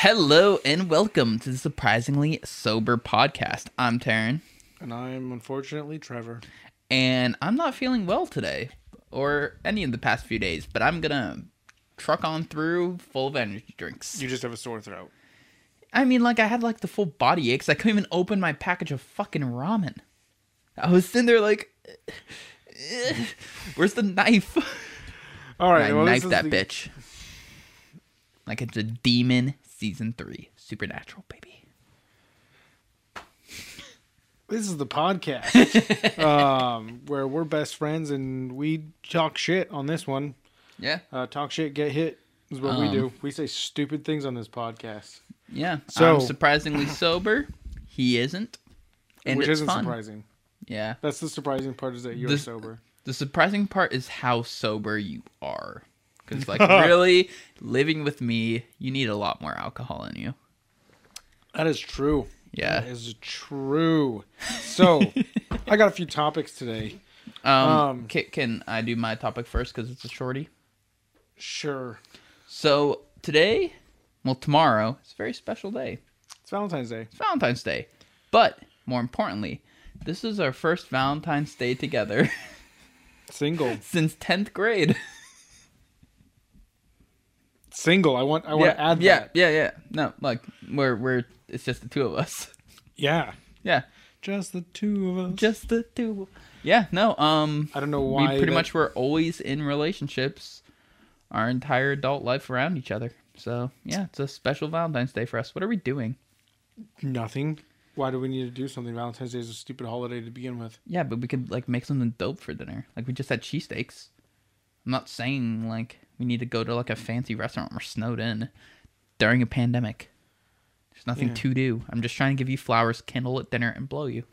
Hello and welcome to the Surprisingly Sober Podcast. I'm Taryn, And I'm unfortunately Trevor. and I'm not feeling well today or any of the past few days, but I'm gonna truck on through full of energy drinks. You just have a sore throat. I mean, like, I had like the full body aches. I couldn't even open my package of fucking ramen. I was sitting there like, where's the knife? All right, I well, knifed that the- bitch. Like it's a demon season three, supernatural baby. This is the podcast um, where we're best friends and we talk shit on this one. Yeah, Uh, talk shit, get hit is what we Um, do. We say stupid things on this podcast, yeah. So- I'm surprisingly sober. He isn't, and which isn't fun. surprising. Yeah. That's the surprising part is that you're This- sober. The surprising part is how sober you are. Because, like, really living with me, you need a lot more alcohol in you. That is true. Yeah. That is true. So, I got a few topics today. Um, Um, can, can I do my topic first because it's a shorty? Sure. So, today, well, tomorrow, it's a very special day. It's Valentine's Day. It's Valentine's Day. But, more importantly, this is our first Valentine's Day together Single. since 10th grade. Single. I want I want to add yeah, that. yeah, yeah. No, like, we're, we're, it's just the two of us. Yeah. Yeah. Just the two of us. Just the two. Yeah, no, um, I don't know we why. pretty that- much were always in relationships our entire adult life around each other. So yeah, it's a special Valentine's Day for us. What are we doing? Nothing. Why do we need to do something? Valentine's Day is a stupid holiday to begin with. Yeah, but we could like make something dope for dinner. Like we just had cheesesteaks. I'm not saying like we need to go to like a fancy restaurant. We're snowed in during a pandemic. There's nothing Yeah. to do. I'm just trying to give you flowers, candle at dinner, and blow you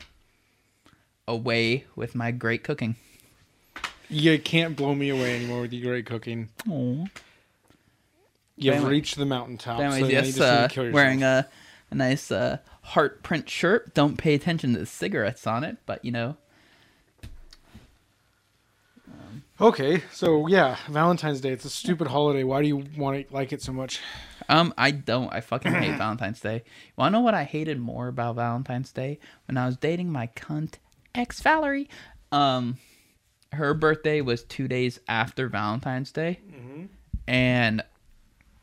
away with my great cooking. You can't blow me away anymore with your great cooking. Aww. You've Anyway- reached the mountaintop. Anyways, so yes, just need to uh, wearing a, a nice uh, heart print shirt. Don't pay attention to the cigarettes on it, but you know. Okay, so yeah, Valentine's Day. It's a stupid holiday. Why do you want to like it so much? Um, I don't. I fucking hate Valentine's Day. Want to know what I hated more about Valentine's Day? When I was dating my cunt ex Valerie, um, her birthday was two days after Valentine's Day, and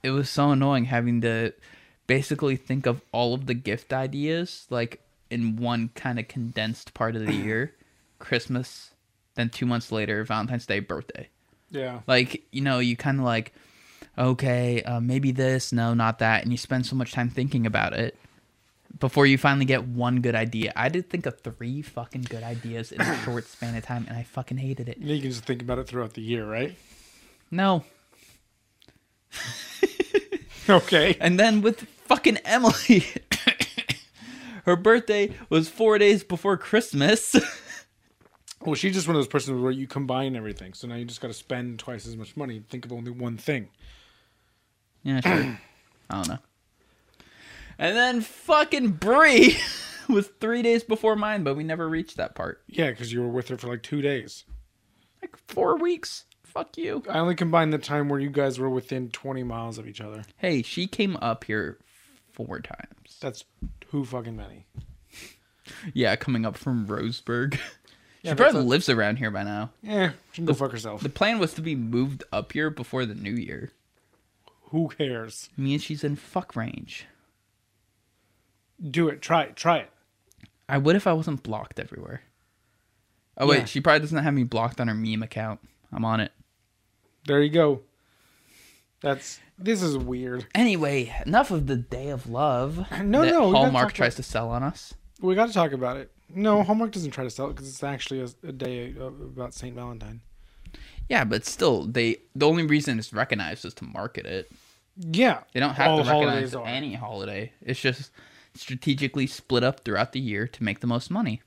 it was so annoying having to basically think of all of the gift ideas like in one kind of condensed part of the year, Christmas, then two months later, Valentine's Day, birthday Yeah. like you know you kind of like okay uh, maybe this no not that and you spend so much time thinking about it before you finally get one good idea i did think of three fucking good ideas in a short span of time and i fucking hated it You can just think about it throughout the year, right? no Okay. and then with fucking emily her birthday was four days before christmas Well, she's just one of those persons where you combine everything. So now you just got to spend twice as much money. Think of only one thing. yeah sure i don't know and then fucking brie was three days before mine but we never reached that part Yeah, because you were with her for like two days. like four weeks. Fuck you. I only combined the time where you guys were within 20 miles of each other. Hey, she came up here four times. That's too fucking many. Yeah, coming up from Roseburg. Yeah, she probably lives around here by now. Yeah, she can go fuck herself. The plan was to be moved up here before the new year. Who cares? Me and she's in fuck range. Do it. Try it. Try it. I would if I wasn't blocked everywhere. Oh wait, Yeah. she probably doesn't have me blocked on her meme account. I'm on it. There you go. That's this is weird. Anyway, enough of the day of love. No, that no, Hallmark tries to sell on us. We got to talk about it. No, Hallmark doesn't try to sell it because it's actually a, a day about Saint Valentine. Yeah, but still, they the only reason it's recognized is to market it. Yeah, They don't have all to recognize are. any holiday. It's just strategically split up throughout the year to make the most money.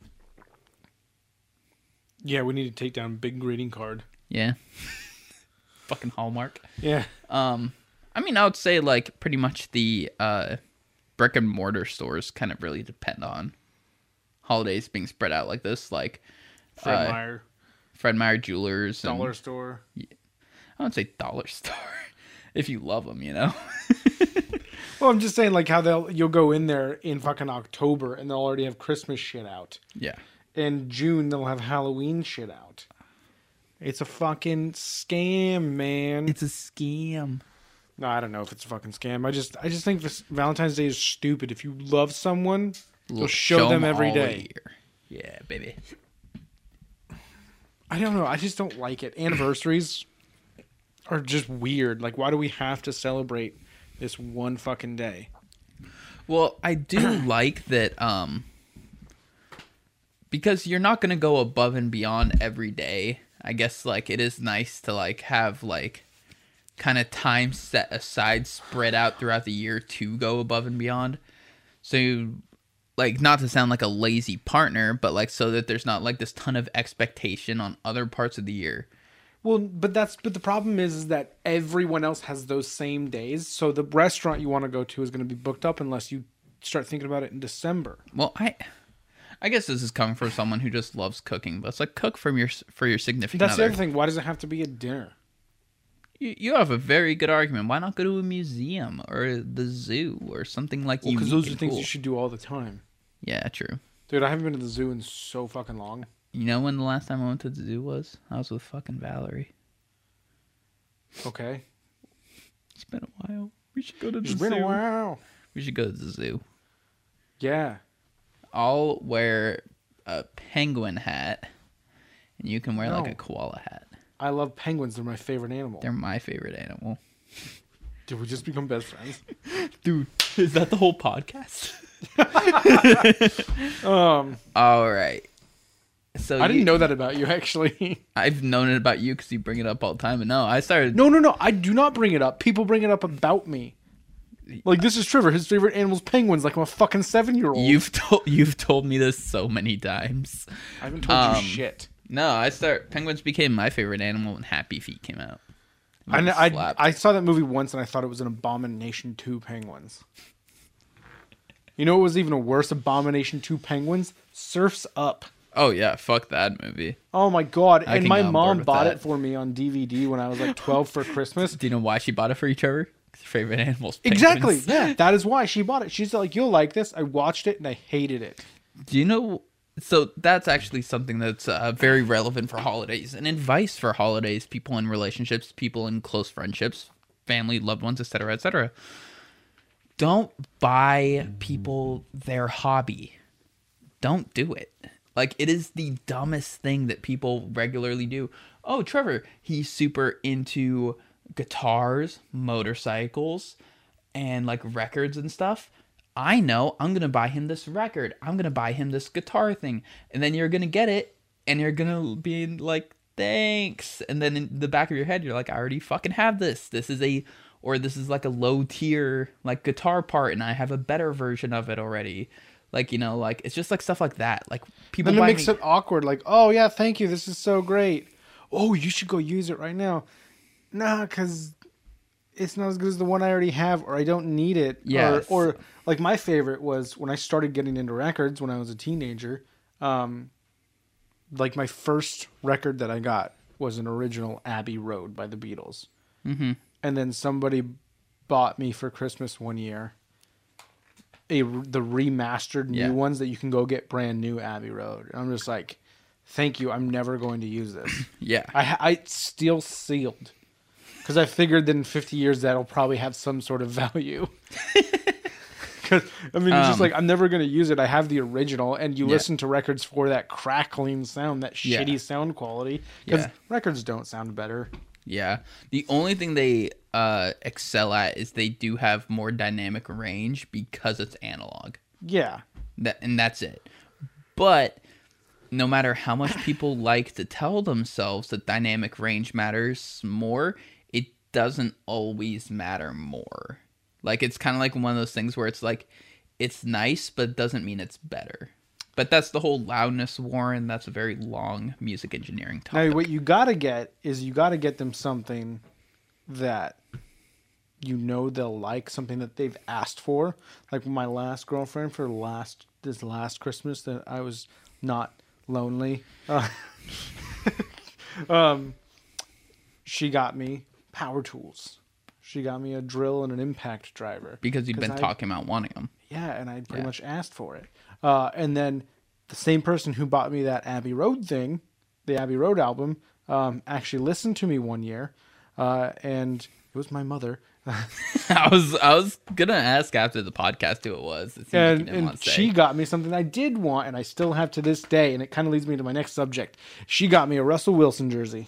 Yeah, we need to take down big greeting card. Yeah. Fucking Hallmark. Yeah, Um I mean I would say like pretty much the uh brick and mortar stores kind of really depend on holidays being spread out like this, like Fred Uh, Meyer, Fred Meyer Jewelers and dollar store. I would say dollar store if you love them, you know. Well, I'm just saying, like how they'll you'll go in there in fucking October and they'll already have Christmas shit out. Yeah. In June they'll have Halloween shit out. It's a fucking scam, man. It's a scam. no, I don't know if it's a fucking scam. I just I just think this Valentine's Day is stupid. If you love someone, you'll show, them 'em every day. Yeah, baby. I don't know. I just don't like it. Anniversaries are just weird. Like, why do we have to celebrate this one fucking day? Well, I do like that um because you're not going to go above and beyond every day. I guess like it is nice to like have like kind of time set aside spread out throughout the year to go above and beyond. So you, like not to sound like a lazy partner, but like so that there's not like this ton of expectation on other parts of the year. Well, but that's but the problem is, is that everyone else has those same days. So the restaurant you want to go to is going to be booked up unless you start thinking about it in December. Well, I I guess this is coming from someone who just loves cooking, but it's like cook from your for your significant That's other. the other thing. Why does it have to be a dinner? You, you have a very good argument. Why not go to a museum or the zoo or something like Well, because those are things cool? you should do all the time. Yeah, true. Dude, I haven't been to the zoo in so fucking long. You know when the last time I went to the zoo was? I was with fucking Valerie. Okay, It's been a while. We should go to the it's zoo. It's been a while. We should go to the zoo. Yeah, I'll wear a penguin hat, and you can wear like a koala hat. I love penguins. They're my favorite animal. They're my favorite animal. Did we just become best friends? Dude, is that the whole podcast? Um, All right. So I didn't know that about you actually. I've known it about you because you bring it up all the time. And no, I started. no, no, no. I do not bring it up. People bring it up about me. Like this is Trevor. His favorite animal's penguins. Like I'm a fucking seven year old. You've told you've told me this so many times. I haven't told um, you shit. No, I start penguins became my favorite animal when Happy Feet came out. I, I. I saw that movie once and I thought it was an Abomination 2 Penguins. You know what was even a worse Abomination 2 Penguins? Surfs Up. oh yeah, fuck that movie. Oh my god. I and my get on board mom bought that. it for me on DVD when I was like 12 for Christmas. Do you know why she bought it for you, Trevor? your favorite animals. Exactly. Yeah, that is why she bought it. She's like, "You'll like this." I watched it and I hated it. Do you know? So that's actually something that's uh, very relevant for holidays and advice for holidays. People in relationships, people in close friendships, family, loved ones, etc., etc. Don't buy mm-hmm. people their hobby. Don't do it. Like it is the dumbest thing that people regularly do. Oh, Trevor, he's super into guitars, motorcycles, and like records and stuff. I know I'm gonna buy him this record. I'm gonna buy him this guitar thing, and then you're gonna get it, and you're gonna be like, thanks. And then in the back of your head, you're like, I already fucking have this. This is a, or this is like a low tier like guitar part, and I have a better version of it already. Like you know, like it's just like stuff like that. Like people Then it makes me- it awkward. Like, "Oh yeah, thank you. This is so great." Oh, you should go use it right now. Nah, because it's not as good as the one I already have, or I don't need it. Yes. Or, or like my favorite was when I started getting into records when I was a teenager. Um, like my first record that I got was an original Abbey Road by the Beatles. Mm-hmm. And then somebody bought me for Christmas one year a the remastered new Yeah. ones that you can go get brand new Abbey Road. And I'm just like, thank you. I'm never going to use this. Yeah. I I still sealed because I figured that in 50 years that'll probably have some sort of value. Because I mean, it's just Um, like I'm never going to use it. I have the original, and you Yeah. listen to records for that crackling sound, that Yeah. shitty sound quality. Because records don't sound better. Yeah. The only thing they uh, excel at is they do have more dynamic range because it's analog. Yeah, That and that's it. But no matter how much people like to tell themselves that dynamic range matters more, it doesn't always matter more. Like it's kind of like one of those things where it's like it's nice but it doesn't mean it's better. But that's the whole loudness war and that's a very long music engineering topic. Now, what you got to get is you got to get them something that you know they'll like, something that they've asked for. Like my last girlfriend for last this last Christmas that I was not lonely. Uh, um, she got me power tools. She got me a drill and an impact driver. because you've been I- talking about wanting them. Yeah, and I pretty Yeah. much asked for it. Uh, and then the same person who bought me that Abbey Road thing, the Abbey Road album, um, actually listened to me one year, uh, and it was my mother. I was I was gonna ask after the podcast who it was. It seemed like and and want to say. she got me something I did want, and I still have to this day. And it kind of leads me to my next subject. She got me a Russell Wilson jersey.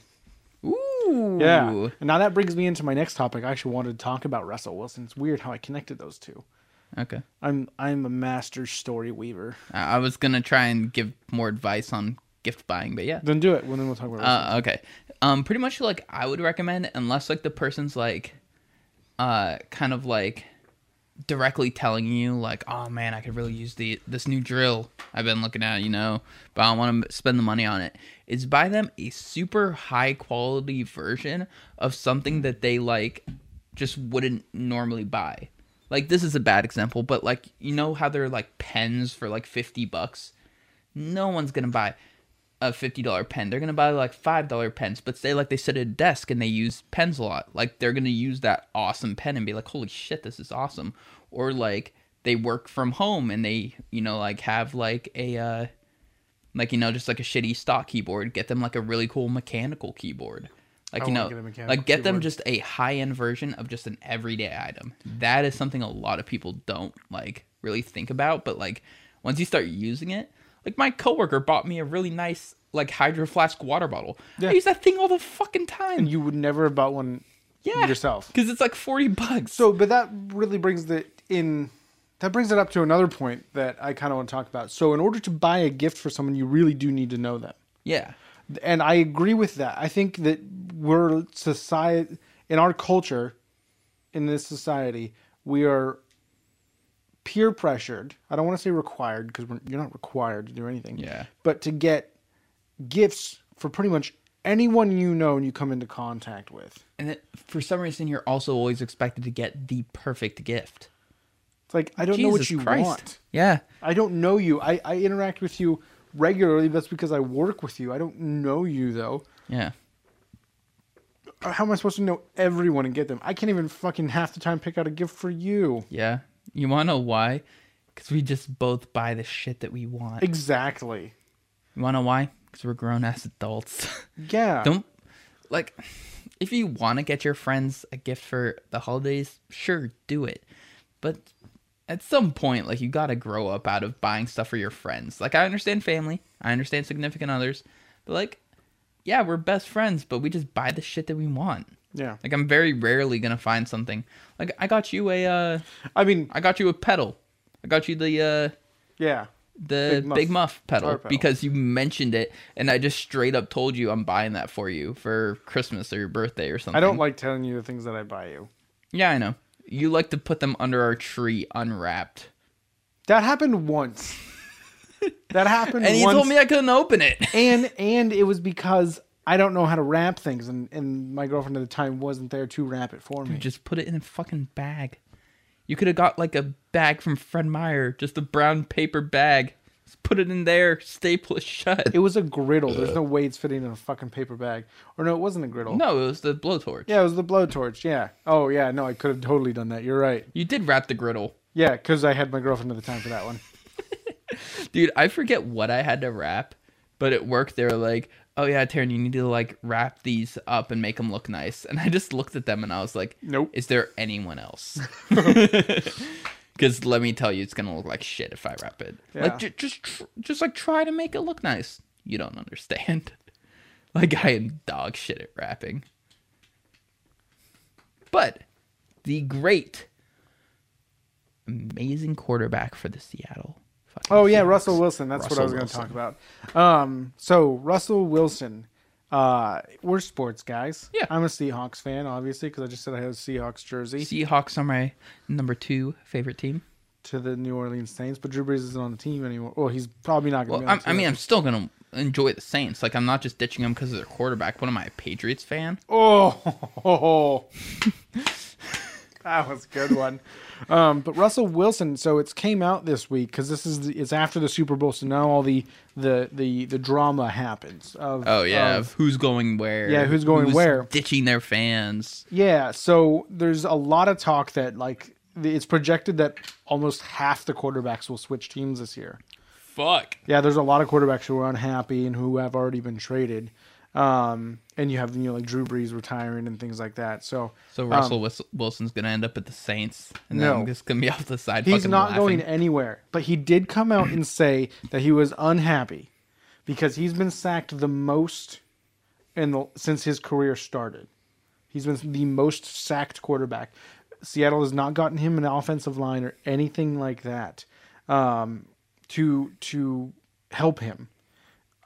Ooh. Yeah. And now that brings me into my next topic. I actually wanted to talk about Russell Wilson. It's weird how I connected those two. Okay. I'm I'm a master story weaver. I I was gonna try and give more advice on gift buying, but yeah. Then do it. Well, then we'll talk about Russell. Uh, okay. Um, pretty much like I would recommend, unless like the person's like, uh, kind of like directly telling you like, oh man, I could really use the this new drill I've been looking at, you know, but I don't want to spend the money on it. Is buy them a super high quality version of something that they like just wouldn't normally buy. Like this is a bad example, but like you know how they're like pens for like fifty bucks. No one's gonna buy a fifty dollar pen. They're gonna buy like five dollar pens, but say like they sit at a desk and they use pens a lot. Like they're gonna use that awesome pen and be like, holy shit, this is awesome. Or like they work from home and they, you know, like have like a uh like you know, just like a shitty stock keyboard. Get them like a really cool mechanical keyboard. Like you know, get like get them just a high end version of just an everyday item. That is something a lot of people don't like really think about, but like once you start using it, like my coworker bought me a really nice like hydro flask water bottle. Yeah. I use that thing all the fucking time. and you would never have bought one yeah, yourself. because it's like forty bucks. So, but that really brings the in. That brings it up to another point that I kind of want to talk about. So, in order to buy a gift for someone, you really do need to know them. yeah, and I agree with that. I think that we're society in our culture, in this society, we are peer pressured. I don't want to say required because you're not required to do anything. Yeah. But to get gifts for pretty much anyone you know and you come into contact with. and it, for some reason you're also always expected to get the perfect gift. It's like I don't know what you Christ. want. Yeah, I don't know you. I, I interact with you regularly. That's because I work with you. I don't know you though. yeah. Uh, how am I supposed to know everyone and get them? I can't even fucking half the time pick out a gift for you. Yeah. You want to know why? Because we just both buy the shit that we want. Exactly. You want to know why? Because we're grown ass adults. Yeah. Don't, like, if you want to get your friends a gift for the holidays, sure, do it. But at some point, like, you got to grow up out of buying stuff for your friends. Like, I understand family, I understand significant others, but, like, yeah, we're best friends, but we just buy the shit that we want. Yeah. Like, I'm very rarely going to find something. Like, I got you a, uh, I mean, I got you a pedal. I got you the uh yeah. the Big Big Muff Muff, pedal, pedal. because you mentioned it and I just straight up told you I'm buying that for you for Christmas or your birthday or something. I don't like telling you the things that I buy you. Yeah, I know. You like to put them under our tree unwrapped. That happened once. That happened And he once. told me I couldn't open it. and and it was because I don't know how to wrap things and, and my girlfriend at the time wasn't there to wrap it for me. just put it in a fucking bag. You could have got like a bag from Fred Meyer, just a brown paper bag. Just put it in there, staple it shut. It was a griddle. There's no way it's fitting in a fucking paper bag. Or no, it wasn't a griddle. no, it was the blowtorch. Yeah, it was the blowtorch. Yeah. Oh yeah, no, I could have totally done that. You're right. You did wrap the griddle. Yeah, because I had my girlfriend at the time for that one. Dude, I forget what I had to wrap, but at work they were like, "Oh yeah, Taryn, you need to like wrap these up and make them look nice." And I just looked at them and I was like, Nope. Is there anyone else?" Because let me tell you, it's gonna look like shit if I wrap it. Yeah. Like j- just, tr- just like try to make it look nice. You don't understand. like I am dog shit at wrapping. But the great, amazing quarterback for the Seattle. Oh yeah, Seahawks, Russell Wilson. That's what I was going to talk about. Um, so Russell Wilson. Uh, we're sports guys. Yeah. I'm a Seahawks fan, obviously, because I just said I have a Seahawks jersey Seahawks are my number two favorite team. to the New Orleans Saints, but Drew Brees isn't on the team anymore. Well, he's probably not Well, going to. I'm, I mean, I'm still gonna enjoy the Saints. Like, I'm not just ditching them because of their quarterback. What am I, a Patriots fan? oh, that was a good one. Um, but Russell Wilson, so it's came out this week because this is the, it's after the Super Bowl, so now all the the the, the drama happens. Of, Oh yeah, of- of who's going where? Yeah, who's going where. Ditching their fans. yeah. So there's a lot of talk that like it's projected that almost half the quarterbacks will switch teams this year. Fuck. Yeah, there's a lot of quarterbacks who are unhappy and who have already been traded. Um, and you have you know like Drew Brees retiring and things like that. So So Russell Wis- Wilson's gonna end up at the Saints, and No. then I'm gonna be off the side. He's not laughing. going anywhere. But he did come out and say that he was unhappy because he's been sacked the most in the, since his career started. He's been the most sacked quarterback. Seattle has not gotten him an offensive line or anything like that um, to to help him.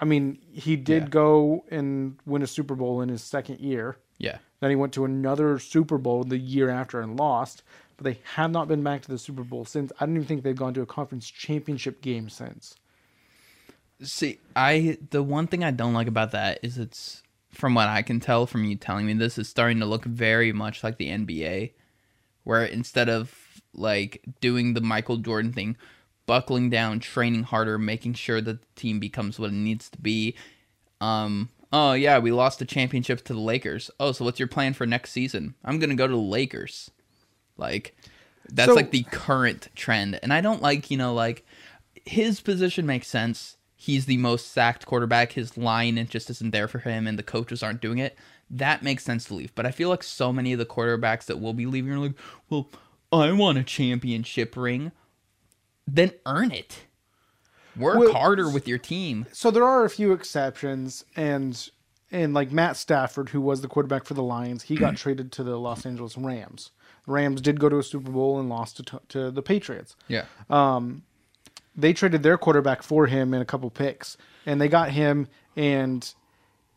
I mean, he did Yeah. go and win a Super Bowl in his second year. Yeah. Then he went to another Super Bowl the year after and lost. But they have not been back to the Super Bowl since. I don't even think they've gone to a conference championship game since. See, I the one thing I don't like about that is it's from what I can tell from you telling me this is starting to look very much like the NBA, where instead of like doing the Michael Jordan thing, buckling down, training harder, making sure that the team becomes what it needs to be. Um, oh yeah, we lost the championship to the Lakers. Oh, so what's your plan for next season? I'm gonna go to the Lakers. Like that's So- like the current trend, and I don't like you know like his position makes sense. He's the most sacked quarterback. His line it just isn't there for him, and the coaches aren't doing it. That makes sense to leave. But I feel like so many of the quarterbacks that will be leaving are like, well, I want a championship ring. Then earn it. Work Well, harder with your team. So there are a few exceptions, and and like Matt Stafford, who was the quarterback for the Lions, he got traded to the Los Angeles Rams. Rams did go to a Super Bowl and lost to, to the Patriots. Yeah. Um, they traded their quarterback for him in a couple picks, and they got him. And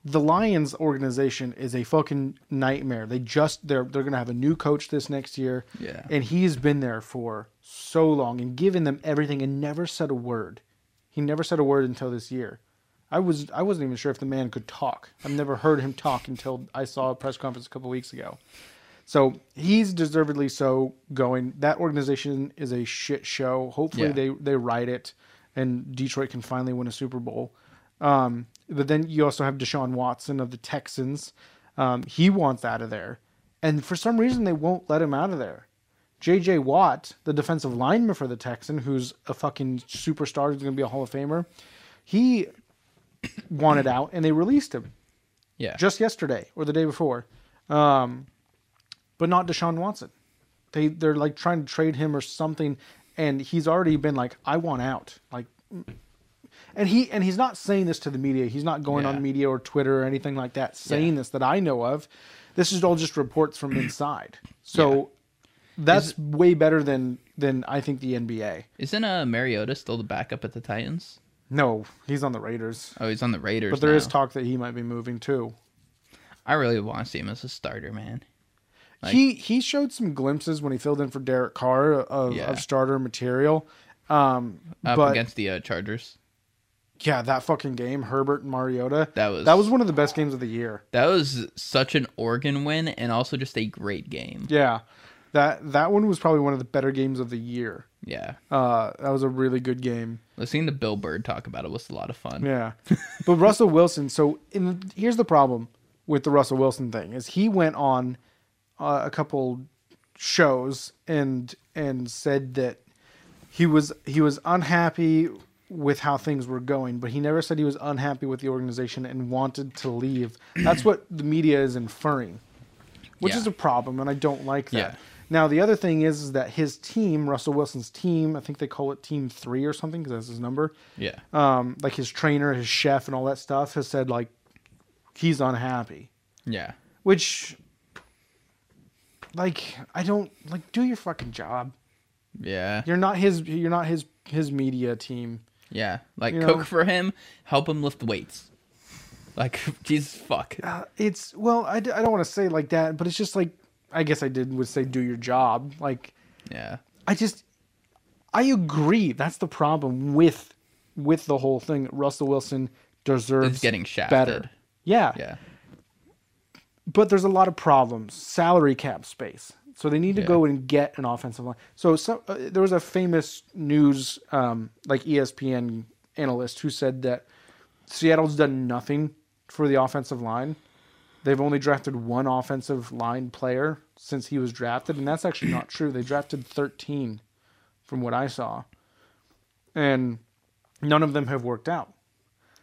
the Lions organization is a fucking nightmare. They just they're they're gonna have a new coach this next year. Yeah. and he's been there for so long and given them everything and never said a word. He never said a word until this year. I was I wasn't even sure if the man could talk. I've never heard him talk until I saw a press conference a couple weeks ago. So he's deservedly so going. That organization is a shit show. Hopefully Yeah. they they ride it, and Detroit can finally win a Super Bowl. Um, but then you also have Deshaun Watson of the Texans. Um, he wants out of there, and for some reason they won't let him out of there. J.J. Watt, the defensive lineman for the Texan, who's a fucking superstar, who's going to be a Hall of Famer, he wanted out, and they released him Yeah. just yesterday or the day before. Um, but not Deshaun Watson. They they're like trying to trade him or something, and he's already been like, I want out. Like, and he and he's not saying this to the media. He's not going Yeah. on media or Twitter or anything like that saying Yeah. this that I know of. This is all just reports from inside. So that's way better than than I think the NBA. Isn't uh Mariota still the backup at the Titans? No, he's on the Raiders. Oh, he's on the Raiders. But there is now. talk that he might be moving too. I really want to see him as a starter, man. Like- he he showed some glimpses when he filled in for Derek Carr of, Yeah. of starter material. Um, Up but against the uh, Chargers. yeah, that fucking game, Herbert and Mariota, That was that was one of the best games of the year. that was such an Oregon win and also just a great game. Yeah, that that one was probably one of the better games of the year. Yeah. Uh, that was a really good game. Listening to Bill Bird talk about it was a lot of fun. Yeah, but Russell Wilson. So in here's the problem with the Russell Wilson thing is he went on uh, a couple shows and and said that he was he was unhappy with how things were going, but he never said he was unhappy with the organization and wanted to leave. That's what the media is inferring, which Yeah. is a problem, and I don't like that. Yeah. Now the other thing is, is that his team, Russell Wilson's team, I think they call it Team Three or something because that's his number Yeah. um, like his trainer, his chef, and all that stuff has said like he's unhappy. Yeah. Which, like, I don't like. Do your fucking job. Yeah. You're not his. You're not his his media team. Yeah. Like You cook know? for him, help him lift weights. Like Jesus fuck. Uh, it's well, I, I don't want to say like that, but it's just like I guess I did would say do your job. Like Yeah. I just I agree. That's the problem with with the whole thing. Russell Wilson deserves getting shafted. better. Yeah. Yeah. but there's a lot of problems. Salary cap space. So they need to Yeah. go and get an offensive line. So, so uh, there was a famous news, um, like ESPN analyst, who said that Seattle's done nothing for the offensive line. They've only drafted one offensive line player since he was drafted, and that's actually not true. They drafted 13 from what I saw. And none of them have worked out.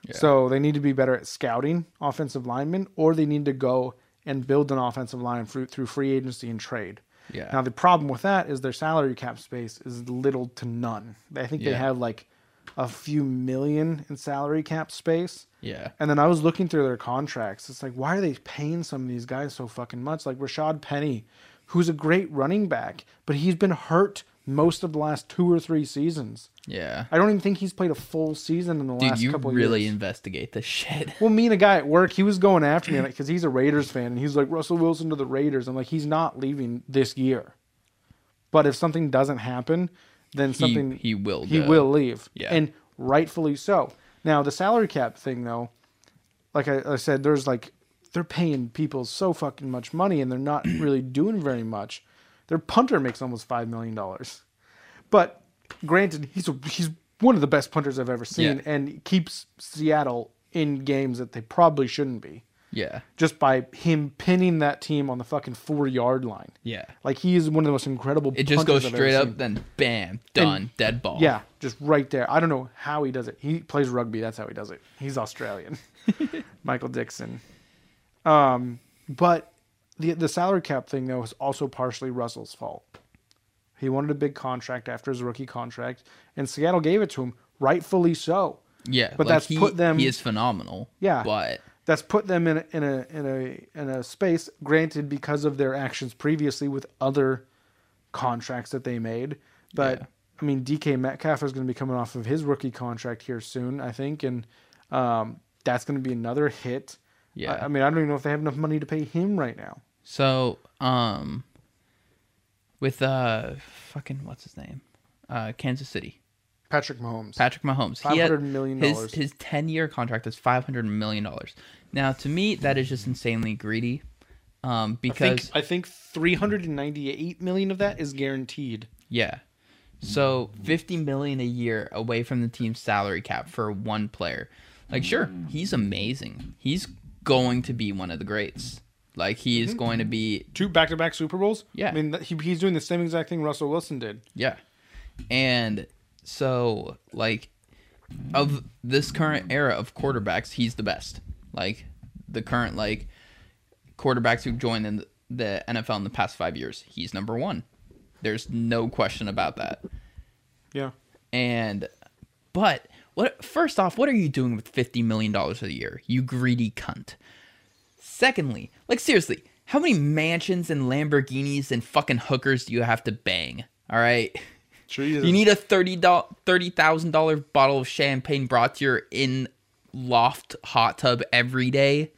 Yeah. So they need to be better at scouting offensive linemen, or they need to go and build an offensive line through, through free agency and trade. Yeah. Now the problem with that is their salary cap space is little to none. I think they have like a few million in salary cap space. yeah. And then I was looking through their contracts. It's like, why are they paying some of these guys so fucking much? Like Rashad Penny, who's a great running back, but he's been hurt most of the last two or three seasons. Yeah. I don't even think he's played a full season in the Dude, last you couple really years. investigate this shit. Well, me and a guy at work, he was going after me because he's a Raiders fan, and he's like Russell Wilson to the Raiders. I'm like, he's not leaving this year. But if something doesn't happen, then something he will he go. will leave, Yeah. and rightfully so. Now the salary cap thing, though, like I, I said, there's like they're paying people so fucking much money, and they're not really doing very much. Their punter makes almost five million dollars, but granted, he's a, he's one of the best punters I've ever seen, Yeah. and keeps Seattle in games that they probably shouldn't be, Yeah. just by him pinning that team on the fucking four yard line. Yeah. Like he is one of the most incredible. It just goes I've straight up, seen. then bam, done, dead ball. Yeah, just right there. I don't know how he does it. He plays rugby. That's how he does it. He's Australian. Michael Dickson. Um, but the the salary cap thing though is also partially Russell's fault. He wanted a big contract after his rookie contract, and Seattle gave it to him, rightfully so. Yeah. But like, that's he, put them- He is phenomenal. Yeah. But That's put them in a, in a in a in a space. Granted, because of their actions previously with other contracts that they made, but Yeah. I mean, DK Metcalf is going to be coming off of his rookie contract here soon, I think, and um, that's going to be another hit. Yeah. I, I mean, I don't even know if they have enough money to pay him right now. So, um, with uh, fucking what's his name, uh, Kansas City, Patrick Mahomes. Patrick Mahomes. $500 million. His his ten year contract is five hundred million dollars. Now, to me, that is just insanely greedy. Um, I because think I think 398 million of that is guaranteed. yeah, so fifty million a year away from the team's salary cap for one player. Like, sure, he's amazing. He's going to be one of the greats. Like, he Mm-hmm. is going to be Two back-to-back Super Bowls. Yeah. I mean, he, he's doing the same exact thing Russell Wilson did. Yeah. And so like of this current era of quarterbacks, he's the best. Like the current like quarterbacks who've joined in the NFL in the past 5 years, he's number 1. There's no question about that. Yeah. And but what first off, what are you doing with 50 million dollars a year? You greedy cunt. Secondly, like seriously, how many mansions and Lamborghinis and fucking hookers do you have to bang? All right? You need a thirty thirty thousand dollar bottle of champagne brought to your in loft hot tub every day.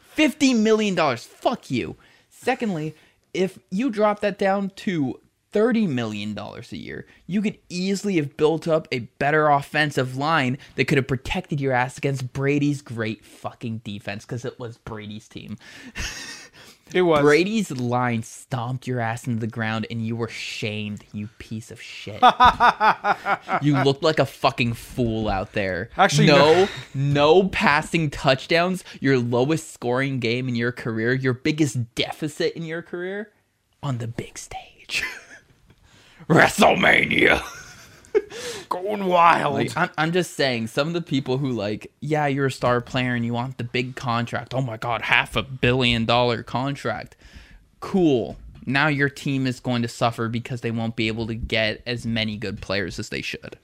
Fifty million dollars. Fuck you. Secondly, if you drop that down to thirty million dollars a year, you could easily have built up a better offensive line that could have protected your ass against Brady's great fucking defense because it was Brady's team. it was Brady's line stomped your ass into the ground and you were shamed, you piece of shit. you looked like a fucking fool out there. Actually, no, no passing touchdowns, your lowest scoring game in your career, your biggest deficit in your career on the big stage. WrestleMania. Going wild. Like, I'm, I'm just saying, some of the people who like, yeah, you're a star player and you want the big contract. Oh my god, half a billion dollar contract. Cool. Now your team is going to suffer because they won't be able to get as many good players as they should.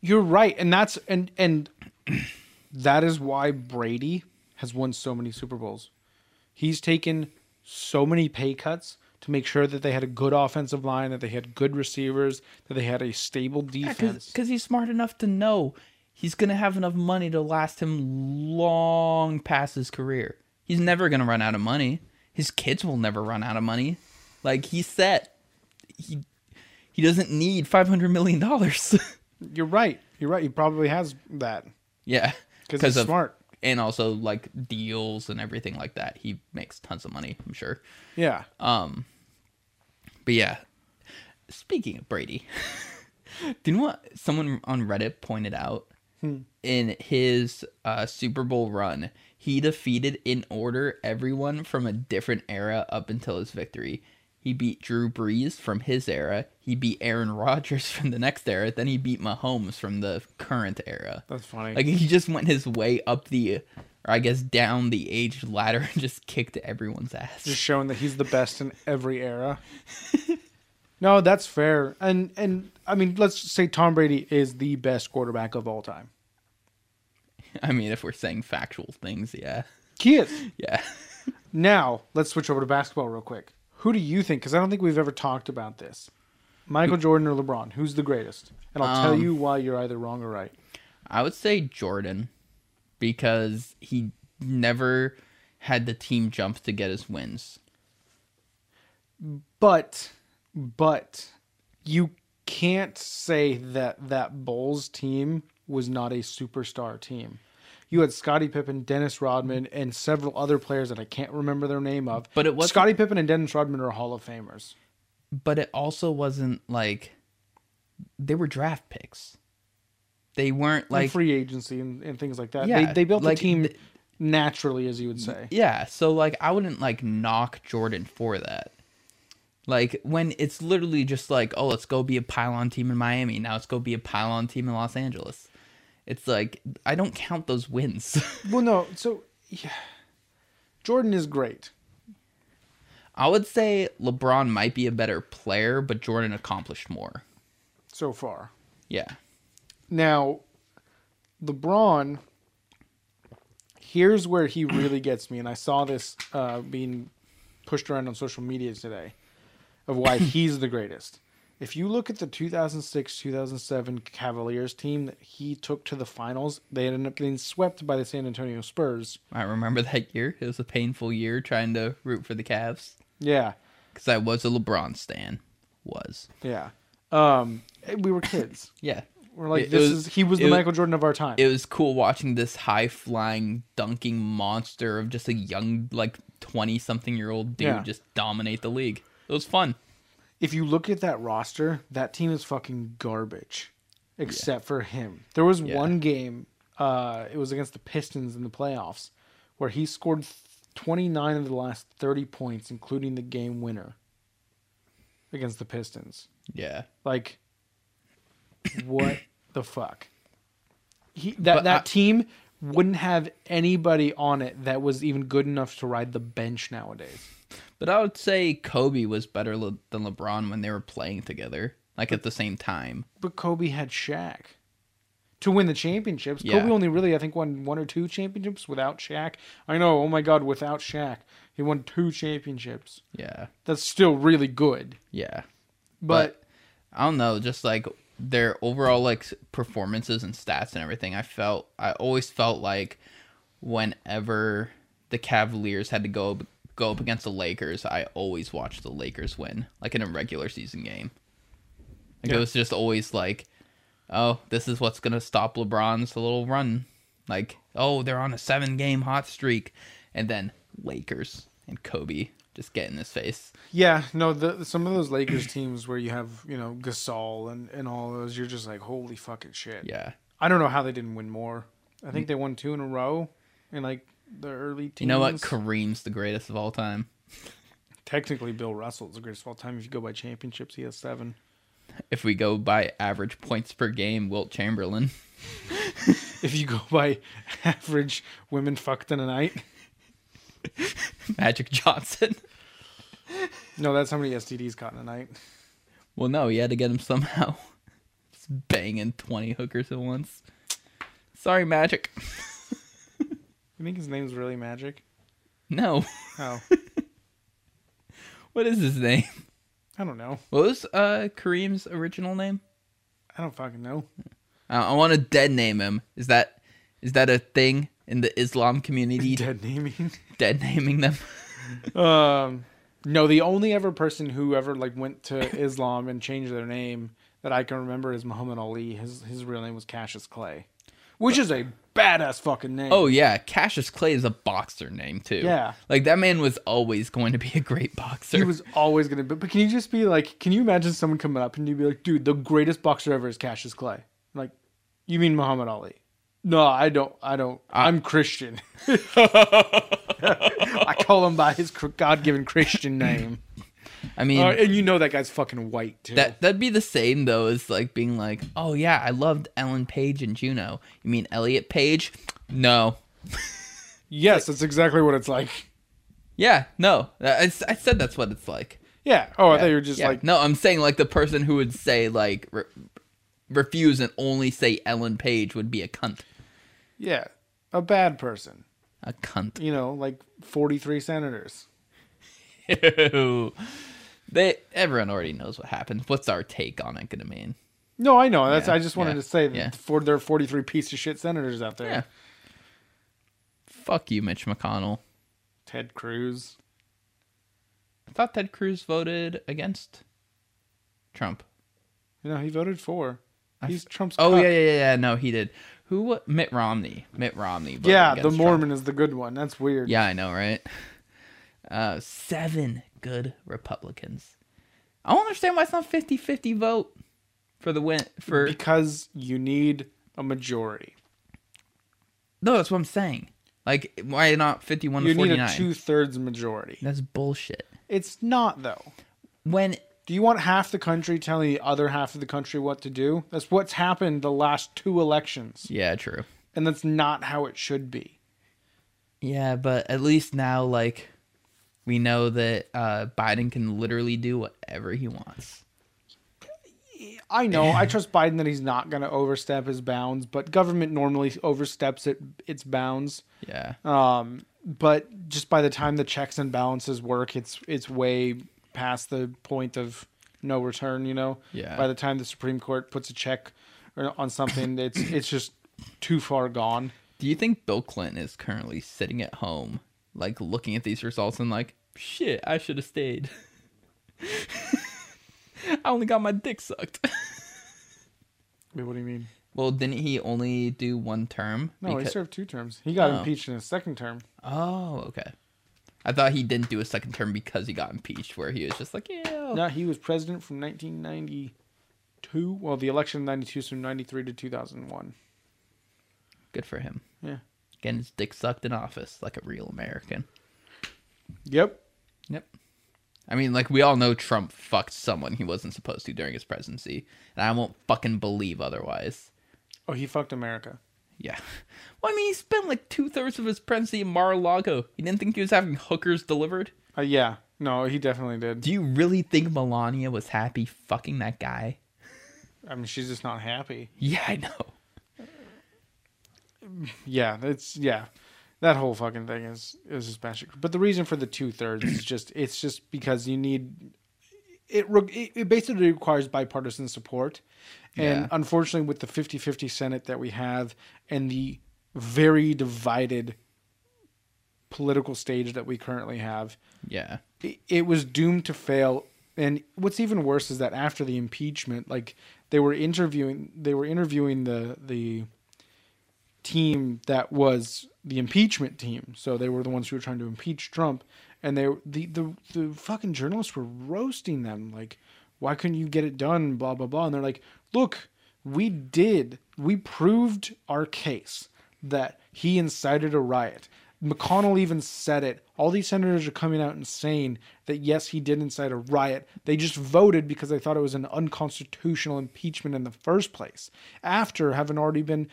You're right, and that's and and that is why Brady has won so many Super Bowls. He's taken so many pay cuts to make sure that they had a good offensive line, that they had good receivers, that they had a stable defense. Because he's smart enough to know he's going to have enough money to last him long past his career. He's never going to run out of money. His kids will never run out of money. Like he's set. He he doesn't need five hundred million dollars. You're right. You're right. He probably has that yeah, because he's of smart. and also like deals and everything like that. He makes tons of money. I'm sure. Yeah. Um, But yeah, speaking of Brady, do you know what someone on Reddit pointed out? In his uh, Super Bowl run, he defeated in order everyone from a different era up until his victory. He beat Drew Brees from his era. He beat Aaron Rodgers from the next era. Then he beat Mahomes from the current era. That's funny. Like he just went his way up the, or I guess down the age ladder and just kicked everyone's ass. just showing that he's the best in every era. no, that's fair. And and I mean, let's say Tom Brady is the best quarterback of all time. I mean, if we're saying factual things, yeah, He is. yeah. Now, let's switch over to basketball real quick. Who do you think? Because I don't think we've ever talked about this. Michael Jordan or LeBron? Who's the greatest? And I'll tell Um, you why you're either wrong or right. I would say Jordan because he never had the team jump to get his wins. But, but, you can't say that that Bulls team was not a superstar team. You had Scottie Pippen, Dennis Rodman, and several other players that I can't remember their name of. But it wasn't- Scottie Pippen and Dennis Rodman are Hall of Famers. But it also wasn't like they were draft picks. They weren't Like like free agency and, and things like that. Yeah, they, they built like, a team th- naturally, as you would say. Yeah, so like I wouldn't like knock Jordan for that. Like when it's literally just like, oh, let's go be a pylon team in Miami. Now let's go be a pylon team in Los Angeles. It's like I don't count those wins. Well, no. So, yeah. Jordan is great. I would say LeBron might be a better player, but Jordan accomplished more. so far. Yeah. Now, LeBron, here's where he really gets me, and I saw this uh, being pushed around on social media today of why he's the greatest. If you look at the 2006 2007 Cavaliers team that he took to the finals, they ended up getting swept by the San Antonio Spurs. I remember that year. It was a painful year trying to root for the Cavs Yeah, because I was a LeBron stan. Was yeah. Um, we were kids. yeah. We're like, It this was- is he was the it- Michael Jordan of our time. It was cool watching this high flying dunking monster of just a young like twenty something year old dude Yeah. just dominate the league. It was fun. if you look at that roster, that team is fucking garbage, except for him. There was Yeah. one game, uh, it was against the Pistons in the playoffs, where he scored 29 of the last 30 points, including the game winner against the Pistons. Yeah. Like, what the fuck? He that But that I- team wouldn't have anybody on it that was even good enough to ride the bench nowadays. But I would say Kobe was better le- than LeBron when they were playing together, like at the same time. But Kobe had Shaq to win the championships. Yeah. Kobe only really, I think, won one or two championships without Shaq. I know. Oh my God, without Shaq, he won two championships. Yeah. That's still really good. Yeah. But, I don't know, just like their overall like performances and stats and everything. I felt I always felt like whenever the Cavaliers had to go go up against the Lakers, I always watched the Lakers win, like in a regular season game. Like Yeah. it was just always like, oh, this is what's gonna stop LeBron's little run. Like, oh, they're on a seven game hot streak, and then Lakers and Kobe just get in his face. yeah, no, the, some of those Lakers teams where you have you know Gasol and and all those, you're just like, holy fucking shit. Yeah. I don't know how they didn't win more. I think mm. they won two in a row in like the early teams. You know what? Kareem's the greatest of all time. Technically, Bill Russell's the greatest of all time. If you go by championships, he has seven. If we go by average points per game, Wilt Chamberlain. If you go by average women fucked in a night, Magic Johnson. no, that's how many STDs caught in a night. Well, no, he had to get him somehow. Just banging 20 hookers at once. Sorry, Magic. You think his name's really Magic? No. Oh, What is his name? I don't know. What was uh, Kareem's original name? I don't fucking know. I, I want to dead name him. Is that is that a thing in the Islam community? Dead naming. dead naming them? um, no, the only ever person who ever like went to Islam and changed their name that I can remember is Muhammad Ali. His his real name was Cassius Clay, which is a badass fucking name. Oh yeah, Cassius Clay is a boxer name too. Yeah. like that man was always going to be a great boxer. He was always gonna be. But can you just be like, can you imagine someone coming up and you'd be like, dude, the greatest boxer ever is Cassius Clay? I'm like, you mean Muhammad Ali? No, I don't. I don't. I'm Christian. I call him by his God-given Christian name. I mean, Uh, and you know that guy's fucking white too. that that'd be the same though as like being like, oh yeah, I loved Ellen Page and Juno. You mean Elliot Page? No. yes, that's exactly what it's like. Yeah, no. I, I said that's what it's like. Yeah. Oh, I thought you were just Yeah. like, no, I'm saying like the person who would say like re- refuse and only say Ellen Page would be a cunt. Yeah, a bad person. A cunt. You know, like 43 senators. Ew. They everyone already knows what happened. What's our take on it gonna mean? No, I know. That's. Yeah, I just wanted yeah, to say that yeah. for there are 43 piece of shit senators out there. Yeah. Fuck you, Mitch McConnell. Ted Cruz. I thought Ted Cruz voted against Trump. No, he voted for. He's Trump's. Oh yeah, yeah, yeah. No, he did. Who? Mitt Romney. Mitt Romney. Yeah, the Mormon Trump. is the good one. That's weird. Yeah, I know, right? Uh, seven good Republicans. I don't understand why it's not 50-50 vote for the win for. Because you need a majority. No, that's what I'm saying. Like, why not fifty-one You to need forty-nine? a two thirds majority. That's bullshit. It's not though. When Do you want half the country telling the other half of the country what to do? That's what's happened the last two elections, yeah, true. and that's not how it should be. Yeah, but at least now, like, we know that uh, Biden can literally do whatever he wants. I know. I trust Biden that he's not going to overstep his bounds, but government normally oversteps it its bounds. Yeah. Um, but just by the time the checks and balances work, it's it's way past the point of no return. You know. Yeah. By the time the Supreme Court puts a check on something, it's it's just too far gone. Do you think Bill Clinton is currently sitting at home, like looking at these results and like, shit, I should have stayed. I only got my dick sucked. Wait, what do you mean? well, didn't he only do one term? No, he served two terms. He got Oh. impeached in his second term. Oh, okay. I thought he didn't do a second term because he got impeached, where he was just like, yeah. No, he was president from 1992. Well, the election in 92 is from 93 to 2001. Good for him. Yeah. Getting his dick sucked in office like a real American. Yep. Yep. I mean, like we all know Trump fucked someone he wasn't supposed to during his presidency, and I won't fucking believe otherwise. Oh, he fucked America. Yeah. Well, I mean, he spent like two thirds of his presidency in Mar-a-Lago. He didn't think he was having hookers delivered. Uh, yeah. No, he definitely did. Do you really think Melania was happy fucking that guy? I mean, she's just not happy. Yeah, I know. Yeah, it's yeah. That whole fucking thing is is just bashing. But the reason for the two thirds is just it's just because you need it. It it basically requires bipartisan support, and Yeah. unfortunately, with the 50-50 Senate that we have and the very divided political stage that we currently have, Yeah. it, it was doomed to fail. And what's even worse is that after the impeachment, like they were interviewing, they were interviewing the the team that was the impeachment team. So they were the ones who were trying to impeach Trump, and they the the the fucking journalists were roasting them like, why couldn't you get it done? Blah blah blah. And they're like, look, we did, we proved our case that he incited a riot. McConnell even said it. All these senators are coming out and saying that yes, he did incite a riot. They just voted because they thought it was an unconstitutional impeachment in the first place, after having already been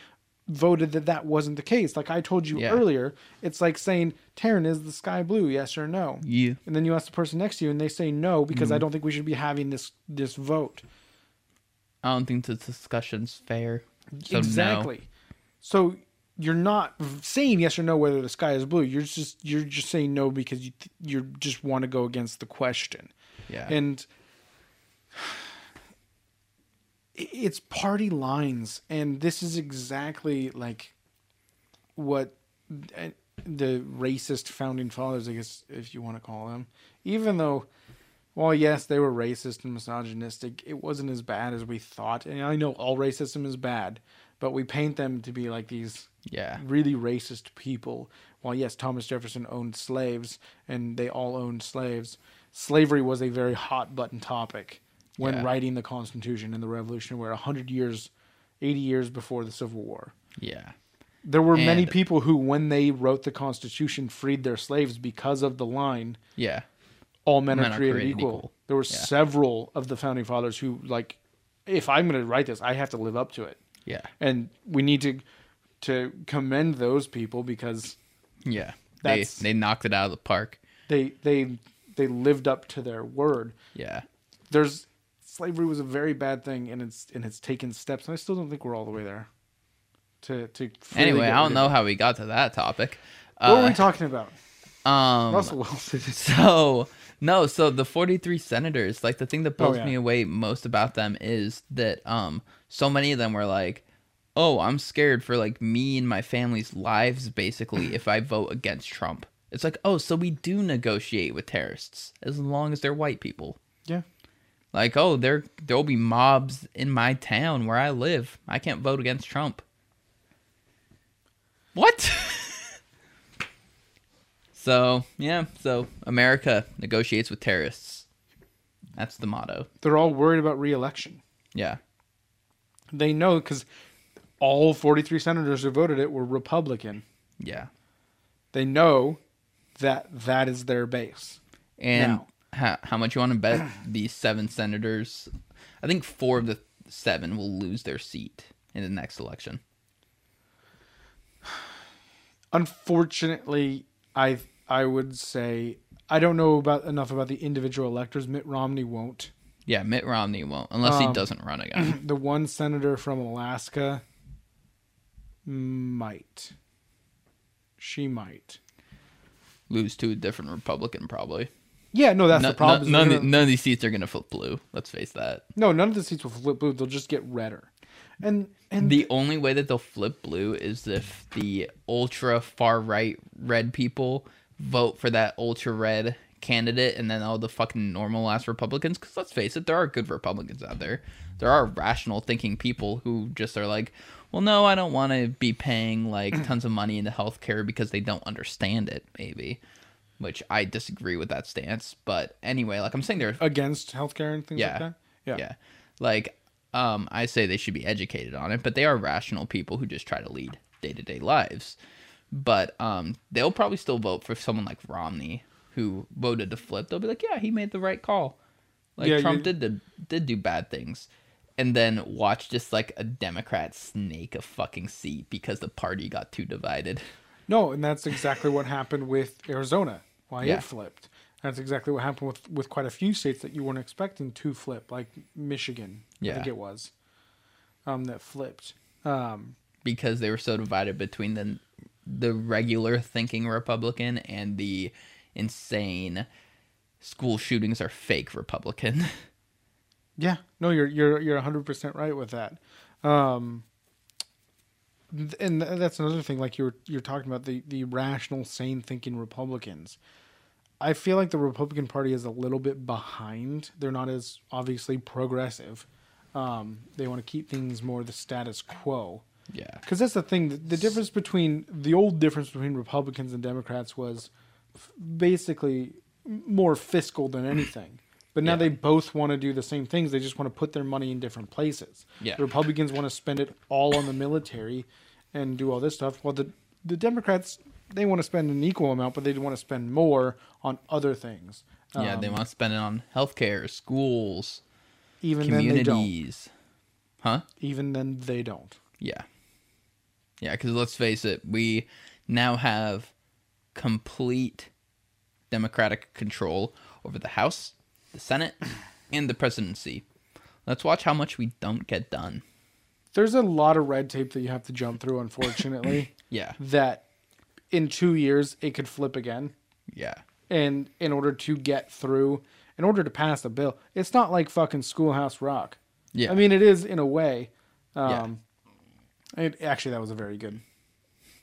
voted that that wasn't the case. Like I told you Yeah. earlier, it's like saying, Taryn, is the sky blue? Yes or no? Yeah. And then you ask the person next to you, and they say no because Mm-hmm. I don't think we should be having this this vote. I don't think the discussion's fair. So exactly. So you're not saying yes or no whether the sky is blue. You're just you're just saying no because you you just want to go against the question. Yeah. And it's party lines and this is exactly like what uh, the racist founding fathers I guess if you want to call them even though well yes they were racist and misogynistic it wasn't as bad as we thought and I know all racism is bad but we paint them to be like these Yeah. really racist people. While yes, Thomas Jefferson owned slaves and they all owned slaves, slavery was a very hot button topic when Yeah. writing the Constitution and the Revolution, where hundred years, eighty years before the Civil War. Yeah. There were many people who, when they wrote the Constitution, freed their slaves because of the line Yeah. all men, Men are are created, created equal. equal. There were Yeah. several of the founding fathers who like if I'm going to write this, I have to live up to it. Yeah. And we need to to commend those people because Yeah. They they knocked it out of the park. they they they lived up to their word. Yeah. There's slavery was a very bad thing and it's and it's taken steps and I still don't think we're all the way there. To to Anyway, I don't know how we got to that topic. What Uh, are we talking about? um Russell Wilson. So no, so the forty-three senators, like the thing that blows Oh, yeah. me away most about them is that um so many of them were like, "Oh, I'm scared for like me and my family's lives, basically, if I vote against Trump." It's like, oh, so we do negotiate with terrorists as long as they're white people. yeah. Like, oh, there there'll be mobs in my town where I live. I can't vote against Trump. What? so yeah, so America negotiates with terrorists. That's the motto. They're all worried about re-election. Yeah, They know because all 43 senators who voted it were Republican. yeah. They know that that is their base. And Now- how, how much you want to bet these seven senators? I think four of the seven will lose their seat in the next election. Unfortunately, I I would say I don't know about enough about the individual electors. Mitt Romney won't. Yeah, Mitt Romney won't unless he Um, doesn't run again. The one senator from Alaska might. She might. lose to a different Republican probably. Yeah, no, that's No- the problem. no- none, they're of the- gonna- none of these seats are gonna flip blue. Let's face that. no, none of the seats will flip blue. They'll just get redder. And and The only way that they'll flip blue is if the ultra far right red people vote for that ultra red candidate, and then all the fucking normal ass Republicans. Because let's face it, there are good Republicans out there. There are rational thinking people who just are like, well, no, I don't want to be paying like tons of money into healthcare because they don't understand it. Maybe. Which I disagree with that stance, but anyway, like I'm saying, they're against healthcare and things Yeah. like that. Yeah. yeah. Like, um, I say they should be educated on it, but they are rational people who just try to lead day to day lives. But um, they'll probably still vote for someone like Romney, who voted to flip. They'll be like, yeah, he made the right call. Like Yeah, Trump you- did did did do bad things, and then watch just like a Democrat snake a fucking seat because the party got too divided. No, and that's exactly what happened with Arizona. Why Yeah. it flipped. That's exactly what happened with with quite a few states that you weren't expecting to flip, like Michigan. yeah. I think it was. Um, that flipped. Um, because they were so divided between the the regular thinking Republican and the insane school shootings are fake Republican. yeah. No, you're you're you're hundred percent right with that. Um, and th- that's another thing. Like you're you're talking about the the rational, sane thinking Republicans. I feel like the Republican Party is a little bit behind. They're not as obviously progressive. Um, they want to keep things more the status quo. yeah. Because that's the thing. The, the difference between the old difference between Republicans and Democrats was f- basically more fiscal than anything. But now Yeah. they both want to do the same things. They just want to put their money in different places. Yeah. The Republicans want to spend it all on the military and do all this stuff, while the the Democrats they want to spend an equal amount, but they want to spend more on other things. Yeah, they Um, want to spend it on healthcare, schools, even then they don't. communities. Huh? Even then they don't. Yeah. Yeah, because let's face it, we now have complete Democratic control over the House, the Senate, and the presidency. Let's watch how much we don't get done. There's a lot of red tape that you have to jump through, unfortunately. Yeah. that in two years it could flip again. Yeah. And in order to get through, in order to pass the bill, it's not like fucking Schoolhouse Rock. Yeah. I mean, it is in a way. Um, it, actually, that was a very good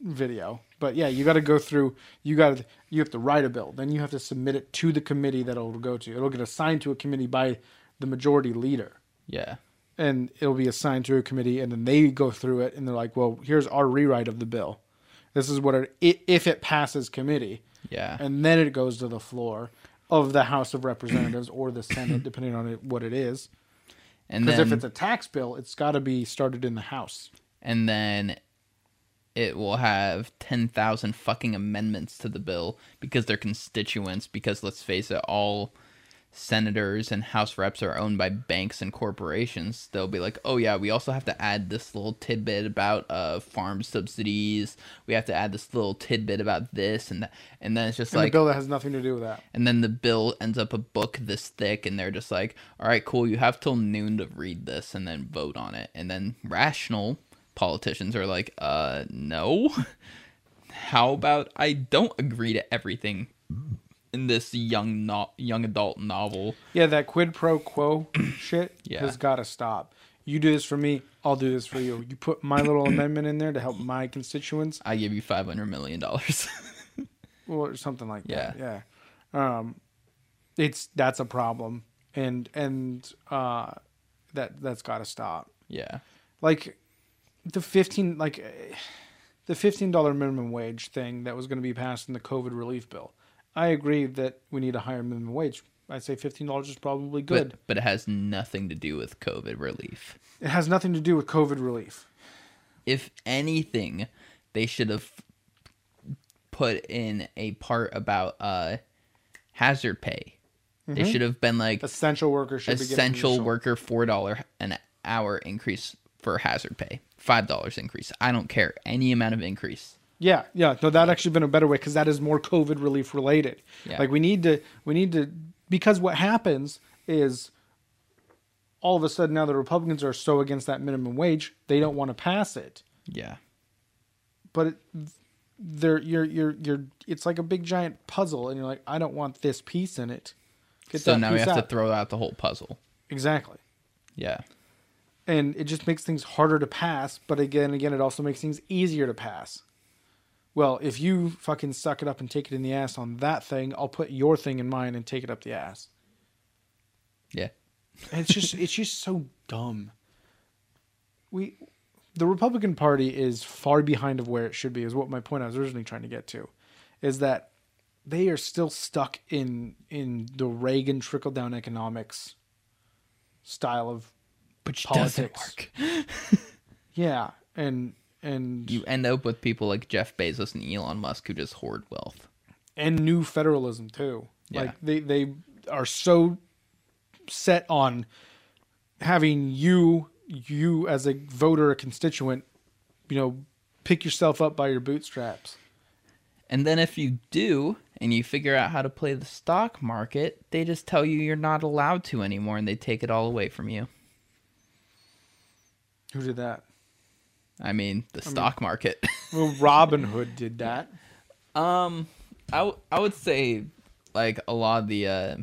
video. But yeah, you got to go through. You got to. You have to write a bill. Then you have to submit it to the committee that it'll go to. It'll get assigned to a committee by the majority leader, yeah. and it'll be assigned to a committee, and then they go through it, and they're like, "Well, here's our rewrite of the bill. This is what it if it passes committee, Yeah. and then it goes to the floor of the House of Representatives or the Senate, depending on it, what it is. And Because if it's a tax bill, it's got to be started in the House. and then it will have 10,000 fucking amendments to the bill because they're constituents because let's face it all senators and house reps are owned by banks and corporations they'll be like oh yeah we also have to add this little tidbit about uh farm subsidies. We have to add this little tidbit about this and that and then it's just And like the bill that has nothing to do with that. and then the bill ends up a book this thick and they're just like all right cool you have till noon to read this and then vote on it. And then rational politicians are like uh no. How about i don't agree to everything in this young no- young adult novel Yeah, that quid pro quo shit Yeah. has got to stop. You do this for me, I'll do this for you. You put my little amendment in there to help my constituents, i give you 500 million dollars or something like that. Yeah. Yeah. Um, it's that's a problem, and and uh, that that's got to stop. yeah Like the fifteen like eh, the fifteen dollar minimum wage thing that was going to be passed in the COVID relief bill. I agree that we need a higher minimum wage. I'd say fifteen dollars is probably good. but but it has nothing to do with covid relief It has nothing to do with COVID relief. if anything, they should have put in a part about uh hazard pay. They should have been like Essential workers should essential worker four dollar an hour increase for hazard pay, five dollars increase. I don't care any amount of increase. Yeah, yeah. No, that actually been a better way because that is more COVID relief related. Yeah. Like we need to, we need to, because what happens is, all of a sudden now the Republicans are so against that minimum wage they don't want to pass it. Yeah, But it, they're you're you're you're it's like a big giant puzzle, and you're like, I don't want this piece in it. Get so now we have out. to throw out the whole puzzle. exactly. Yeah, and it just makes things harder to pass. But again, again, it also makes things easier to pass. Well, if you fucking suck it up and take it in the ass on that thing, I'll put your thing in mine and take it up the ass. yeah, And it's just it's just so dumb. We the Republican Party is far behind of where it should be, is what my point I was originally trying to get to. Is that they are still stuck in in the Reagan trickle down economics style of which Politics. yeah, and and You end up with people like Jeff Bezos and Elon Musk who just hoard wealth. and new federalism too. Yeah. Like they they are so set on having you you as a voter, a constituent, you know, pick yourself up by your bootstraps. And then if you do and you figure out how to play the stock market, they just tell you you're not allowed to anymore and they take it all away from you. Who did that? I mean, the stock market. Well, Robinhood did that. um I, w- I would say like a lot of the uh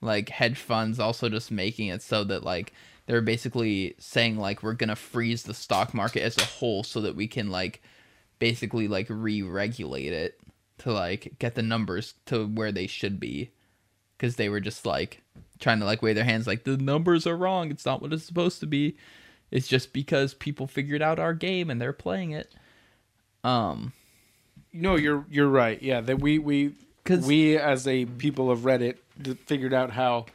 like hedge funds also just making it so that like they're basically saying like we're going to freeze the stock market as a whole so that we can like basically like re-regulate it to like get the numbers to where they should be because they were just like trying to like wave their hands like the numbers are wrong it's not what it's supposed to be it's just because people figured out our game and they're playing it um No, you're you're right. Yeah, that we we Cause, we as a people of Reddit figured out how.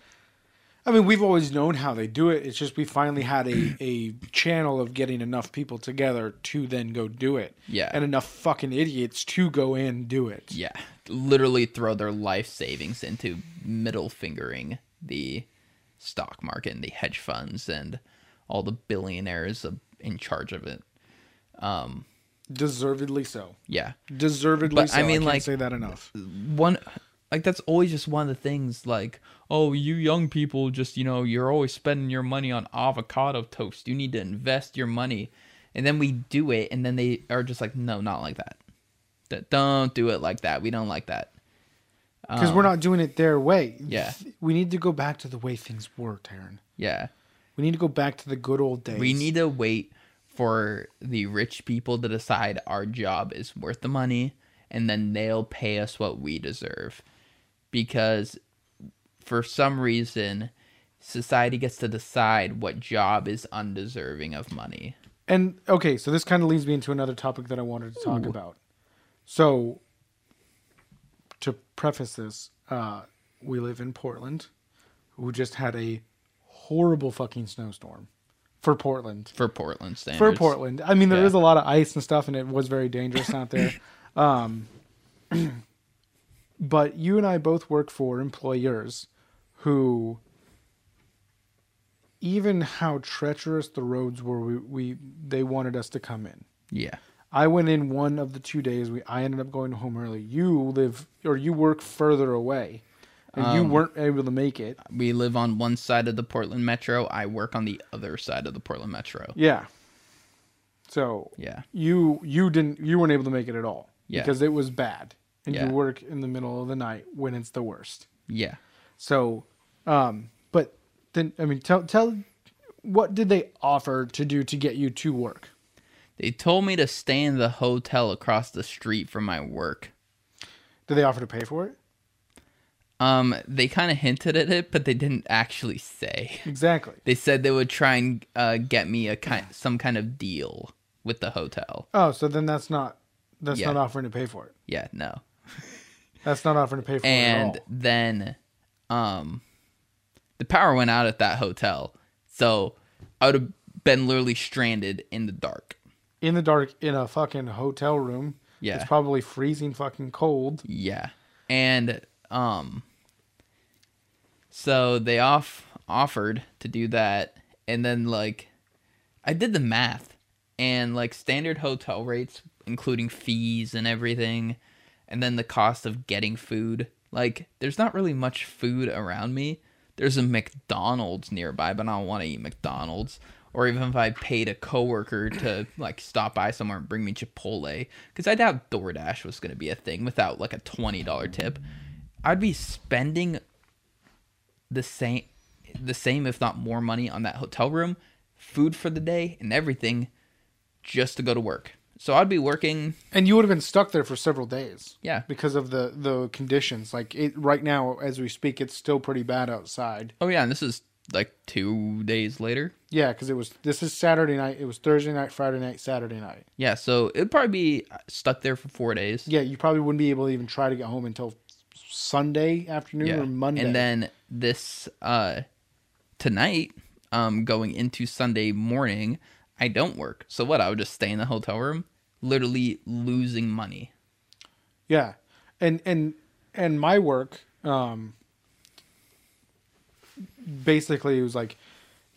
I mean, we've always known how they do it. It's just we finally had a, a channel of getting enough people together to then go do it. Yeah. And enough fucking idiots to go in and do it. yeah literally throw their life savings into middle fingering the stock market and the hedge funds and all the billionaires in charge of it Deservedly so. yeah Deservedly But, so. I I mean, can't like- say that enough. one like that's always just one of the things like oh you young people just you know you're always spending your money on avocado toast you need to invest your money and then we do it and then they are just like no not like that D- don't do it like that we don't like that Because we're not doing it their way. Um, Yeah. We need to go back to the way things were, Taryn. yeah We need to go back to the good old days. we need to wait for the rich people to decide our job is worth the money and then they'll pay us what we deserve because for some reason society gets to decide what job is undeserving of money. And okay, so this kind of leads me into another topic that I wanted to talk Ooh. about. So, to preface this, uh, we live in Portland. We just had a horrible fucking snowstorm for Portland. For Portland standards. For Portland, I mean, there is Yeah. a lot of ice and stuff, and it was very dangerous out there. Um, but you and I both work for employers who, even how treacherous the roads were, we, we they wanted us to come in. Yeah. I went in one of the two days. We I ended up going home early. You live or you work further away, and you Um, weren't able to make it. We live on one side of the Portland Metro. I work on the other side of the Portland Metro. Yeah. So Yeah. you you didn't you weren't able to make it at all Yeah. because it was bad, and Yeah. you work in the middle of the night when it's the worst. Yeah. So, um, but then I mean, tell tell what did they offer to do to get you to work? They told me to stay in the hotel across the street from my work. Did they offer to pay for it? Um, they kind of hinted at it, but they didn't actually say. Exactly. They said they would try and uh, get me a kind, some kind of deal with the hotel. Oh, so then that's not that's Yeah. not offering to pay for it. Yeah, no. That's not offering to pay for And it And then, um, the power went out at that hotel, so I would have been literally stranded in the dark. In the dark, in a fucking hotel room. Yeah. It's probably freezing fucking cold. Yeah. And um so they off offered to do that and then like I did the math and like standard hotel rates including fees and everything and then the cost of getting food. Like there's not really much food around me. There's a McDonald's nearby, but I don't want to eat McDonald's. Or even if I paid a coworker to like stop by somewhere and bring me Chipotle, because I doubt DoorDash was going to be a thing without like a twenty dollar tip. I'd be spending the same, the same if not more money on that hotel room, food for the day, and everything, just to go to work. So I'd be working. And you would have been stuck there for several days. Yeah. Because of the the conditions. Like it right now as we speak it's still pretty bad outside. Oh yeah, and this is like two days later. Yeah, cuz it was this is Saturday night. It was Thursday night, Friday night, Saturday night. Yeah, so it'd probably be stuck there for four days. Yeah, you probably wouldn't be able to even try to get home until Sunday afternoon or Monday. And then this uh tonight, um going into Sunday morning, I don't work. So what? I would just stay in the hotel room, literally losing money. Yeah, and and and my work, um, basically it was like,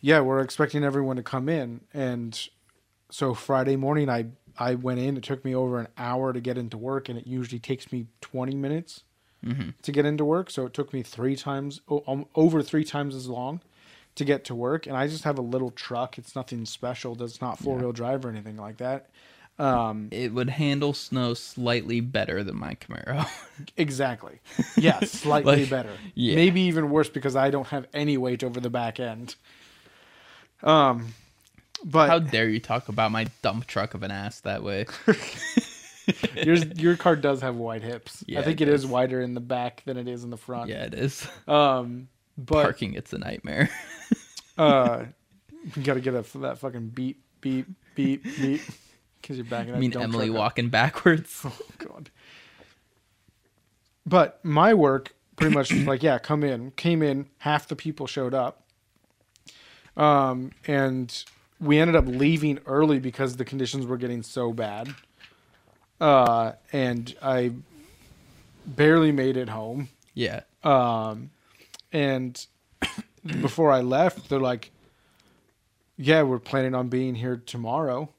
yeah, we're expecting everyone to come in, and so Friday morning I I went in. It took me over an hour to get into work, and it usually takes me twenty minutes to get into work. So it took me three times um, over three times as long to get to work, and I just have a little truck. It's nothing special. It's not four wheel drive or anything like that. Um, It would handle snow slightly better than my Camaro. Exactly. Yeah, slightly Like, better. yeah. Maybe even worse because I don't have any weight over the back end. Um, but How dare you talk about my dump truck of an ass that way? yours, your car does have wide hips. Yeah, I think it it is wider in the back than it is in the front. Yeah, it is. Um, but Parking, it's a nightmare. uh, you got to get a, that fucking beep, beep, beep, beep. Because you're backing I mean, Emily truck up. walking backwards. Oh god. But my work pretty much like, yeah, come in. Came in, half the people showed up. Um, and we ended up leaving early because the conditions were getting so bad. Uh, and I barely made it home. Yeah. Um, and before I left, they're like, "Yeah, we're planning on being here tomorrow."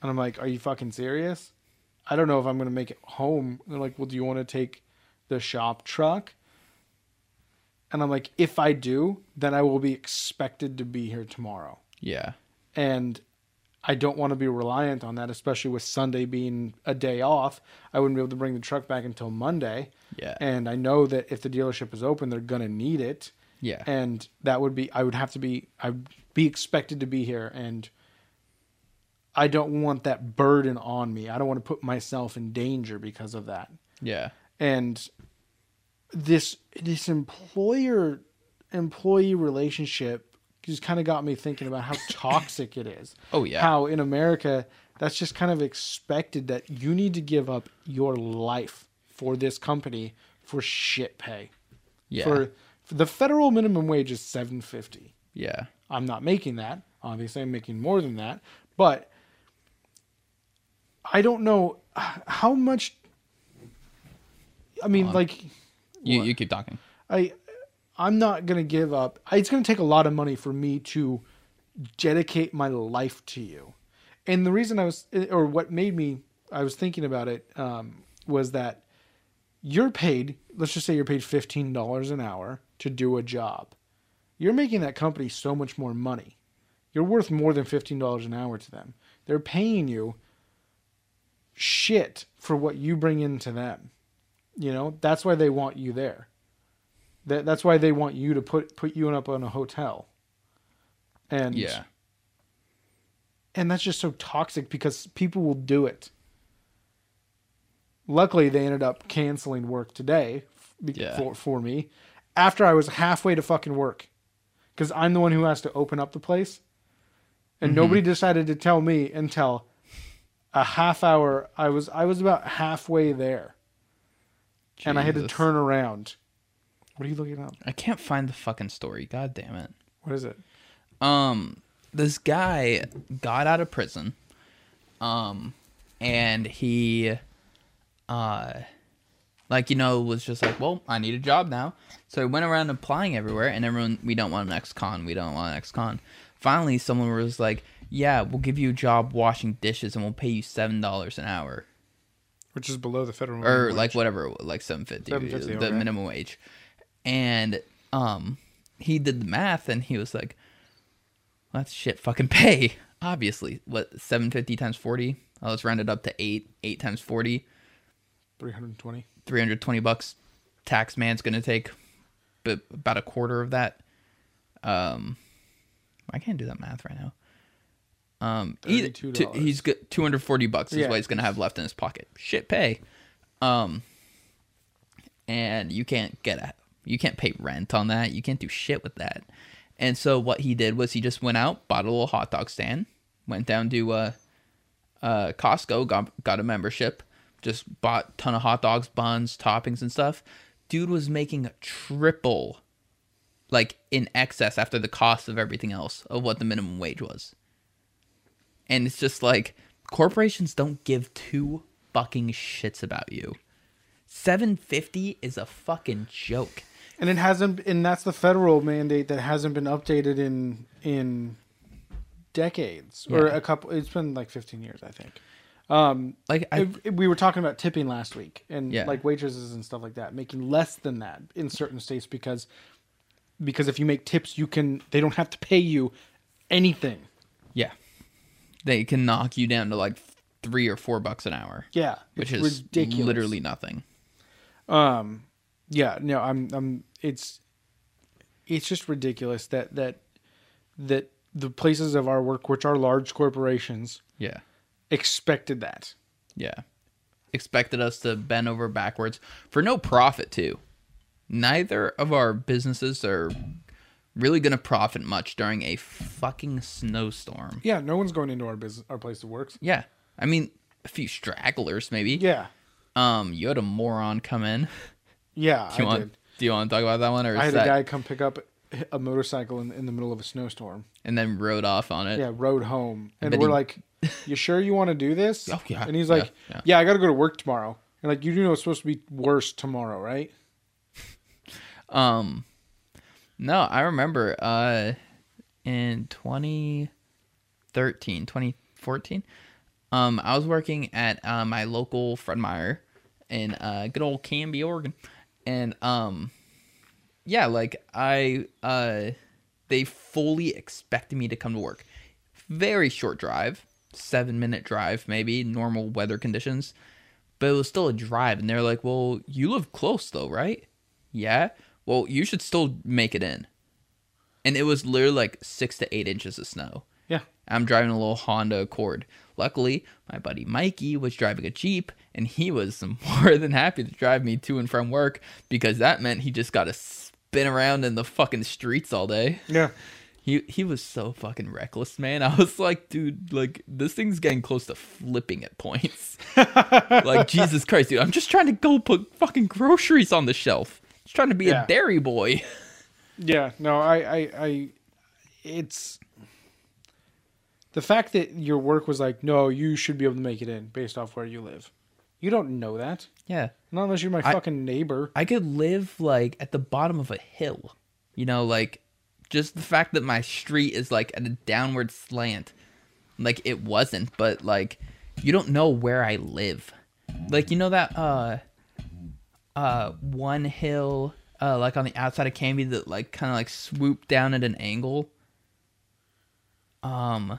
And I'm like, "Are you fucking serious?" I don't know if I'm gonna make it home. They're like, "Well, do you want to take the shop truck?" And I'm like, "If I do, then I will be expected to be here tomorrow." Yeah. and I don't want to be reliant on that, especially with Sunday being a day off. I wouldn't be able to bring the truck back until Monday. Yeah. And I know that if the dealership is open, they're gonna need it. Yeah. And that would be I would have to be I'd be expected to be here and I don't want that burden on me. I don't want to put myself in danger because of that Yeah. and this this employer employee relationship just kind of got me thinking about how toxic it is. Oh, yeah. How in America that's just kind of expected that you need to give up your life for this company for shit pay. Yeah. For, for the federal minimum wage is 750. yeah. I'm not making that. Obviously, I'm making more than that. But I don't know how much. I mean, like, You What? you keep talking. I, I'm not gonna give up. It's gonna take a lot of money for me to dedicate my life to you. And the reason I was, or what made me, I was thinking about it, um, was that you're paid. Let's just say you're paid fifteen dollars an hour to do a job. You're making that company so much more money. You're worth more than fifteen dollars an hour to them. They're paying you shit for what you bring into them. You know, that's why they want you there. That that's why they want you to put put you up on a hotel. And Yeah. and that's just so toxic because people will do it. Luckily, they ended up canceling work today Yeah. for for me after I was halfway to fucking work because I'm the one who has to open up the place, and Mm-hmm. nobody decided to tell me until a half hour. I was I was about halfway there, and I had to Jesus. turn around. What are you looking up? I can't find the fucking story. God damn it. What is it? um this guy got out of prison um and he uh like you know was just like well i need a job now so he went around applying everywhere and everyone we don't want an ex-con we don't want an ex-con finally someone was like yeah we'll give you a job washing dishes and we'll pay you seven dollars an hour Which is below the federal or like whatever, like seven fifty, $7.50, the okay. minimum wage. And um, he did the math, and he was like, "That's shit, fucking pay." Obviously, what seven fifty times forty? Oh, let's round it up to eight. Eight times forty, three hundred twenty. three hundred twenty bucks. Tax man's gonna take, b- about a quarter of that. Um, I can't do that math right now. Um, either, $32. he's got two hundred forty bucks is Yeah. what he's gonna have left in his pocket. Shit, pay. Um, and you can't get a you can't pay rent on that. You can't do shit with that. And so what he did was he just went out, bought a little hot dog stand, went down to uh, uh, Costco, got got a membership, just bought ton of hot dogs, buns, toppings, and stuff. Dude was making triple, like in excess after the cost of everything else of what the minimum wage was. And it's just like corporations don't give two fucking shits about you. 750 is a fucking joke. And it hasn't, and that's the federal mandate that hasn't been updated in in decades or Yeah. a couple. It's been like fifteen years, I think. Um, Like I, we were talking about tipping last week, and Yeah. like waitresses and stuff like that, making less than that in certain states because because if you make tips, you can they don't have to pay you anything. yeah, they can knock you down to like three or four bucks an hour, Yeah, which it's is ridiculous. literally nothing. Um, yeah, no, I'm, I'm. It's, it's just ridiculous that that that the places of our work, which are large corporations, Yeah, expected that. yeah. Expected us to bend over backwards for no profit too. Neither of our businesses are really gonna profit much during a fucking snowstorm. Yeah, no one's going into our business, our place of works. Yeah, I mean a few stragglers maybe. Yeah, Um, you had a moron come in. Yeah, Do you I want? did. Do you want to talk about that one, or I had that a guy come pick up a motorcycle in, in the middle of a snowstorm. and then rode off on it? Yeah, rode home, and we're he- like, "You sure you want to do this?" Oh, yeah, And he's yeah, like, yeah. "Yeah, I got to go to work tomorrow." And like, you do know it's supposed to be worse tomorrow, right? Um, no, I remember uh, in 2013, 2014, um, I was working at uh, my local Fred Meyer in uh, good old Canby, Oregon, and um, yeah, like I uh, they fully expected me to come to work. Very short drive, seven minute drive, maybe normal weather conditions, but it was still a drive, and they're like, "Well, you live close though, right?" Yeah. Well, you should still make it in. And it was literally like six to eight inches of snow. Yeah. I'm driving a little Honda Accord. Luckily, my buddy Mikey was driving a Jeep, and he was more than happy to drive me to and from work because that meant he just got to spin around in the fucking streets all day. Yeah. He he was so fucking reckless, man. I was like, dude, like this thing's getting close to flipping at points. like Jesus Christ, dude, I'm just trying to go put fucking groceries on the shelf. Just trying to be Yeah. a dairy boy. Yeah, no, I, I, I, it's the fact that your work was like, no, you should be able to make it in based off where you live. You don't know that, Yeah. not unless you're my I- fucking neighbor. I could live like at the bottom of a hill. You know, like just the fact that my street is like at a downward slant. Like it wasn't, but like you don't know where I live. Like you know that uh uh one hill uh like on the outside of Canby that like kind of like swooped down at an angle. Um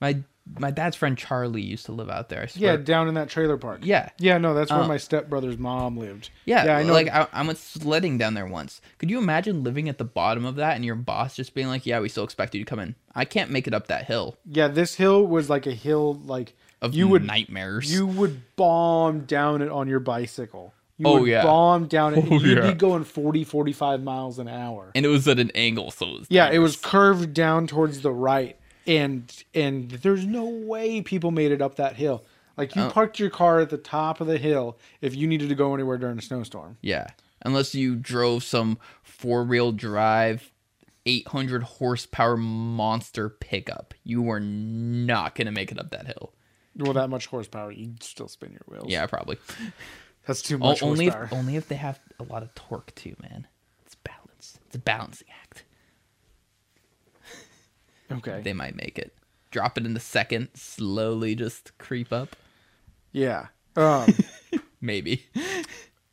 my my dad's friend Charlie used to live out there. I Yeah, down in that trailer park. Yeah. yeah, no, that's where Oh. my stepbrother's mom lived. Yeah, yeah, I know. Like I, I went sledding down there once. Could you imagine living at the bottom of that and your boss just being like, "Yeah, we still expect you to come in." I can't make it up that hill yeah, this hill was like a hill like of you would nightmares. you would bomb down it on your bicycle. You Oh, would yeah. bomb down it. Oh, you'd yeah. be going 40, 45 miles an hour. and it was at an angle, so it was Yeah, it was curved down towards the right, and and there's no way people made it up that hill. Like you Oh. parked your car at the top of the hill if you needed to go anywhere during a snowstorm. Yeah, unless you drove some four wheel drive, eight hundred horsepower monster pickup, you were not gonna make it up that hill. Well, that much horsepower, you'd still spin your wheels. Yeah, probably. that's too much only if, only if they have a lot of torque too, man. It's balance. It's a balancing act. Okay. they might make it. Drop it in the second, slowly just creep up. Yeah. Um. Maybe.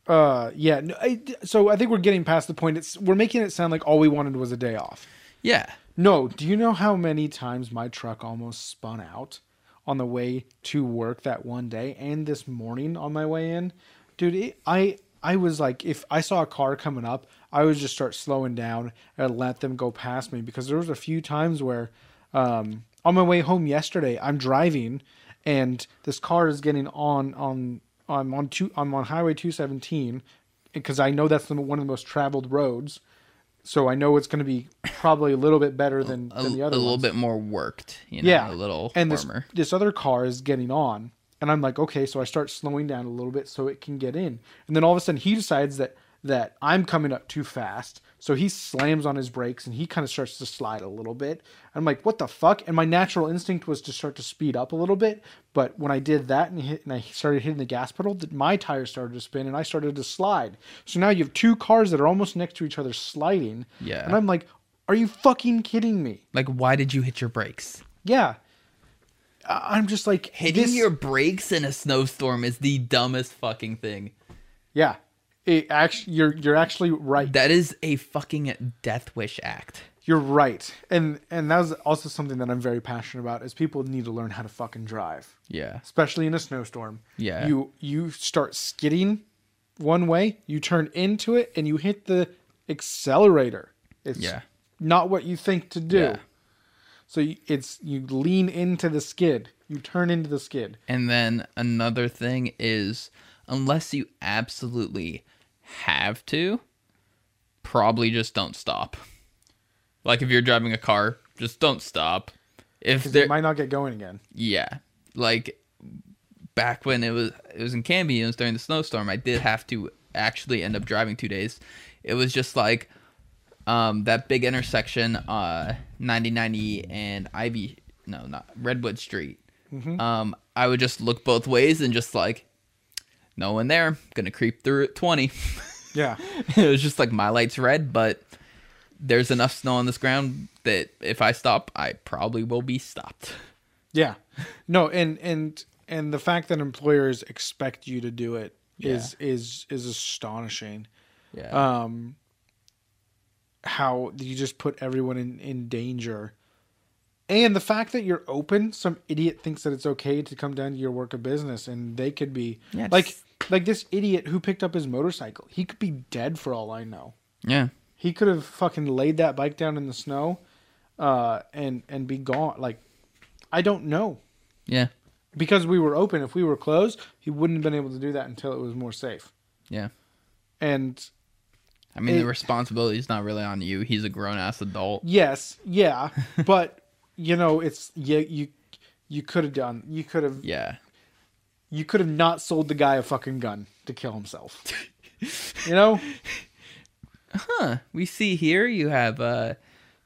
uh. Yeah. No, I, so I think we're getting past the point. It's we're making it sound like all we wanted was a day off. Yeah. No, do you know how many times my truck almost spun out on the way to work that one day and this morning on my way in? Dude, it, I I was like if I saw a car coming up, I would just start slowing down and let them go past me because there was a few times where um on my way home yesterday, I'm driving and this car is getting on on I'm on two I'm on highway 217 because I know that's the, one of the most traveled roads. So I know it's going to be probably a little bit better than, A, than the other. a other little ones. bit more worked. You know, yeah, A little and this, this other car is getting on, and I'm like, okay, so I start slowing down a little bit so it can get in, and then all of a sudden he decides that that I'm coming up too fast, so he slams on his brakes and he kind of starts to slide a little bit. I'm like, what the fuck? And my natural instinct was to start to speed up a little bit, but when I did that and, hit, and I started hitting the gas pedal, my tires started to spin and I started to slide. So now you have two cars that are almost next to each other sliding. Yeah. and I'm like, are you fucking kidding me? Like, why did you hit your brakes? Yeah. I'm just like Hitting this- your brakes in a snowstorm is the dumbest fucking thing. Yeah. It actually you're you're actually right. That is a fucking death wish act. You're right. And and that was also something that I'm very passionate about is people need to learn how to fucking drive. Yeah. Especially in a snowstorm. Yeah. You you start skidding one way, you turn into it and you hit the accelerator. It's Yeah. not what you think to do. Yeah. So you, it's you lean into the skid. You turn into the skid. And then another thing is, unless you absolutely have to, probably just don't stop. Like if you're driving a car, just don't stop. If there, it might not get going again. yeah, like back when it was it was in Canby, it was during the snowstorm. I did have to actually end up driving two days. It was just like um that big intersection, uh, ninety ninety and Ivy, no, not Redwood Street. Um, I would just look both ways and just like, no one there. Gonna creep through at twenty. Yeah. it was just like my light's red, but there's enough snow on this ground that if I stop, I probably will be stopped. Yeah. No, and and and the fact that employers expect you to do it is is is astonishing. Yeah. Um how you just put everyone in in danger. And the fact that you're open, some idiot thinks that it's okay to come down to your work of business and they could be Yeah, like like this idiot who picked up his motorcycle. He could be dead for all I know. yeah. He could have fucking laid that bike down in the snow uh and and be gone. Like I don't know Yeah. because we were open. If we were closed, he wouldn't have been able to do that until it was more safe. Yeah. And I mean, It- the responsibility is not really on you. He's a grown ass adult. Yes, yeah, but you know, it's yeah, you you could have done, you could have, Yeah. you could have not sold the guy a fucking gun to kill himself. you know, Huh. We see here you have uh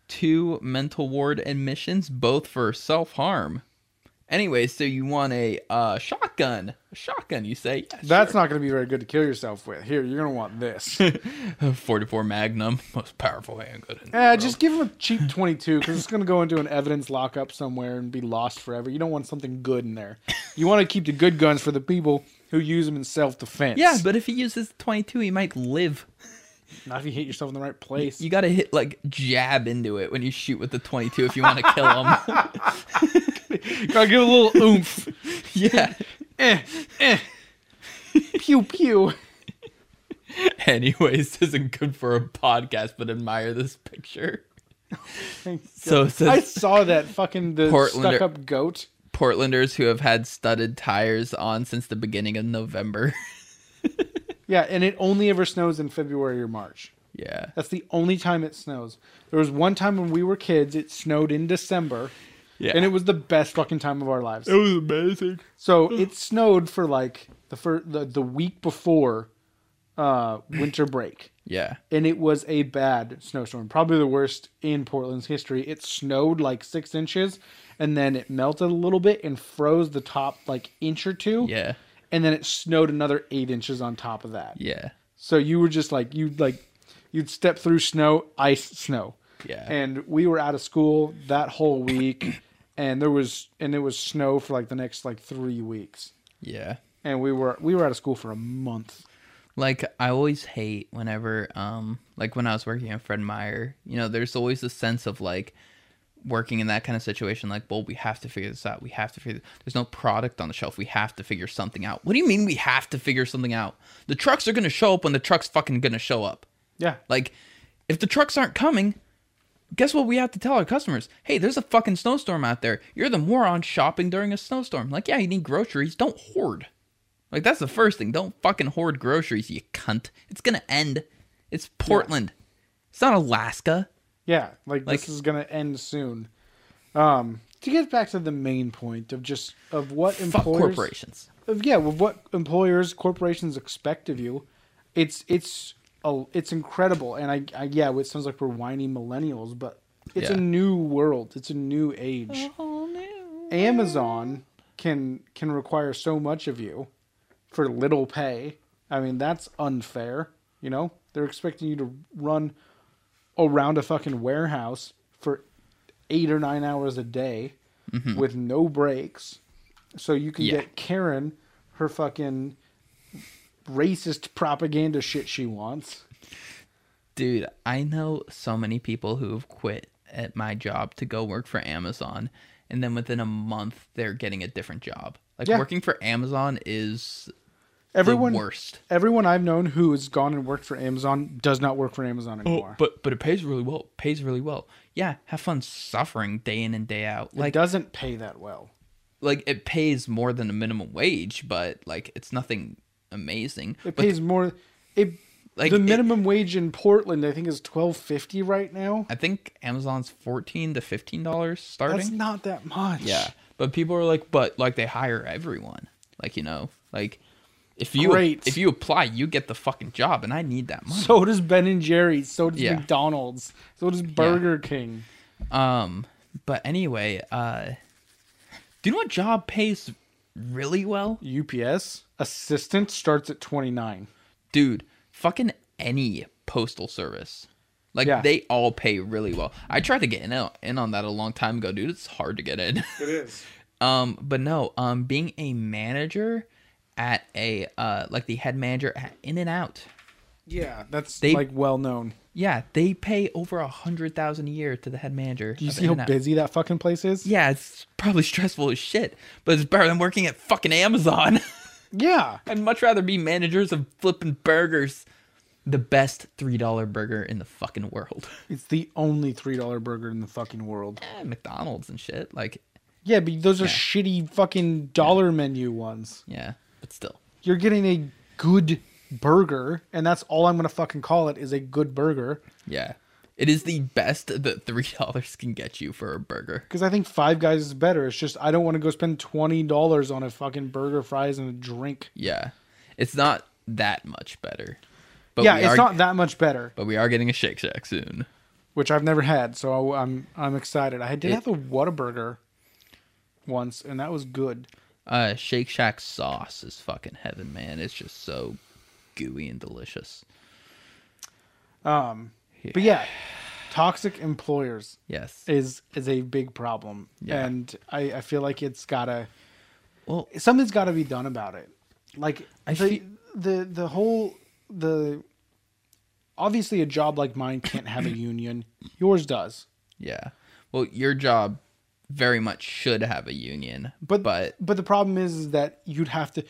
two mental ward admissions, both for self harm. Anyway, so you want a uh, shotgun? A shotgun, you say? Yeah, that's not going to be very good to kill yourself with. Here, you're going to want this. 44 Magnum, most powerful handgun. world. just give him a cheap 22 because it's going to go into an evidence lockup somewhere and be lost forever. You don't want something good in there. You want to keep the good guns for the people who use them in self defense. yeah, but if he uses 22, he might live. not if you hit yourself in the right place. You got to hit like jab into it when you shoot with the 22 if you want to kill him. Gotta give a little oomph. yeah. eh, eh. Pew pew. Anyways, this isn't good for a podcast, but admire this picture. So it says I saw that fucking the Portlander- stuck up goat. Portlanders who have had studded tires on since the beginning of November. Yeah, and it only ever snows in February or March. yeah. That's the only time it snows. There was one time when we were kids, it snowed in December, Yeah. and it was the best fucking time of our lives. It was amazing. So it snowed for like the fir- the the week before uh, winter break, Yeah. and it was a bad snowstorm, probably the worst in Portland's history. It snowed like six inches, and then it melted a little bit and froze the top like inch or two, Yeah. and then it snowed another eight inches on top of that. Yeah. So you were just like you'd like you'd step through snow, ice, snow. Yeah. And we were out of school that whole week and there was and it was snow for like the next like 3 weeks. Yeah. And we were we were out of school for a month. Like I always hate whenever um like when I was working at Fred Meyer, you know, there's always a sense of like working in that kind of situation like, well, we have to figure this out. We have to figure there's no product on the shelf. We have to figure something out. What do you mean we have to figure something out? The trucks are going to show up when the truck's fucking going to show up. Yeah. Like if the trucks aren't coming, guess what we have to tell our customers? Hey, there's a fucking snowstorm out there. You're the moron shopping during a snowstorm. Like, yeah, you need groceries. Don't hoard. Like that's the first thing. Don't fucking hoard groceries, you cunt. It's gonna end. It's Portland. It's not Alaska. Yeah, like, Like- this is going to end soon. Um to get back to the main point of just of what employers corporations. of yeah, with what employers, corporations expect of you, it's it's a, it's incredible. And I, I yeah, it sounds like we're whiny millennials, but it's Yeah. a new world. It's a new age. A new Amazon can can require so much of you for little pay. I mean, that's unfair. You know, they're expecting you to run around a fucking warehouse for eight or nine hours a day mm-hmm. with no breaks, so you can Yeah. get Karen her fucking racist propaganda shit she wants. Dude, I know so many people who have quit at my job to go work for Amazon, and then within a month they're getting a different job. Like Yeah. working for Amazon is Everyone, the worst. everyone I've known who has gone and worked for Amazon does not work for Amazon oh, anymore. Oh, but but it pays really well. It pays really well. Yeah, have fun suffering day in and day out. Like it doesn't pay that well. like it pays more than a minimum wage, but like it's nothing amazing. It But, pays more. It Like, the it- minimum wage in Portland, I think, is twelve fifty right now. I think Amazon's fourteen to fifteen dollars starting. That's not that much. Yeah, but people are like, but like they hire everyone. Like you know, like if you Great. if you apply, you get the fucking job, and I need that money. So does Ben and Jerry's. So does Yeah. McDonald's. So does Burger King. Um, but anyway, uh, do you know what job pays really well, UPS assistant starts at twenty nine. dude? Fucking any postal service. Like Yeah. they all pay really well. I tried to get in, in on that a long time ago, dude. It's hard to get in. It is. Um, but no, um, being a manager at a uh, like the head manager at In-N-Out, Yeah, that's They- like well known. yeah, they pay over a hundred thousand a year to the head manager. Do you of see how In-N-Out. busy that fucking place is? Yeah, it's probably stressful as shit, but it's better than working at fucking Amazon. Yeah. I'd much rather be managers of flipping burgers. The best three dollar burger in the fucking world. It's the only three dollar burger in the fucking world. Eh, McDonald's and shit. Like, Yeah, but those are shitty fucking dollar menu ones. yeah, but still. You're getting a good burger, and that's all I'm gonna fucking call it is a good burger. Yeah. It is the best that three dollars can get you for a burger. Because I think Five Guys is better. It's just I don't want to go spend twenty dollars on a fucking burger, fries, and a drink. Yeah. It's not that much better. But yeah, it's are, not that much better, but we are getting a Shake Shack soon. which I've never had, so I'm I'm excited. I did It- have a Whataburger once, and that was good. Uh Shake Shack sauce is fucking heaven, man. It's just so gooey and delicious. Um, but yeah, toxic employers Yes. is is a big problem, Yeah. and I I feel like it's gotta Well, something's got to be done about it. Like I the, feel- the the whole the obviously a job like mine can't have a union. Yours does, yeah. Well, your job very much should have a union, but but but the problem is, is that you'd have to.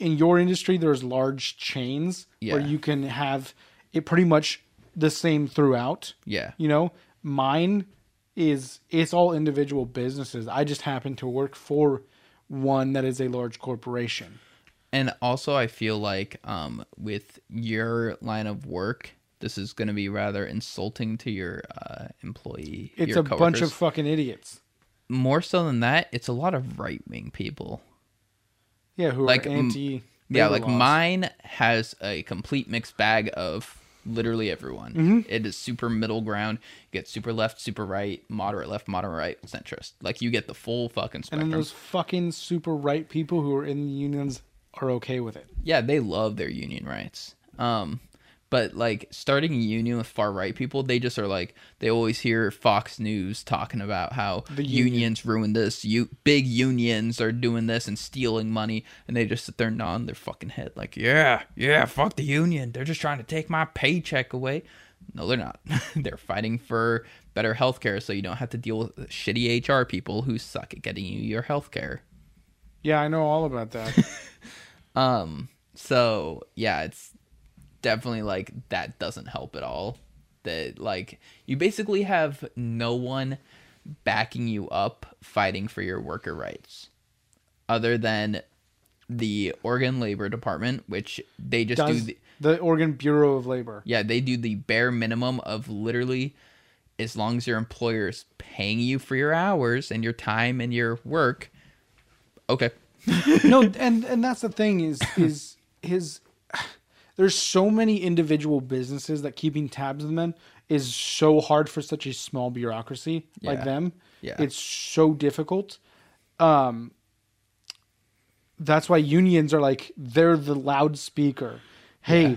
In your industry, there's large chains where you can have it pretty much the same throughout. yeah. You know, mine is it's all individual businesses. I just happen to work for one that is a large corporation. And also, I feel like um, with your line of work, this is going to be rather insulting to your uh, employee. It's your a bunch of fucking idiots. more so than that. It's a lot of right wing people. Yeah, who Like, are anti. Yeah, like laws. mine has a complete mixed bag of literally everyone. Mm-hmm. It is super middle ground. You get super left, super right, moderate left, moderate right, centrist. Like you get the full fucking And spectrum. then those fucking super right people who are in the unions are okay with it. yeah, they love their union rights. Um, but like starting a union with far right people, they just are like they always hear Fox News talking about how The union. unions ruin this. You big unions are doing this and stealing money, and they just sit there nod their fucking head like, yeah, yeah, fuck the union. They're just trying to take my paycheck away. No, they're not. they're fighting for better healthcare, so you don't have to deal with shitty HR people who suck at getting you your healthcare. Yeah, I know all about that. Um, so yeah, it's definitely like that doesn't help at all. That like you basically have no one backing you up fighting for your worker rights other than the Oregon Labor Department, which they just do the, the Oregon Bureau of Labor. yeah, they do the bare minimum of literally as long as your employer is paying you for your hours and your time and your work. Okay. no, and and that's the thing is is his. There's so many individual businesses that keeping tabs on them is so hard for such a small bureaucracy like them. Yeah. It's so difficult. Um that's why unions are like they're the loudspeaker. Hey, Yeah.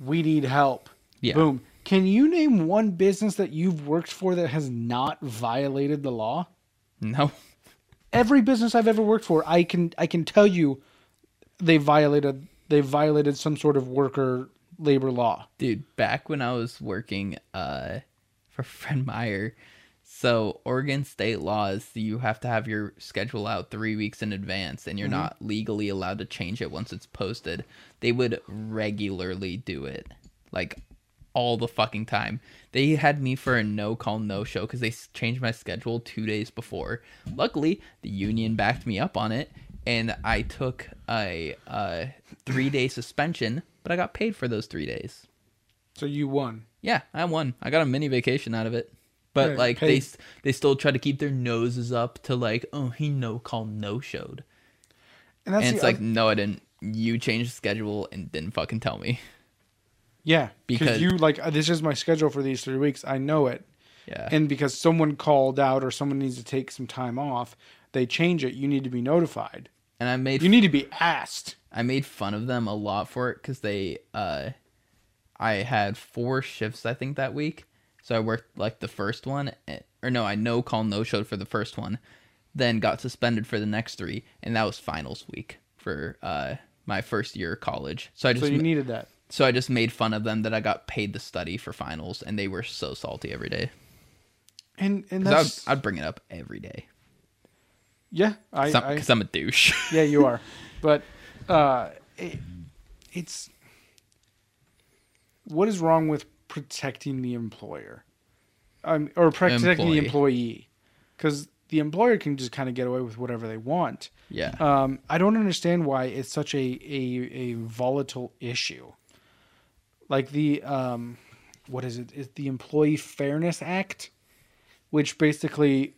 we need help. Yeah. Boom. Can you name one business that you've worked for that has not violated the law? No. every business I've ever worked for, I can I can tell you they violated they violated some sort of worker labor law. dude back when i was working uh for fred meyer so oregon state law is you have to have your schedule out three weeks in advance and you're not legally allowed to change it once it's posted. They would regularly do it like all the fucking time. They had me for a no call no show because they changed my schedule two days before. Luckily the union backed me up on it and i took a, uh three day suspension but i got paid for those three days So you won. yeah, I won. I got a mini vacation out of it. But Yeah, like they paid. they still try to keep their noses up to like, oh, he no call no showed. And that's And it's like, no, I didn't. You changed the schedule and didn't fucking tell me. yeah, because because- you like uh, this is my schedule for these three weeks. I know it, Yeah. and because someone called out or someone needs to take some time off, they change it. You need to be notified. And I made You need to be asked. I made fun of them a lot for it because they uh I had four shifts I think that week. So I worked like the first one eh, or no, I no call no showed for the first one, then got suspended for the next three, and that was finals week for uh my first year of college. So I just So you needed that. so I just made fun of them that I got paid to study for finals, and they were so salty every day. And and 'Cause I'd, I'd bring it up every day. Yeah. I, Because I'm, a douche. Yeah, you are. But uh, it, it's what is wrong with protecting the employer, um, or protecting the Employee. employee? Because the employer can just kind of get away with whatever they want. Yeah. Um, I don't understand why it's such a a, a volatile issue. Like the um, what is it? Is the Employee Fairness Act, which basically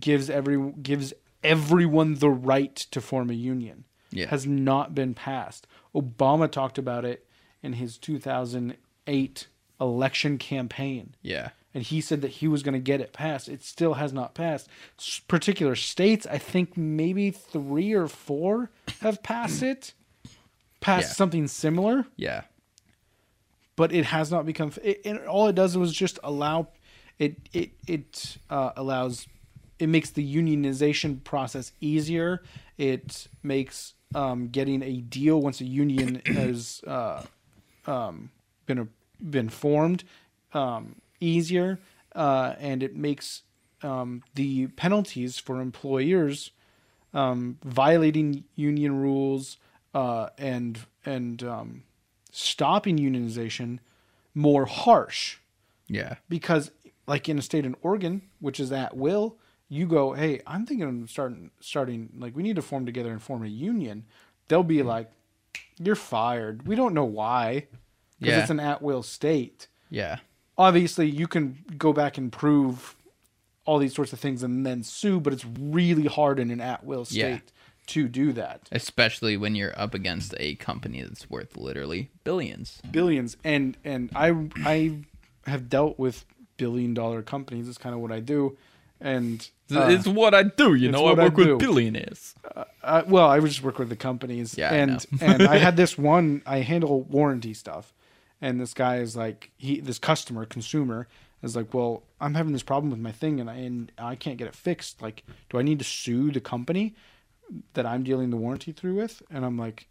gives every gives everyone the right to form a union, Yeah. has not been passed. Obama talked about it in his 2008 election campaign yeah. and he said that he was going to get it passed. It still has not passed. S- particular states, I think maybe three or four have passed it, passed Yeah. something similar, Yeah. but it has not become. It, it, all it does was just allow it. It it uh, allows. It makes the unionization process easier. It makes um, getting a deal once a union has uh, um, been a, been formed um, easier, uh, and it makes um, the penalties for employers um, violating union rules uh, and and um, stopping unionization more harsh Yeah. because like in a state in Oregon, which is at will, you go, hey, I'm thinking of starting starting like we need to form together and form a union. They'll be hmm. like, you're fired. We don't know why, because Yeah. it's an at will state. Yeah. Obviously, you can go back and prove all these sorts of things and then sue, but it's really hard in an at will state Yeah. to do that. Especially when you're up against a company that's worth literally billions. billions and and i i have dealt with billion dollar companies it's kind of what i do and uh, it's what I do, you know. I what I work with billionaires. uh, well i just work with the companies Yeah, and know. and i had this one i handle warranty stuff and this guy is like he this customer consumer is like well i'm having this problem with my thing and i and i can't get it fixed like do i need to sue the company that i'm dealing the warranty through with and i'm like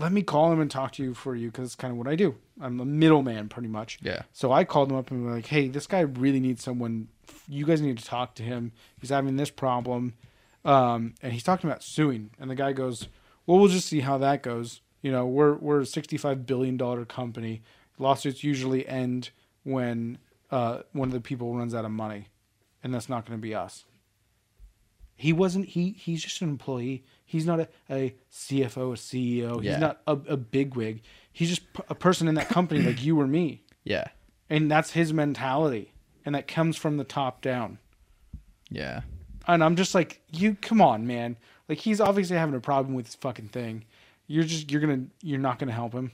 let me call him and talk to you for you because it's kind of what i do i'm a middleman pretty much Yeah. so I called him up and was like, "Hey, this guy really needs someone. You guys need to talk to him. He's having this problem, um, and he's talking about suing." And the guy goes, "Well, we'll just see how that goes. You know, we're we're a sixty-five billion dollar company. Lawsuits usually end when uh, one of the people runs out of money, and that's not going to be us." He wasn't. He he's just an employee. He's not a, a CFO, a CEO. Yeah. He's not a, a bigwig. He's just p- a person in that company like you or me Yeah. and that's his mentality and that comes from the top down Yeah. and i'm just like you come on man like he's obviously having a problem with his fucking thing you're just you're gonna you're not gonna help him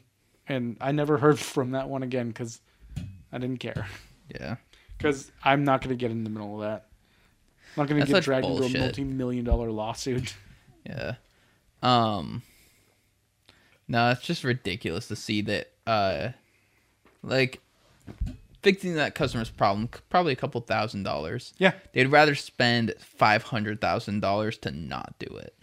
and i never heard from that one again because i didn't care Yeah. because i'm not gonna get in the middle of that i'm not gonna That's get dragged into a multi-million dollar lawsuit Yeah. Um No, it's just ridiculous to see that uh like fixing that customer's problem probably a couple thousand dollars. yeah They'd rather spend five hundred thousand dollars to not do it.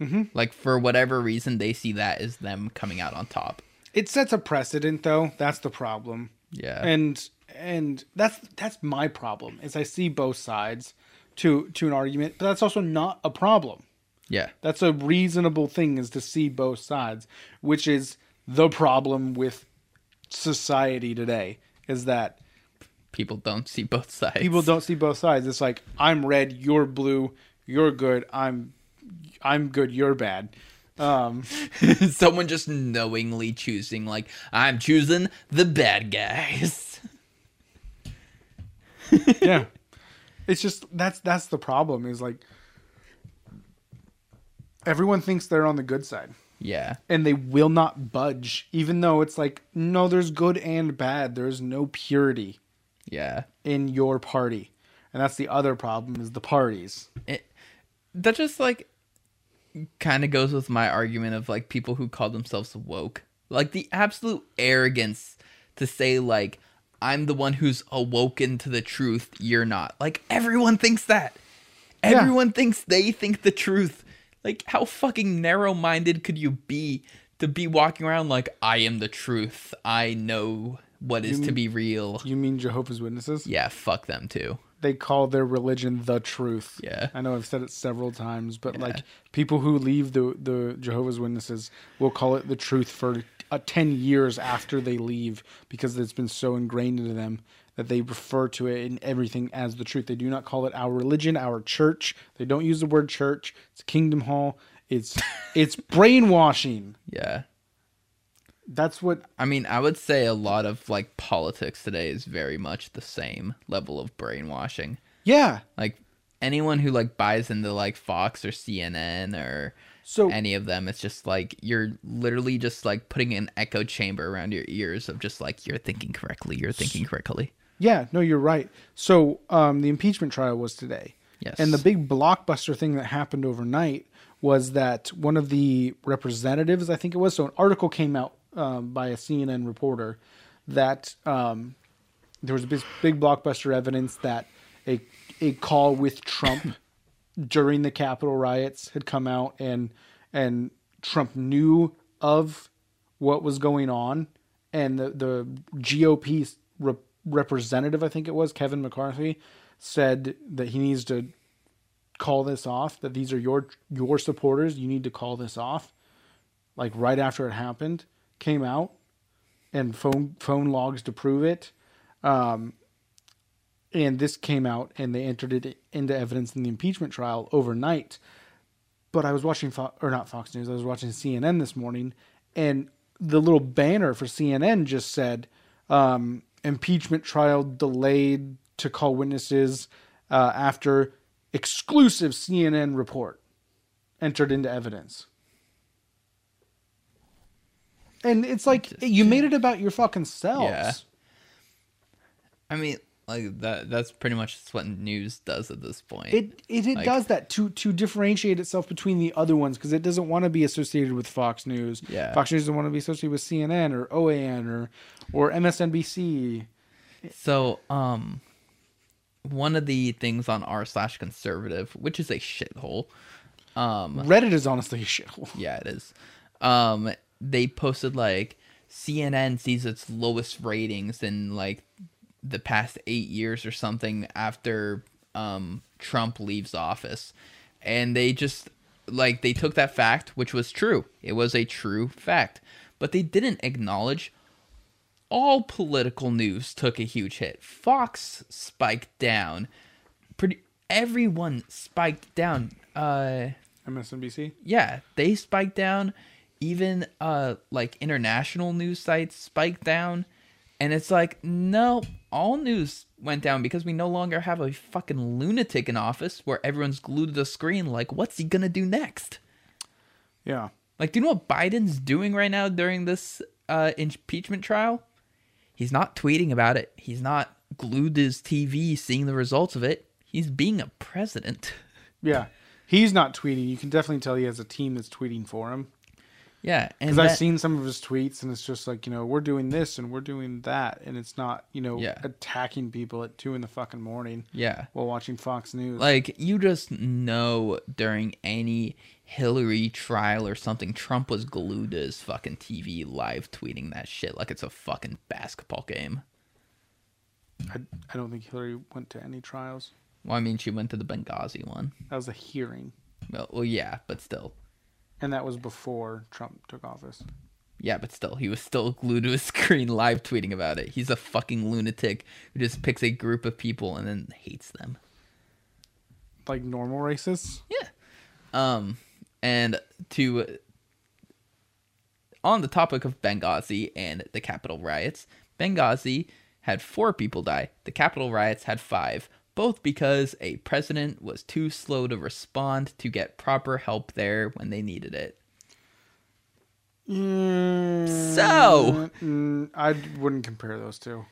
Mhm. Like for whatever reason, they see that as them coming out on top. it sets a precedent though that's the problem Yeah, and and that's that's my problem is i see both sides to to an argument but that's also not a problem yeah, that's a reasonable thing is to see both sides which is the problem with society today is that people don't see both sides. people don't see both sides it's like i'm red you're blue you're good i'm i'm good you're bad um Someone just knowingly choosing, like, I'm choosing the bad guys. yeah it's just that's that's the problem is like everyone thinks they're on the good side. Yeah, and they will not budge even though it's like no there's good and bad. There's no purity yeah. in your party. And that's the other problem is the parties. It that just like kind of goes with my argument of like people who call themselves woke. Like the absolute arrogance to say like i'm the one who's awoken to the truth you're not. Like everyone thinks that. Yeah. everyone thinks they think the truth like how fucking narrow-minded could you be to be walking around like i am the truth. I know what is to be real. You mean jehovah's witnesses? Yeah fuck them too. They call their religion the truth. Yeah. i know i've said it several times but like people who leave the the jehovah's witnesses will call it the truth for uh, 10 years after they leave because it's been so ingrained into them that they refer to it in everything as the truth. They do not call it our religion, our church. They don't use the word church. It's Kingdom Hall. It's it's brainwashing. Yeah. That's what I mean, I would say a lot of like politics today is very much the same level of brainwashing. yeah. Like anyone who like buys into like Fox or CNN or So any of them, it's just like you're literally just like putting an echo chamber around your ears of just like you're thinking correctly, you're thinking correctly. Yeah, no, you're right. So um, the impeachment trial was today. Yes. And the big blockbuster thing that happened overnight was that one of the representatives, I think it was, so an article came out um, by a CNN reporter that um, there was a big, big blockbuster evidence that a a call with Trump during the Capitol riots had come out, and and Trump knew of what was going on, and the the GOP representative, I think it was Kevin McCarthy, said that he needs to call this off. That these are your your supporters. You need to call this off. Like right after it happened, came out, and phone phone logs to prove it. Um, and this came out, and they entered it into evidence in the impeachment trial overnight. But I was watching Fo- or not Fox News. I was watching CNN this morning, and the little banner for CNN just said um, impeachment trial delayed to call witnesses uh, after exclusive CNN report entered into evidence. And it's like you made it about your fucking selves. Yeah. I mean, like that that's pretty much what news does at this point. It it, it Like- does that to to differentiate itself between the other ones because it doesn't want to be associated with Fox News. Yeah. Fox News doesn't want to be associated with CNN or OAN or or MSNBC. So, um, one of the things on r slash conservative, which is a shithole. Um, Reddit is honestly a shithole. yeah, it is. Um, they posted like CNN sees its lowest ratings in like the past eight years or something after um Trump leaves office, and they just like they took that fact, which was true. It was a true fact, but they didn't acknowledge all political news took a huge hit. Fox spiked down. Pretty everyone spiked down. Uh MSNBC. yeah, they spiked down. Even uh like international news sites spiked down. And it's like, no, all news went down because we no longer have a fucking lunatic in office where everyone's glued to the screen like what's he gonna do next? Yeah. Like, do you know what Biden's doing right now during this uh, impeachment trial? He's not tweeting about it. He's not glued to his TV seeing the results of it. He's being a president. Yeah. He's not tweeting. You can definitely tell he has a team that's tweeting for him. Yeah, and Because I've seen some of his tweets, and it's just like you know we're doing this and we're doing that, and it's not you know Yeah. attacking people at two in the fucking morning yeah, while watching Fox News. like you just know during any Hillary trial or something, Trump was glued to his fucking TV, live tweeting that shit like it's a fucking basketball game. I, I don't think Hillary went to any trials. Well, I mean, she went to the Benghazi one. That was a hearing, Well, well yeah, but still. And that was before Trump took office. Yeah, but still, he was still glued to his screen live tweeting about it. He's a fucking lunatic who just picks a group of people and then hates them. Like normal racists. Yeah. Um, and to on the topic of Benghazi and the Capitol riots, Benghazi had four people die. The Capitol riots had five, both because a president was too slow to respond to get proper help there when they needed it. So- Mm, I wouldn't compare those two.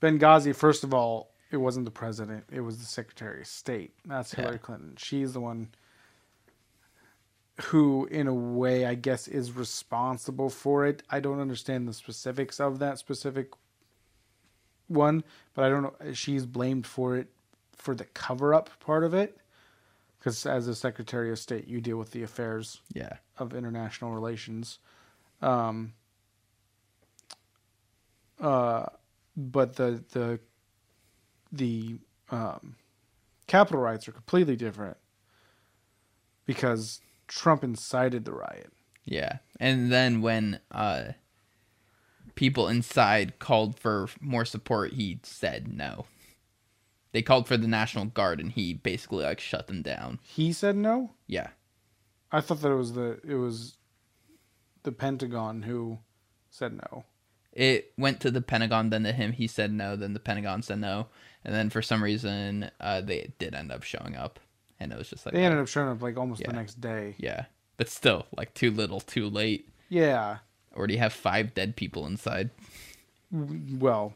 Benghazi, first of all, it wasn't the president; it was the Secretary of State. That's Hillary Yeah. Clinton. She's the one who, in a way, I guess, is responsible for it. I don't understand the specifics of that specific one, but I don't know. She's blamed for it for the cover-up part of it, because as a Secretary of State, you deal with the affairs Yeah. of international relations. Um, uh, but the the the um, Capitol riots are completely different because Trump incited the riot. Yeah. And then when uh people inside called for more support, he said no. They called for the National Guard, and he basically like shut them down. He said no. Yeah, I thought that it was the it was the Pentagon who said no. it went to the Pentagon, then to him. He said no. Then the Pentagon said no, and then for some reason, uh, they did end up showing up, and it was just like, They ended up showing up like almost Yeah. the next day. yeah, but still, like too little, too late. Yeah. Already have five dead people inside. Well,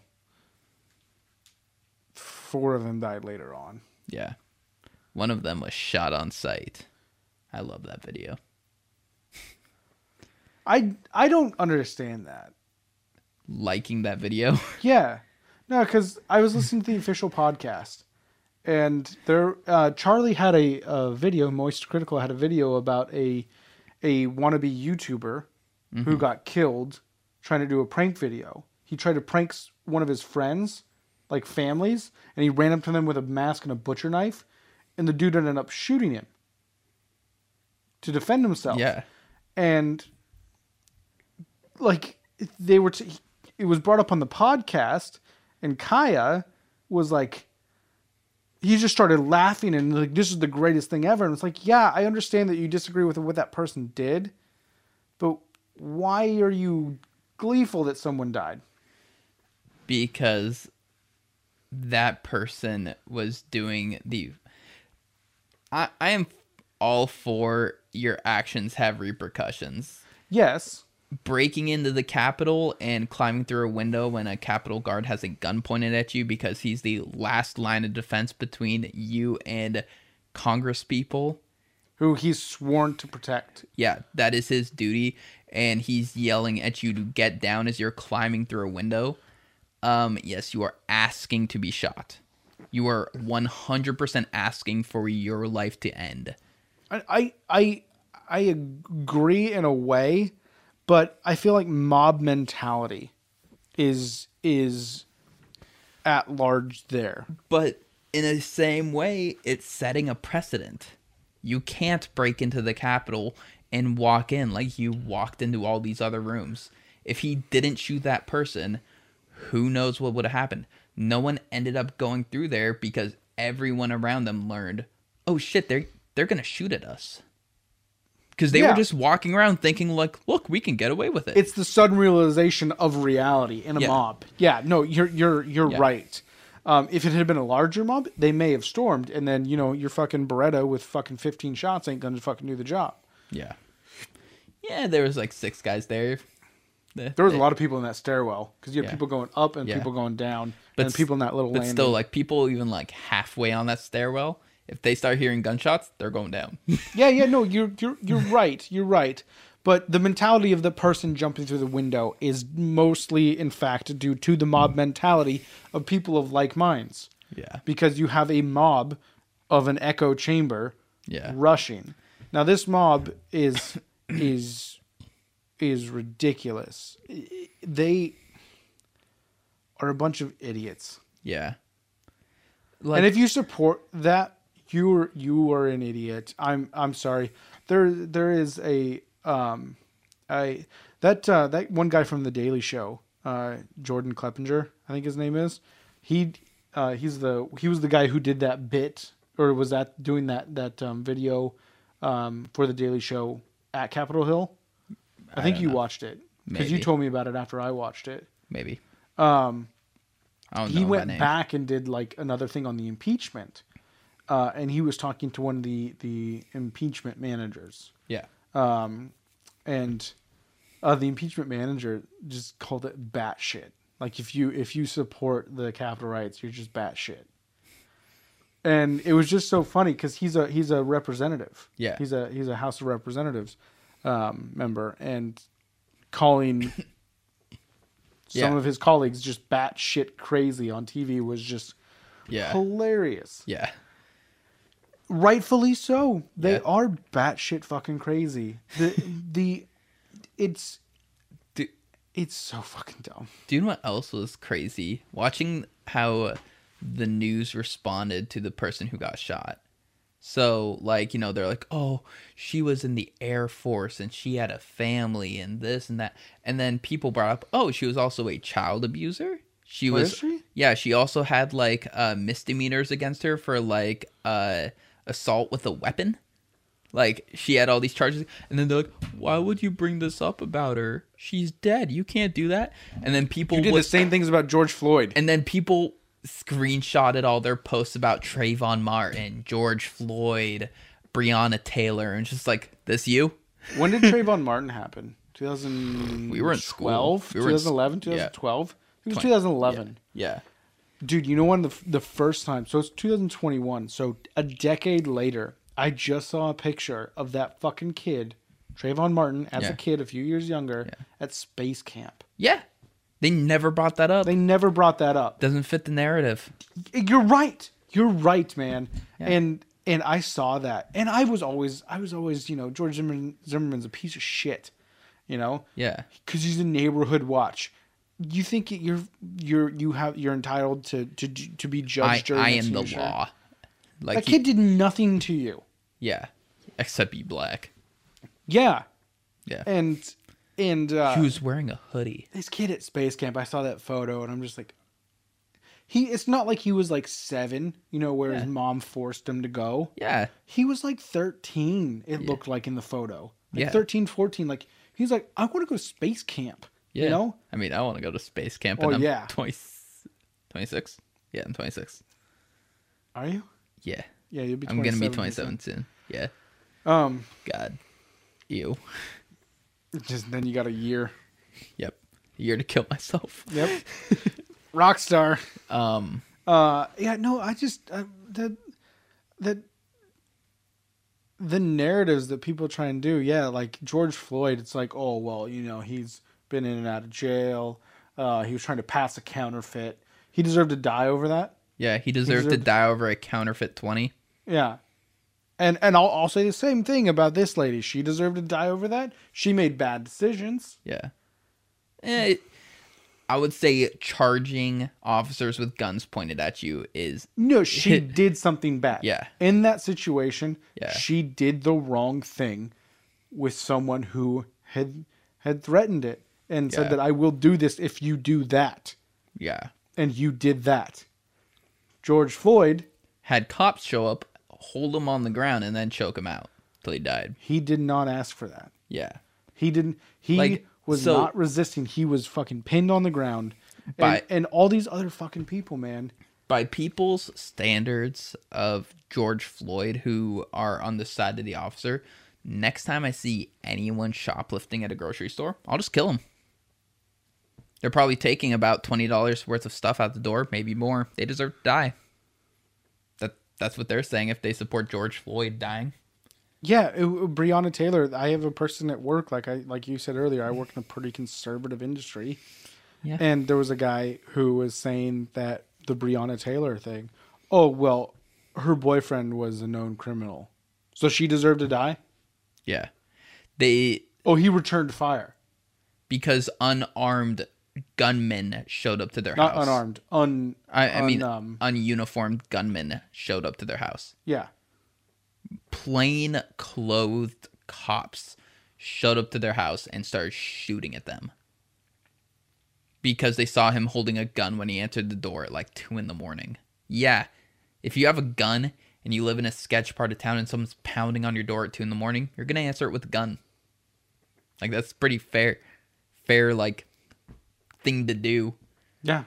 four of them died later on. Yeah, one of them was shot on sight. I love that video. I I don't understand that. Liking that video. Yeah, no, because I was listening to the official podcast, and there uh, Charlie had a, a video. MoistCr1TiKaL had a video about a a wannabe YouTuber who mm-hmm. got killed trying to do a prank video. He tried to prank one of his friends, like families, and he ran up to them with a mask and a butcher knife, and the dude ended up shooting him to defend himself. Yeah, and like they were t- it was brought up on the podcast and kaya was like he just started laughing and like this is the greatest thing ever. And it's like yeah i understand that you disagree with what that person did but why are you gleeful that someone died because that person was doing the I I am all for your actions have repercussions. yes Breaking into the Capitol and climbing through a window when a Capitol guard has a gun pointed at you because he's the last line of defense between you and Congress people. who he's sworn to protect Yeah, that is his duty, and he's yelling at you to get down as you're climbing through a window. Um, yes, you are asking to be shot. You are 100% asking for your life to end. I I I, I agree in a way, but I feel like mob mentality is is at large there. But in the same way, it's setting a precedent. You can't break into the Capitol and walk in like you walked into all these other rooms. If he didn't shoot that person, who knows what would have happened? No one ended up going through there because everyone around them learned, oh shit, they're they're gonna shoot at us. Because they Yeah. were just walking around thinking like, look, we can get away with it. It's the sudden realization of reality in a Yeah. mob. Yeah, no, you're you're you're Yeah. right. Um, if it had been a larger mob, they may have stormed, and then you know your fucking Beretta with fucking fifteen shots ain't gonna fucking do the job. Yeah. Yeah, there was like six guys there. The- There was a lot of people in that stairwell because you have Yeah. people going up and Yeah. people going down, But and people in that little But landing. still, like people even like halfway on that stairwell, if they start hearing gunshots, they're going down. Yeah, yeah, no, you're you're you're right. You're right. But the mentality of the person jumping through the window is mostly, in fact, due to the mob mentality of people of like minds. yeah. Because you have a mob of an echo chamber Yeah. rushing. Now this mob is is is ridiculous. They are a bunch of idiots. Yeah. and if you support that, you're you are an idiot. I'm I'm sorry. There there is a um I that uh, that one guy from the Daily Show, uh, Jordan Kleppinger, I think his name is. He uh, he's the he was the guy who did that bit or was that doing that that um, video um, for the Daily Show at Capitol Hill. I, I think you know. watched it because you told me about it after I watched it. maybe. Um, I don't he know went name. back and did like another thing on the impeachment, uh, and he was talking to one of the the impeachment managers, Yeah. um, and uh, the impeachment manager just called it batshit. Like if you if you support the Capitol rights, you're just batshit. And it was just so funny because he's a he's a representative. Yeah. he's a he's a House of Representatives um, member, and calling some Yeah. of his colleagues just batshit crazy on TV was just Yeah. hilarious. Yeah. Rightfully so. They Yeah. are batshit fucking crazy. The the it's Do, it's so fucking dumb. do you know what else was crazy? Watching how the news responded to the person who got shot. So, like, you know, they're like, oh, she was in the Air Force and she had a family and this and that. And then people brought up, oh, she was also a child abuser. She was, she? yeah, she also had like uh, misdemeanors against her for like uh, assault with a weapon. Like, she had all these charges. And then they're like, why would you bring this up about her? She's dead. You can't do that. And then people You did would the same things about George Floyd. and then people screenshotted all their posts about Trayvon Martin, George Floyd, Breonna Taylor, and just like, this you? when did Trayvon Martin happen? 2012? We were in school. We were in s- 2011? yeah. 2012? It was Twen- 2011. Yeah. Dude, you know when the the first time? So it's 2021. So a decade later, I just saw a picture of that fucking kid, Trayvon Martin, as Yeah. a kid, a few years younger, at space camp. Yeah. They never brought that up. They never brought that up. Doesn't fit the narrative. You're right. You're right, man. Yeah. And and I saw that, and I was always I was always you know George Zimmerman, Zimmerman's a piece of shit, you know, Yeah. because he's a neighborhood watch. You think you're you're you have you're entitled to to to be judged? during I that am the law. Like, That he- kid did nothing to you. yeah. Except be black. Yeah, Yeah. and and uh, he was wearing a hoodie. this kid at space camp. I saw that photo, and I'm just like, he. It's not like he was like seven, you know, where his mom forced him to go. Yeah. He was like 13, it looked like in the photo. Like Yeah. 13, 14. Like, he's like, I want to go to space camp. Yeah. You know? I mean, I want to go to space camp Oh, and I'm yeah. 20, 26. Yeah, I'm 26. Are you? Yeah. Yeah, you'll be I'm to be 27 27 soon. Yeah. Um, God. Ew. Just then you got a year. Yep. A year to kill myself. Yep. Rockstar. Um, Uh, yeah, no, I just, uh, the, the, the narratives that people try and do, yeah, like George Floyd, it's like, oh, well, you know, he's been in and out of jail. Uh, he was trying to pass a counterfeit. He deserved to die over that. yeah, he deserved to deserved- die over a counterfeit 20. Yeah. And and I'll, I'll say the same thing about this lady. She deserved to die over that. She made bad decisions. Yeah. Eh, I would say charging officers with guns pointed at you is No, she did something bad. Yeah. In that situation, Yeah. she did the wrong thing with someone who had had threatened it and said that I will do this if you do that. yeah. And you did that. George Floyd, Had cops show up, hold him on the ground, and then choke him out till he died. he did not ask for that. Yeah. He didn't. He Like, was so- not resisting. He was fucking pinned on the ground. And, By- and all these other fucking people, man. By people's standards of George Floyd, who are on the side of the officer, next time I see anyone shoplifting at a grocery store, I'll just kill them. They're probably taking about twenty dollars worth of stuff out the door, maybe more. They deserve to die. That that's what they're saying if they support George Floyd dying. Yeah, it, Breonna Taylor. I have a person at work, like I like you said earlier. I work in a pretty conservative industry, Yeah. and there was a guy who was saying that the Breonna Taylor thing. Oh well, her boyfriend was a known criminal, so she deserved to die. Yeah. They Oh, he returned fire, because unarmed gunmen showed up to their not house. unarmed. Un. I, I mean, um, ununiformed gunmen showed up to their house. yeah, Plain clothed cops showed up to their house and started shooting at them because they saw him holding a gun when he entered the door at like two in the morning. Yeah, if you have a gun and you live in a sketch part of town and someone's pounding on your door at two in the morning, you're gonna answer it with a gun. Like that's pretty fair, fair like thing to do. yeah.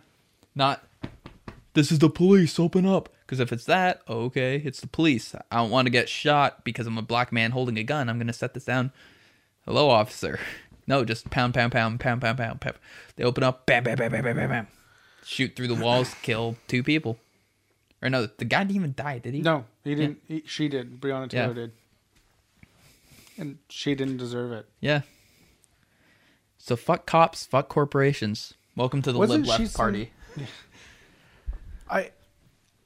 Not this is the police, open up. Because if it's that, okay, it's the police. I don't want to get shot because I'm a black man holding a gun. I'm gonna set this down. Hello, officer. No, just pound, pound, pound, pound, pound, pound, pound. They open up, bam, bam, bam, bam, bam, bam, bam. Shoot through the walls, kill two people. Or no, the guy didn't even die, did he? No, he didn't. He, she did. Breonna Taylor Yeah. did, and she didn't deserve it. Yeah. So fuck cops, fuck corporations. Welcome to the Wasn't lib she left some- party. I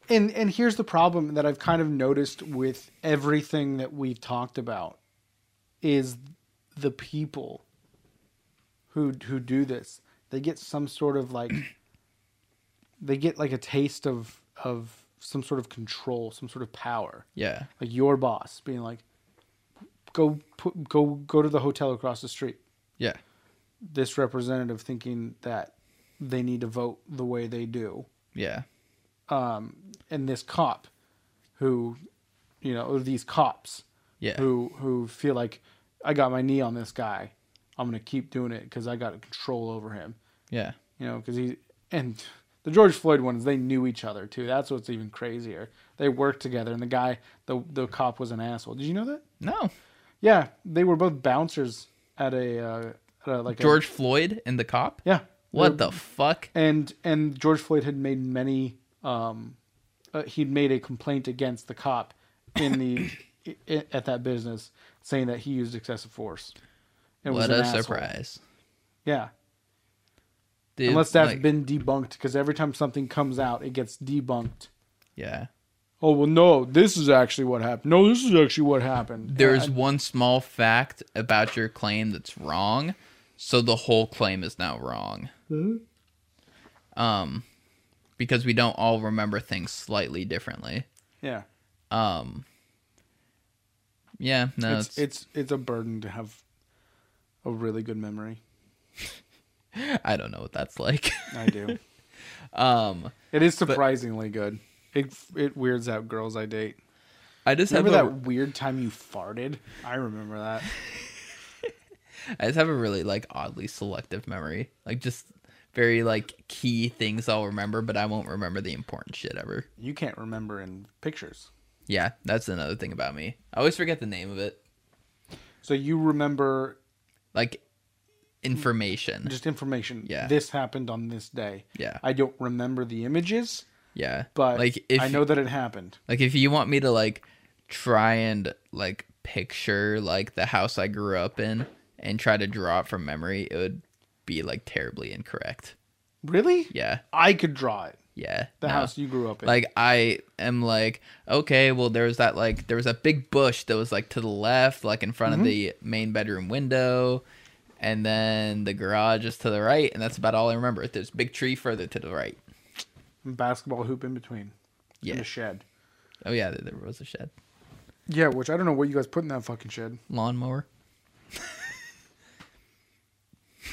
and and here's the problem that I've kind of noticed with everything that we've talked about is the people who who do this. They get some sort of like they get like a taste of of some sort of control, some sort of power. Yeah. Like your boss being like, "Go put, go go to the hotel across the street." Yeah. This representative thinking that they need to vote the way they do, Yeah. um, and this cop, who, you know, these cops Yeah. who who feel like I got my knee on this guy, I'm gonna keep doing it because I got control over him. Yeah. You know, because he and the George Floyd ones, they knew each other too. That's what's even crazier. They worked together, and the guy, the the cop, was an asshole. Did you know that? No. Yeah, they were both bouncers at a, uh, a like a- George Floyd and the cop? yeah. What the fuck? And and George Floyd had made many. Um, uh, he'd made a complaint against the cop in the i- at that business, saying that he used excessive force. was What a asshole. surprise. Yeah, Dude, unless that's like- been debunked, because every time something comes out, it gets debunked. Yeah. Oh well, no, this is actually what happened. No, this is actually what happened. There's one small fact about your claim that's wrong, so the whole claim is now wrong. Um, because we don't all remember things slightly differently. yeah, Um, yeah, no, it's, it's, it's it's a burden to have a really good memory. I don't know what that's like. I do. um, it is surprisingly good. It it weirds out girls I date. I just Remember have a, that weird time you farted? I remember that. I just have a really like oddly selective memory, like just very like key things I'll remember, but I won't remember the important shit ever. You can't remember in pictures. Yeah, that's another thing about me. I always forget the name of it, So you remember like information. just information. Yeah. This happened on this day. Yeah, I don't remember the images, yeah. but like if I know that it happened. like if you want me to like try and like picture like the house I grew up in and try to draw it from memory, it would be like terribly incorrect. Really? Yeah, I could draw it. yeah. The no. house you grew up in. Like I am like, okay, well there was that like there was a big bush that was like to the left, like in front of mm-hmm. the main bedroom window, and then the garage is to the right, and that's about all I remember. There's a big tree further to the right. basketball hoop in between. Yeah. In a shed. Oh yeah, there, there was a shed. Yeah, which I don't know what you guys put in that fucking shed. Lawnmower.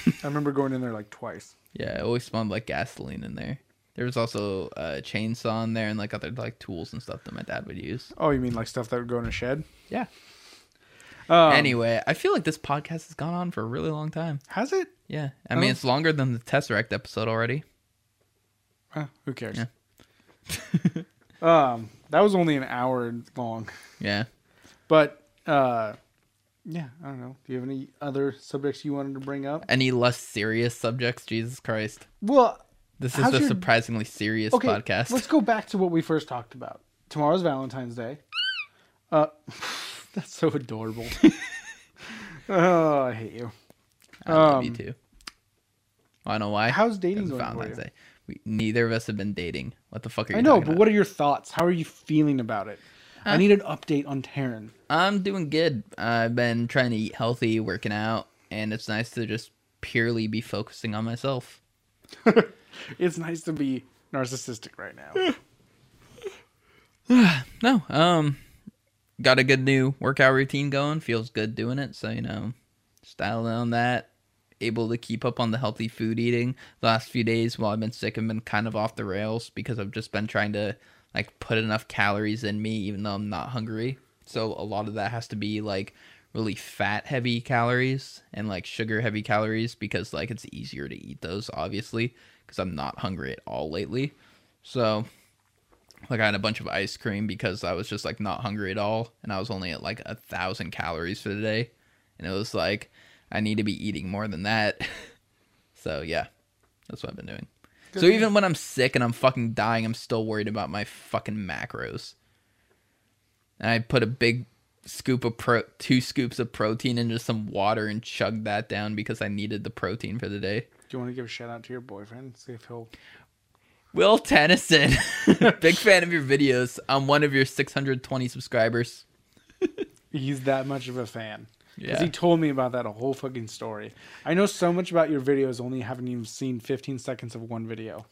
I remember going in there like twice. Yeah, it always smelled like gasoline in there. There was also a chainsaw in there and like other like tools and stuff that my dad would use. Oh, you mean like stuff that would go in a shed? Yeah. Um, anyway, I feel like this podcast has gone on for a really long time. Has it? Yeah, I mean Oh. it's longer than the Tesseract episode already. Uh, who cares? Yeah. um, that was only an hour long, Yeah. but uh, yeah, I don't know. Do you have any other subjects you wanted to bring up? Any less serious subjects? Jesus Christ. Well, This is a your- surprisingly serious okay, podcast. let's go back to what we first talked about. Tomorrow's Valentine's Day. Uh, that's so adorable. oh, I hate you. I love you um, too. I don't know why. How's dating going Valentine's? Day. We, neither of us have been dating. What the fuck are you I know, but about? what are your thoughts? How are you feeling about it? I need an update on Taryn. I'm doing good. I've been trying to eat healthy, working out, and it's nice to just purely be focusing on myself. It's nice to be narcissistic right now. No, um, got a good new workout routine going. Feels good doing it. So you know, styling on that. Able to keep up on the healthy food eating. The last few days while I've been sick, I've been kind of off the rails because I've just been trying to like put enough calories in me, even though I'm not hungry. So a lot of that has to be like really fat heavy calories and like sugar heavy calories because like it's easier to eat those obviously because I'm not hungry at all lately. So like I had a bunch of ice cream because I was just like not hungry at all, and I was only at like a thousand calories for the day, and it was like I need to be eating more than that. so yeah, that's what I've been doing. So even when I'm sick and I'm fucking dying, I'm still worried about my fucking macros. And I put a big scoop of pro, two scoops of protein into some water and chugged that down because I needed the protein for the day. Do you want to give a shout out to your boyfriend? See if he'll. Will Tennyson, big fan of your videos. I'm one of your 620 subscribers. He's that much of a fan. Because Yeah. he told me about that a whole fucking story. I know so much about your videos, only haven't even seen 15 seconds of one video.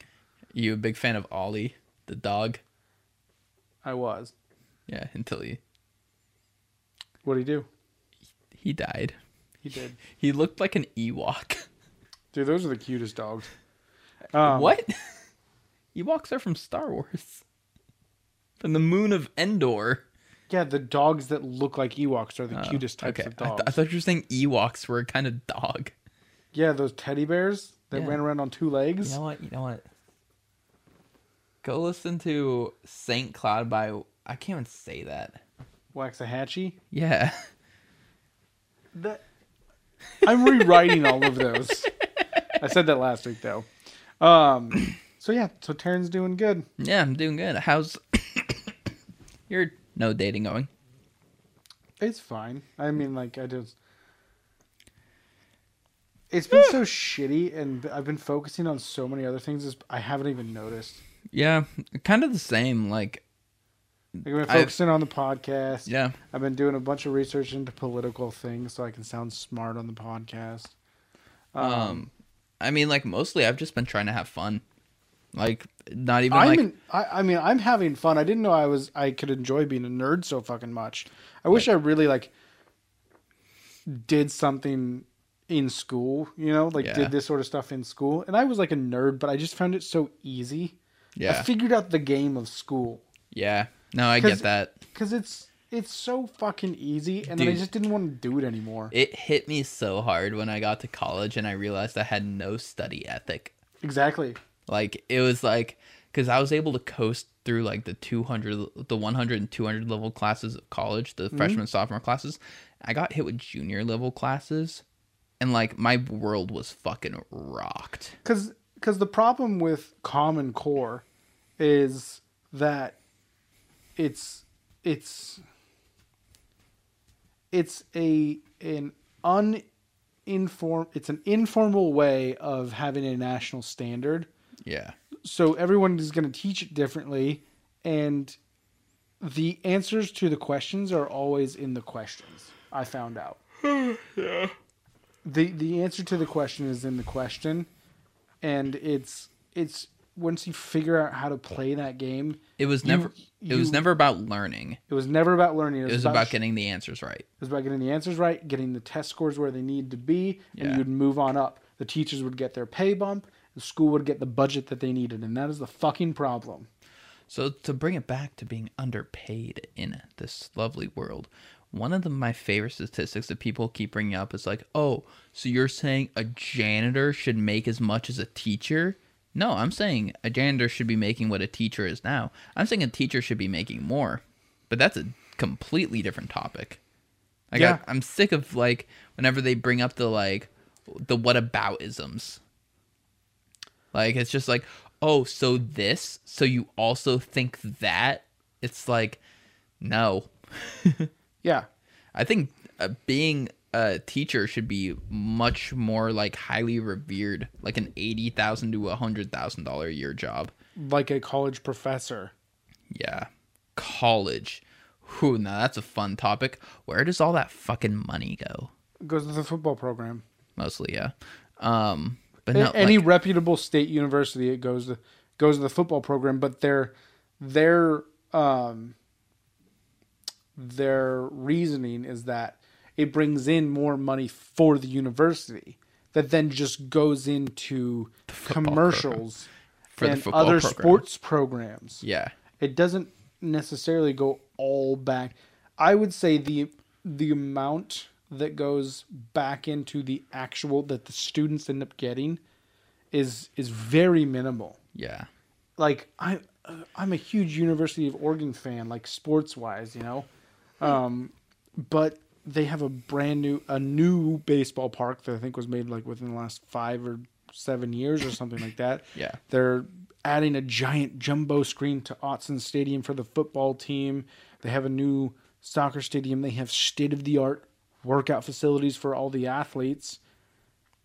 You a big fan of Ollie, the dog? I was. Yeah, until he What did he do? he died. He did. He looked like an Ewok. Dude, those are the cutest dogs. Um, what? Ewoks are from Star Wars. From the moon of Endor. Yeah, the dogs that look like Ewoks are the Oh, cutest types okay. of I, th- dogs. I thought you were saying Ewoks were a kind of dog. yeah, those teddy bears that Yeah. ran around on two legs. You know what? You know what? Go listen to Saint Cloud by I can't even say that. Waxahatchee. Yeah. That I'm rewriting all of those. I said that last week though. Um. So yeah, so Taryn's doing good. Yeah, I'm doing good. How's your no dating going? It's fine. I mean, like I just. It's been so shitty, and I've been focusing on so many other things. I haven't even noticed. Yeah, kind of the same. Like, Like, I've been focusing on the podcast. yeah, I've been doing a bunch of research into political things so I can sound smart on the podcast. Um, um, I mean, like mostly I've just been trying to have fun. Like, not even I'm like in, I, I mean, I'm having fun. I didn't know I was I could enjoy being a nerd so fucking much. I wish I really like did something in school, you know, like Yeah. did this sort of stuff in school. And I was like a nerd, but I just found it so easy. yeah I figured out the game of school yeah. No, i get that. because it's it's so fucking easy, and then I just didn't want to do it anymore. It hit me so hard when I got to college and I realized I had no study ethic. exactly. Like it was like because I was able to coast through like the 200, the 100 and 200 level classes of college, the mm-hmm. freshman sophomore classes. I got hit with junior level classes, and like my world was fucking rocked. because because the problem with common core is that it's it's it's a an uninform it's an informal way of having a national standard Yeah, so everyone is going to teach it differently and the answers to the questions are always in the questions i found out yeah, the the answer to the question is in the question and it's it's once you figure out how to play that game it was You- never. it was you- never about learning. it was never about learning It was about sh- getting the answers right. it was about getting the answers right getting the test scores where they need to be and Yeah. you'd move on up the teachers would get their pay bump the school would get the budget that they needed and that is the fucking problem So to bring it back to being underpaid in this lovely world, one of the, my favorite statistics that people keep bringing up is like, "Oh, so you're saying a janitor should make as much as a teacher?" No, I'm saying a janitor should be making what a teacher is now. I'm saying a teacher should be making more. But that's a completely different topic. Like Yeah. I, I'm sick of like whenever they bring up the like the what about isms. Like it's just like, oh, so this, so you also think that? It's like, no. yeah I think uh, being a teacher should be much more like highly revered, like an eighty thousand to a hundred thousand dollar a year job. like a college professor Yeah, college. Whew, now that's a fun topic. Where does all that fucking money go? goes to the football program Mostly, yeah. Um, but A- no, any like, reputable state university it goes to goes to the football program but their their um their reasoning is that it brings in more money for the university that then just goes into commercials For the and other program. sports programs. Yeah, it doesn't necessarily go all back. I would say the the amount that goes back into the actual that the students end up getting is is very minimal yeah, like i i'm a huge university of oregon fan like sports wise you know um but they have a brand new a new baseball park that i think was made like within the last five or seven years or something like that yeah. they're adding a giant jumbo screen to Autzen Stadium for the football team. They have a new soccer stadium. They have state of the art workout facilities for all the athletes.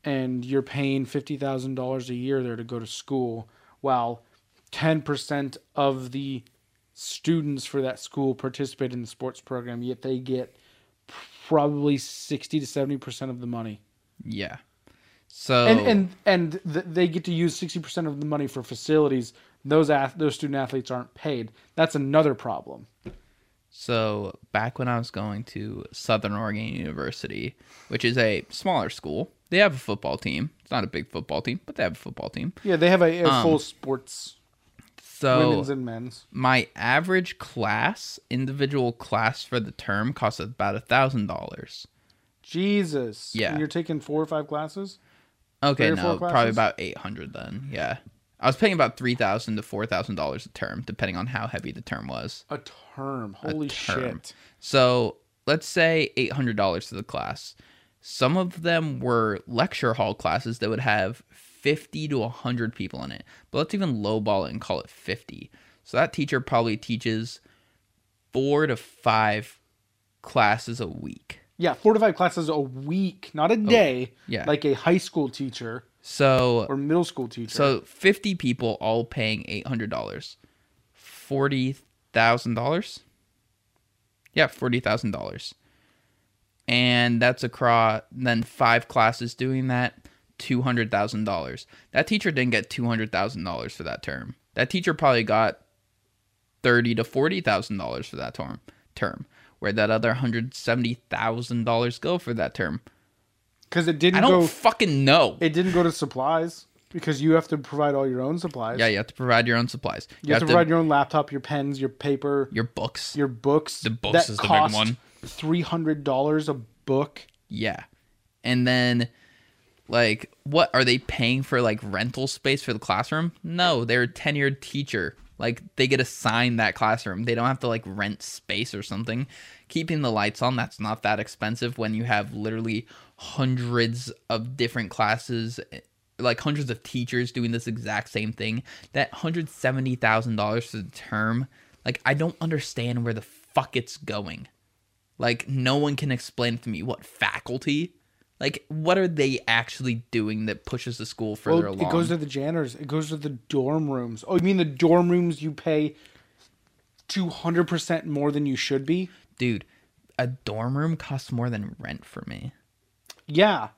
And you're paying $50,000 a year there to go to school, while 10% of the students for that school participate in the sports program, yet they get probably 60 to 70% of the money. Yeah. So and and and th- they get to use sixty percent of the money for facilities. Those ath- those student athletes aren't paid. That's another problem. So back when I was going to Southern Oregon University, which is a smaller school, they have a football team. It's not a big football team, but they have a football team. Yeah, they have a, a Um, full sports So women's and men's. my average class, individual class for the term, costs about a thousand dollars. Jesus. Yeah. And you're taking four or five classes. Okay, Three no, probably about eight hundred then. Yeah, I was paying about three thousand to four thousand dollars a term, depending on how heavy the term was. A term. Holy term. shit. So let's say eight hundred dollars to the class. Some of them were lecture hall classes that would have fifty to hundred people in it. But let's even lowball it and call it fifty. So that teacher probably teaches four to five classes a week. Yeah, four to five classes a week, not a day. Oh, yeah. Like a high school teacher So or middle school teacher. so fifty people all paying eight hundred dollars. Forty thousand dollars? Yeah, forty thousand dollars. And that's across then five classes doing that, two hundred thousand dollars. That teacher didn't get two hundred thousand dollars for that term. That teacher probably got thirty to forty thousand dollars for that term term. Where that other hundred seventy thousand dollars go for that term. Because it didn't I don't go fucking know. it didn't go to supplies because you have to provide all your own supplies. yeah, you have to provide your own supplies. You, have, to provide your own laptop, your pens, your paper, your books. your books. The books is the big one. Three hundred dollars a book. Yeah. And then like what are they paying for like rental space for the classroom? No, they're a tenured teacher. Like they get assigned that classroom. They don't have to like rent space or something. Keeping the lights on, that's not that expensive when you have literally hundreds of different classes like hundreds of teachers doing this exact same thing. That hundred seventy thousand dollars for the term, like I don't understand where the fuck it's going. Like no one can explain it to me. What faculty? Like what are they actually doing that pushes the school further Well, along? it goes to the janitors. It goes to the dorm rooms. Oh, you mean the dorm rooms you pay two hundred percent more than you should be? Dude, a dorm room costs more than rent for me. Yeah,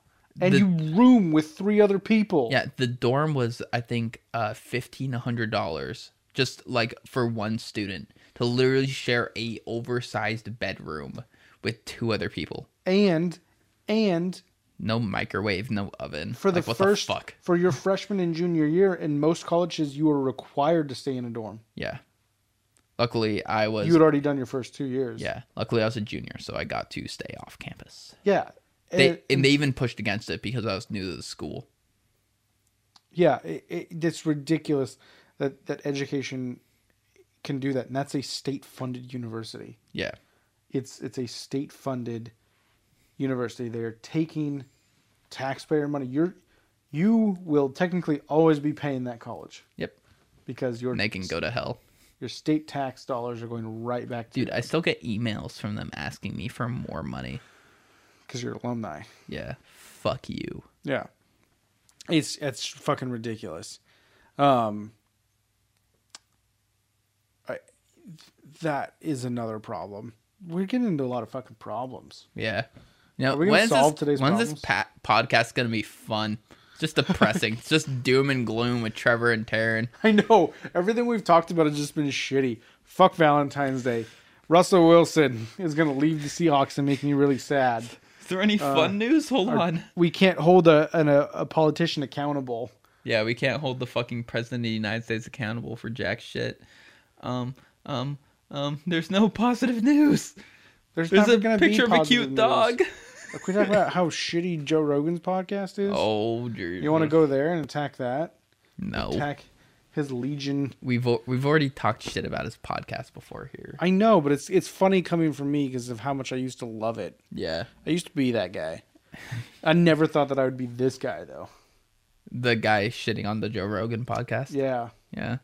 and The- you room with three other people. Yeah, the dorm was I think uh fifteen hundred dollars just like for one student to literally share a oversized bedroom with two other people. and and No microwave, no oven. for the Like, first the fuck. for your freshman and junior year in most colleges you are required to stay in a dorm. Yeah. Luckily I was You had already done your first two years. yeah. Luckily I was a junior, so I got to stay off campus. yeah. They It- and they even pushed against it because I was new to the school. yeah, it, it, it's ridiculous that that education can do that, and that's a state-funded university. Yeah. It's it's a state-funded university. They're taking taxpayer money. You're you will technically always be paying that college Yep. because your And they can go to hell. your state tax dollars are going right back to Dude, I still get emails from them asking me for more money. Because you're alumni. Yeah. Fuck you. Yeah. It's it's fucking ridiculous. Um I, that is another problem. We're getting into a lot of fucking problems. Yeah. Know, Are we gonna when's solve this, today's when's this pa- podcast gonna be fun? It's just depressing. it's just doom and gloom with Trevor and Taryn. I know everything we've talked about has just been shitty. Fuck Valentine's Day. Russell Wilson is going to leave the Seahawks and make me really sad. Is there any fun news? Hold on. We can't hold a an, a, a politician accountable. Yeah, we can't hold the fucking president of the United States accountable for jack shit. Um, um, um. There's no positive news. There's, There's a picture of a cute news. dog. Can we talk about how shitty Joe Rogan's podcast is? Oh, dude. You want to go there and attack that? No. Attack his legion. We've we've already talked shit about his podcast before here. I know, but it's it's funny coming from me because of how much I used to love it. Yeah. I used to be that guy. I never thought that I would be this guy though. The guy shitting on the Joe Rogan podcast. Yeah, Yeah.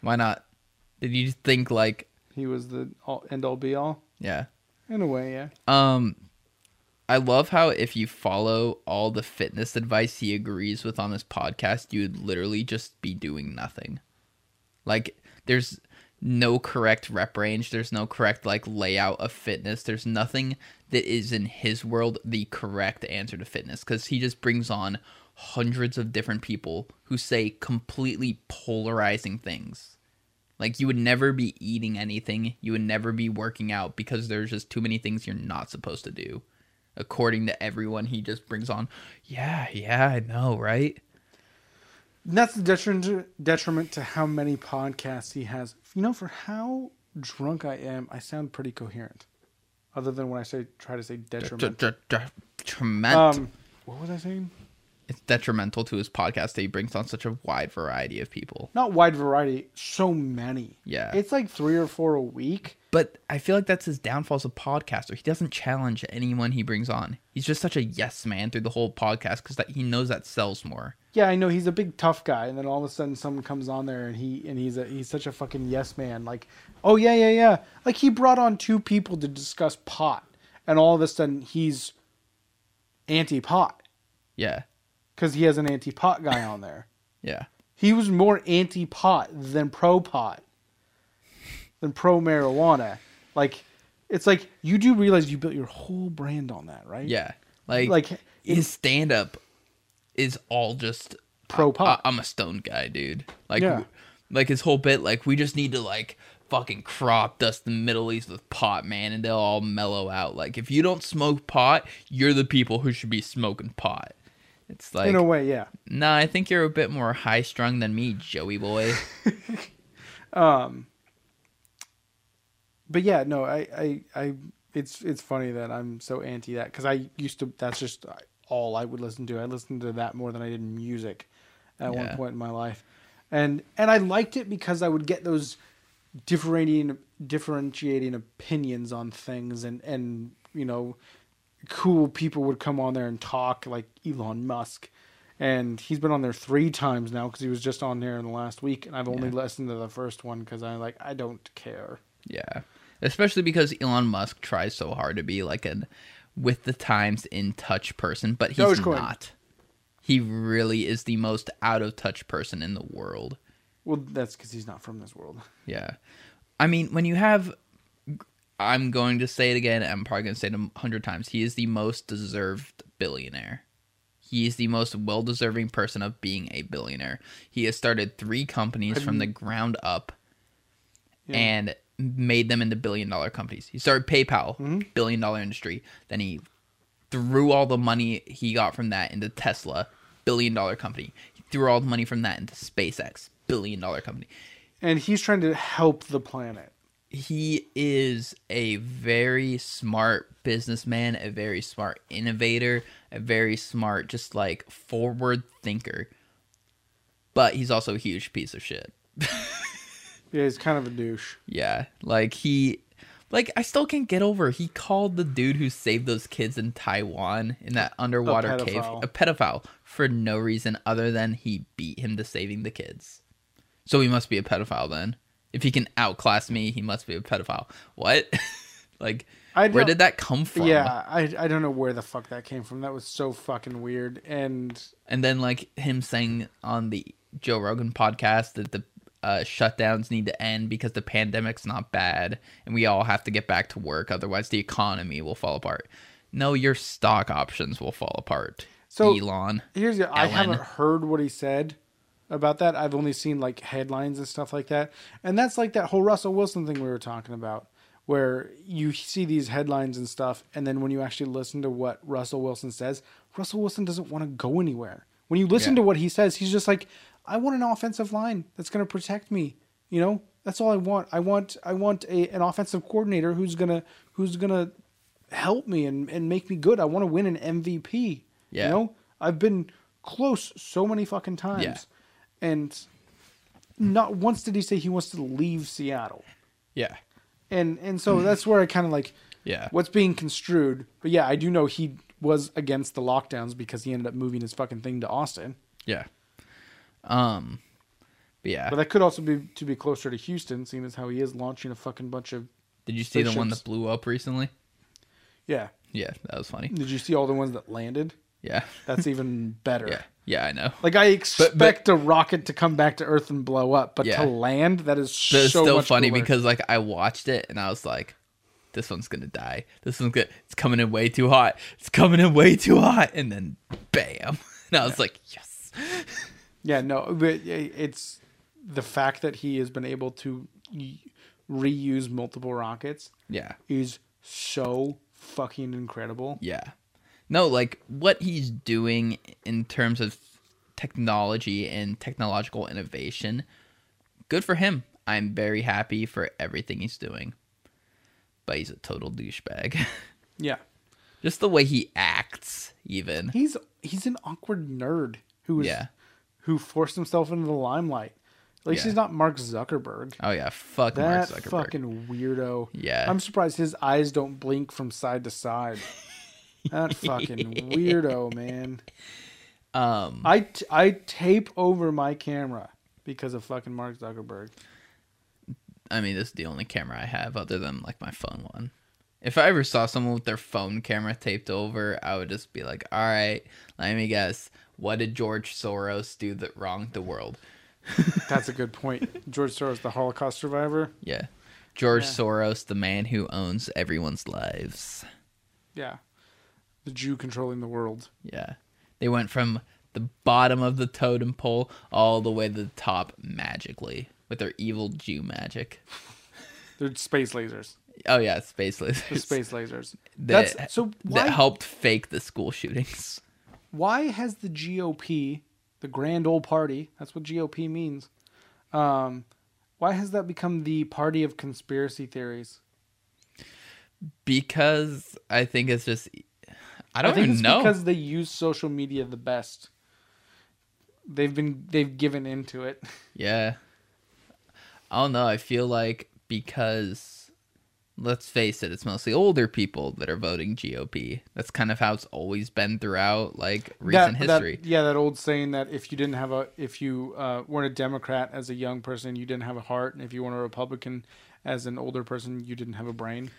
Why not? Did you think like he was the all, end all be all. yeah. In a way, yeah. Um I love how if you follow all the fitness advice he agrees with on his podcast, you would literally just be doing nothing. Like there's no correct rep range. There's no correct like layout of fitness. There's nothing that is in his world the correct answer to fitness because he just brings on hundreds of different people who say completely polarizing things. Like you would never be eating anything, you would never be working out because there's just too many things you're not supposed to do. According to everyone, he just brings on, yeah, yeah, I know, right? And that's the detriment detriment to how many podcasts he has. You know, for how drunk I am, I sound pretty coherent. Other than when I say try to say detriment. Detriment. Um, what was I saying? It's detrimental to his podcast that he brings on such a wide variety of people. Not wide variety, so many. Yeah. It's like three or four a week. But I feel like that's his downfall as a podcaster. He doesn't challenge anyone he brings on. He's just such a yes man through the whole podcast because he knows that sells more. Yeah, I know he's a big tough guy, and then all of a sudden someone comes on there and he and he's a he's such a fucking yes man. Like, oh yeah, yeah, yeah. Like he brought on two people to discuss pot, and all of a sudden he's anti pot Yeah. Because he has an anti pot guy on there. Yeah. He was more anti pot than pro pot, than pro marijuana. Like, it's like you do realize you built your whole brand on that, right? Yeah. Like, Like, his stand up is all just pro pot. I, am a stoned guy, dude. Like, Yeah. like his whole bit, like we just need to like fucking crop dust the Middle East with pot, man, and they'll all mellow out. Like, if you don't smoke pot, you're the people who should be smoking pot. It's like, in a way, yeah. nah, I think you're a bit more high strung than me, Joey boy. Um, but yeah, no, I, I, I, it's it's funny that I'm so anti that because I used to. That's just all I would listen to. I listened to that more than I did music at one point in my life, and and I liked it because I would get those differentiating differentiating opinions on things, and and you know, cool people would come on there and talk like Elon Musk. And he's been on there three times now because he was just on there in the last week, and I've only Yeah. listened to the first one because I like I don't care. Yeah. Especially because Elon Musk tries so hard to be like an with the times in touch person, but he's Dogecoin. not. He really is the most out of touch person in the world. Well, that's because he's not from this world. Yeah. I mean, when you have I'm going to say it again, I'm probably going to say it a hundred times. He is the most deserved billionaire. He is the most well deserving person of being a billionaire. He has started three companies from the ground up Yeah. and made them into billion dollar companies. He started PayPal, Mm-hmm. billion dollar industry. Then he threw all the money he got from that into Tesla, billion dollar company. He threw all the money from that into SpaceX, billion dollar company. And he's trying to help the planet. He is a very smart businessman, a very smart innovator, a very smart, just like forward thinker. But he's also a huge piece of shit. Yeah, he's kind of a douche. Yeah, like he, like I still can't get over. He called the dude who saved those kids in Taiwan in that underwater cave a pedophile for no reason other than he beat him to saving the kids. So he must be a pedophile then. If he can outclass me, he must be a pedophile. What? like, I where did that come from? Yeah, I I don't know where the fuck that came from. That was so fucking weird. And And then like him saying on the Joe Rogan podcast that the uh, shutdowns need to end because the pandemic's not bad and we all have to get back to work. Otherwise, the economy will fall apart. No, your stock options will fall apart. So- Elon. here's the I haven't heard what he said about that. I've only seen like headlines and stuff like that. And that's like that whole Russell Wilson thing we were talking about where you see these headlines and stuff and then when you actually listen to what Russell Wilson says, Russell Wilson doesn't want to go anywhere. When you listen Yeah. to what he says, he's just like I want an offensive line that's going to protect me, you know? That's all I want. I want I want a an offensive coordinator who's going to who's going to help me and, and make me good. I want to win an MVP. Yeah. You know? I've been close so many fucking times. Yeah. And not once did he say he wants to leave Seattle. Yeah. And and so that's where I kind of like Yeah. what's being construed. But yeah, I do know he was against the lockdowns because he ended up moving his fucking thing to Austin. Yeah. Um. But yeah. But that could also be to be closer to Houston, seeing as how he is launching a fucking bunch of Did you see the one that blew up recently? yeah. Yeah, that was funny. Did you see all the ones that landed? Yeah. That's even better. Yeah. Yeah, I know. Like I expect but- a rocket to come back to Earth and blow up, but Yeah. to land, that is But it's so still much funny cooler. because like I watched it and I was like, this one's gonna die. This one's good. It's coming in way too hot. It's coming in way too hot. And then bam. And I was like, yes. yeah, no, but it's the fact that he has been able to reuse multiple rockets Yeah. is so fucking incredible. Yeah. No, like what he's doing in terms of technology and technological innovation, good for him. I'm very happy for everything he's doing. But he's a total douchebag. Yeah, Just the way he acts, even. he's he's an awkward nerd who is Yeah. who forced himself into the limelight. At least Yeah. he's not Mark Zuckerberg. Oh yeah, fuck That Mark Zuckerberg. fucking weirdo. Yeah. I'm surprised his eyes don't blink from side to side. That fucking weirdo, man. Um I, t- I tape over my camera because of fucking Mark Zuckerberg. I mean, this is the only camera I have other than like my phone one. If I ever saw someone with their phone camera taped over, I would just be like, "All right, let me guess. What did George Soros do that wronged the world?" That's a good point. George Soros, the Holocaust survivor. Yeah, George Yeah. Soros, the man who owns everyone's lives. Yeah. The Jew controlling the world. Yeah, they went from the bottom of the totem pole all the way to the top magically with their evil Jew magic. They're space lasers. Oh yeah, space lasers. The space lasers. that, That's so why that helped fake the school shootings. why has the GOP, the grand old party, that's what GOP means. Um why has that become the party of conspiracy theories? because I think it's just I don't think even know. because they use social media the best. They've been they've given into it. Yeah. I don't know. I feel like because let's face it, it's mostly older people that are voting GOP. That's kind of how it's always been throughout like recent That- that- history. yeah, that old saying that if you didn't have a if you uh, weren't a Democrat as a young person, you didn't have a heart, and if you weren't a Republican as an older person, you didn't have a brain.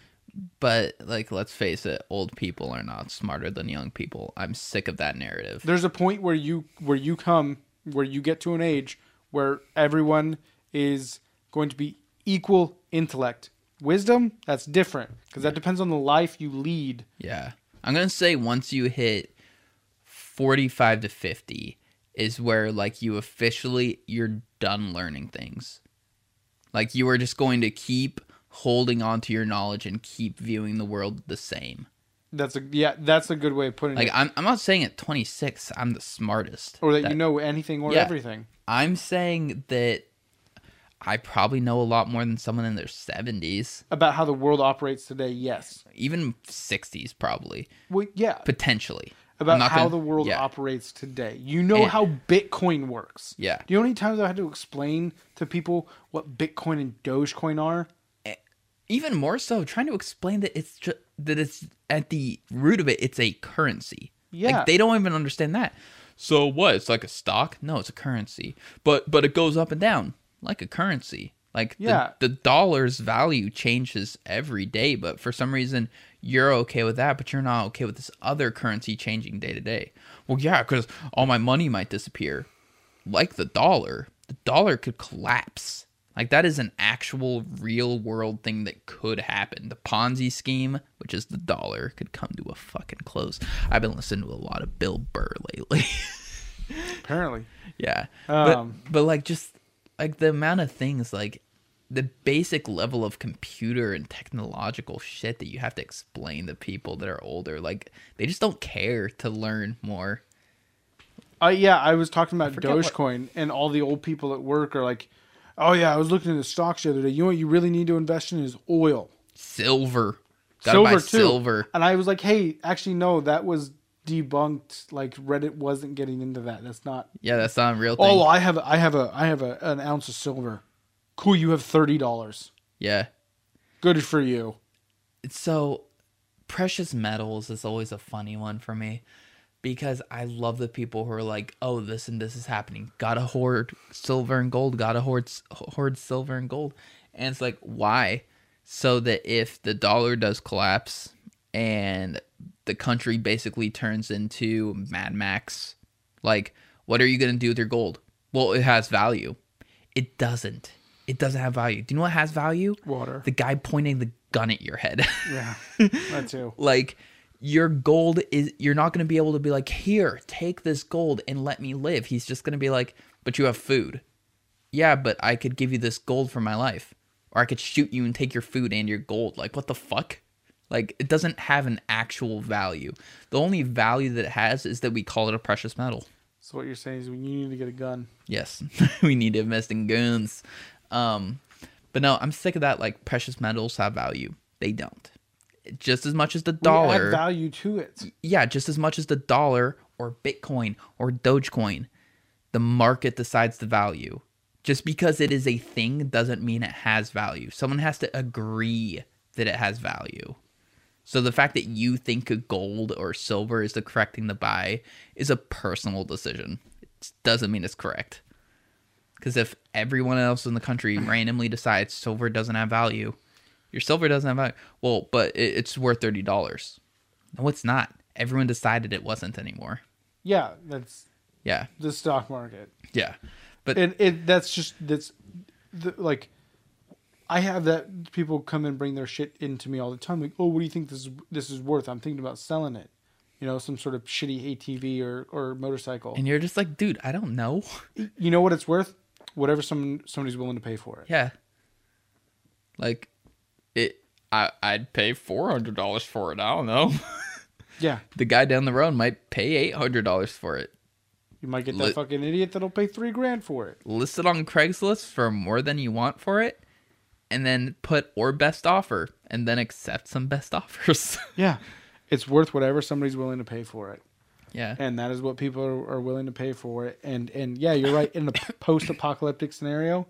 But like let's face it, old people are not smarter than young people. I'm sick of that narrative. There's a point where you where you come where you get to an age where everyone is going to be equal intellect. Wisdom, that's different because that depends on the life you lead. Yeah. I'm going to say once you hit 45 to 50 is where like you officially you're done learning things. Like you are just going to keep holding on to your knowledge and keep viewing the world the same. That's a yeah, that's a good way of putting Like it. I'm I'm not saying at 26 I'm the smartest Or that, you know anything or Yeah. everything. I'm saying that I probably know a lot more than someone in their 70s, About how the world operates today, yes. even 60s probably, Well, yeah. potentially. About how gonna- the world yeah. operates today. You know And- how Bitcoin works. Yeah. Do you know how many times I had to explain to people what Bitcoin and Dogecoin are? Even more so trying to explain that it's just that it's at the root of it it's a currency. Yeah. like they don't even understand that. So what? It's like a stock? No it's a currency. But but it goes up and down like a currency. Like Yeah. the, the dollar's value changes every day but for some reason you're okay with that but you're not okay with this other currency changing day to day. Well yeah because all my money might disappear. Like the dollar, the dollar could collapse. Like that is an actual real world thing that could happen. The Ponzi scheme, which is the dollar, could come to a fucking close. I've been listening to a lot of Bill Burr lately. Apparently. yeah. Um, but but like just like the amount of things like the basic level of computer and technological shit that you have to explain to people that are older, like they just don't care to learn more. Uh, yeah, I was talking about forget what- Dogecoin, and all the old people at work are like, "Oh yeah, I was looking at the stocks the other day. You know what you really need to invest in is oil, Silver. Gotta silver too." silver. And I was like, "Hey, actually, no, that was debunked. Like Reddit wasn't getting into that. That's not." Yeah, that's not a real oh, thing. Oh, I have, I have a, I have a, an ounce of silver. Cool, you have thirty dollars. Yeah. Good for you. So, precious metals is always a funny one for me because I love the people who are like, "Oh, this and this is happening. Gotta hoard silver and gold. Gotta hoard hoard silver and gold." And it's like, why? So that if the dollar does collapse and the country basically turns into Mad Max, like What are you going to do with your gold? Well, it has value. It doesn't. It doesn't have value. Do you know what has value? Water. The guy pointing the gun at your head. yeah, that too. like your gold is you're not going to be able to be like here take this gold and let me live. He's just going to be like but you have food. Yeah but i could give you this gold for my life or i could shoot you and take your food and your gold. Like what the fuck? Like it doesn't have an actual value. The only value that it has is that we call it a precious metal. So what you're saying is we need to get a gun. yes. We need to invest in guns. Um but no i'm sick of that like precious metals have value. They don't just as much as the dollar value to it. yeah, just as much as the dollar or Bitcoin or Dogecoin, the market decides the value. Just because it is a thing doesn't mean it has value. Someone has to agree that it has value. So the fact that you think gold or silver is the correct thing to buy is a personal decision. It doesn't mean it's correct. Because if everyone else in the country randomly decides silver doesn't have value, your silver doesn't have value. Well, but it, it's worth thirty dollars. No, it's not. Everyone decided it wasn't anymore. Yeah, that's Yeah, the stock market. yeah, but It it that's just that's the, like I have that people come and bring their shit into me all the time. Like, oh, what do you think this is, this is worth? I'm thinking about selling it. You know, some sort of shitty ATV or or motorcycle. and you're just like, dude, I don't know. you know what it's worth? Whatever someone somebody's willing to pay for it. Yeah, like it. I I'd pay four hundred dollars for it. I don't know. Yeah, the guy down the road might pay eight hundred dollars for it. you might get that Li- fucking idiot that'll pay three grand for it. List it on Craigslist for more than you want for it, and then put or best offer, and then accept some best offers. Yeah, it's worth whatever somebody's willing to pay for it. yeah, and that is what people are, are willing to pay for it. And and yeah, you're right. In a post-apocalyptic scenario,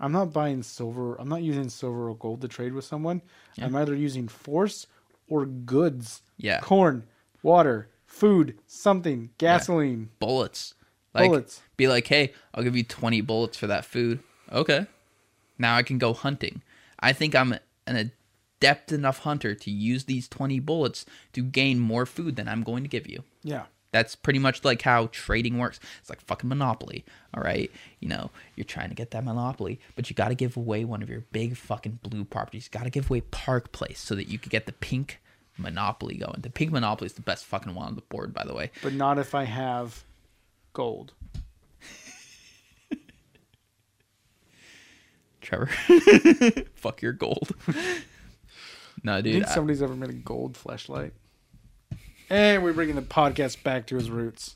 I'm not buying silver. I'm not using silver or gold to trade with someone. I'm either using force or goods. Yeah. corn, water, food, something, gasoline. bullets. Like, Bullets. Be like, hey, I'll give you 20 bullets for that food. Okay. Now I can go hunting. I think I'm an adept enough hunter to use these 20 bullets to gain more food than I'm going to give you. Yeah, That's pretty much like how trading works. It's like fucking Monopoly, all right? You know, you're trying to get that Monopoly, but you got to give away one of your big fucking blue properties. You got to give away Park Place so that you could get the pink Monopoly going. The pink Monopoly is the best fucking one on the board, by the way. but not if I have gold. Trevor. Fuck your gold. no, I dude. think I- somebody's ever made a gold flashlight. And we're bringing the podcast back to his roots.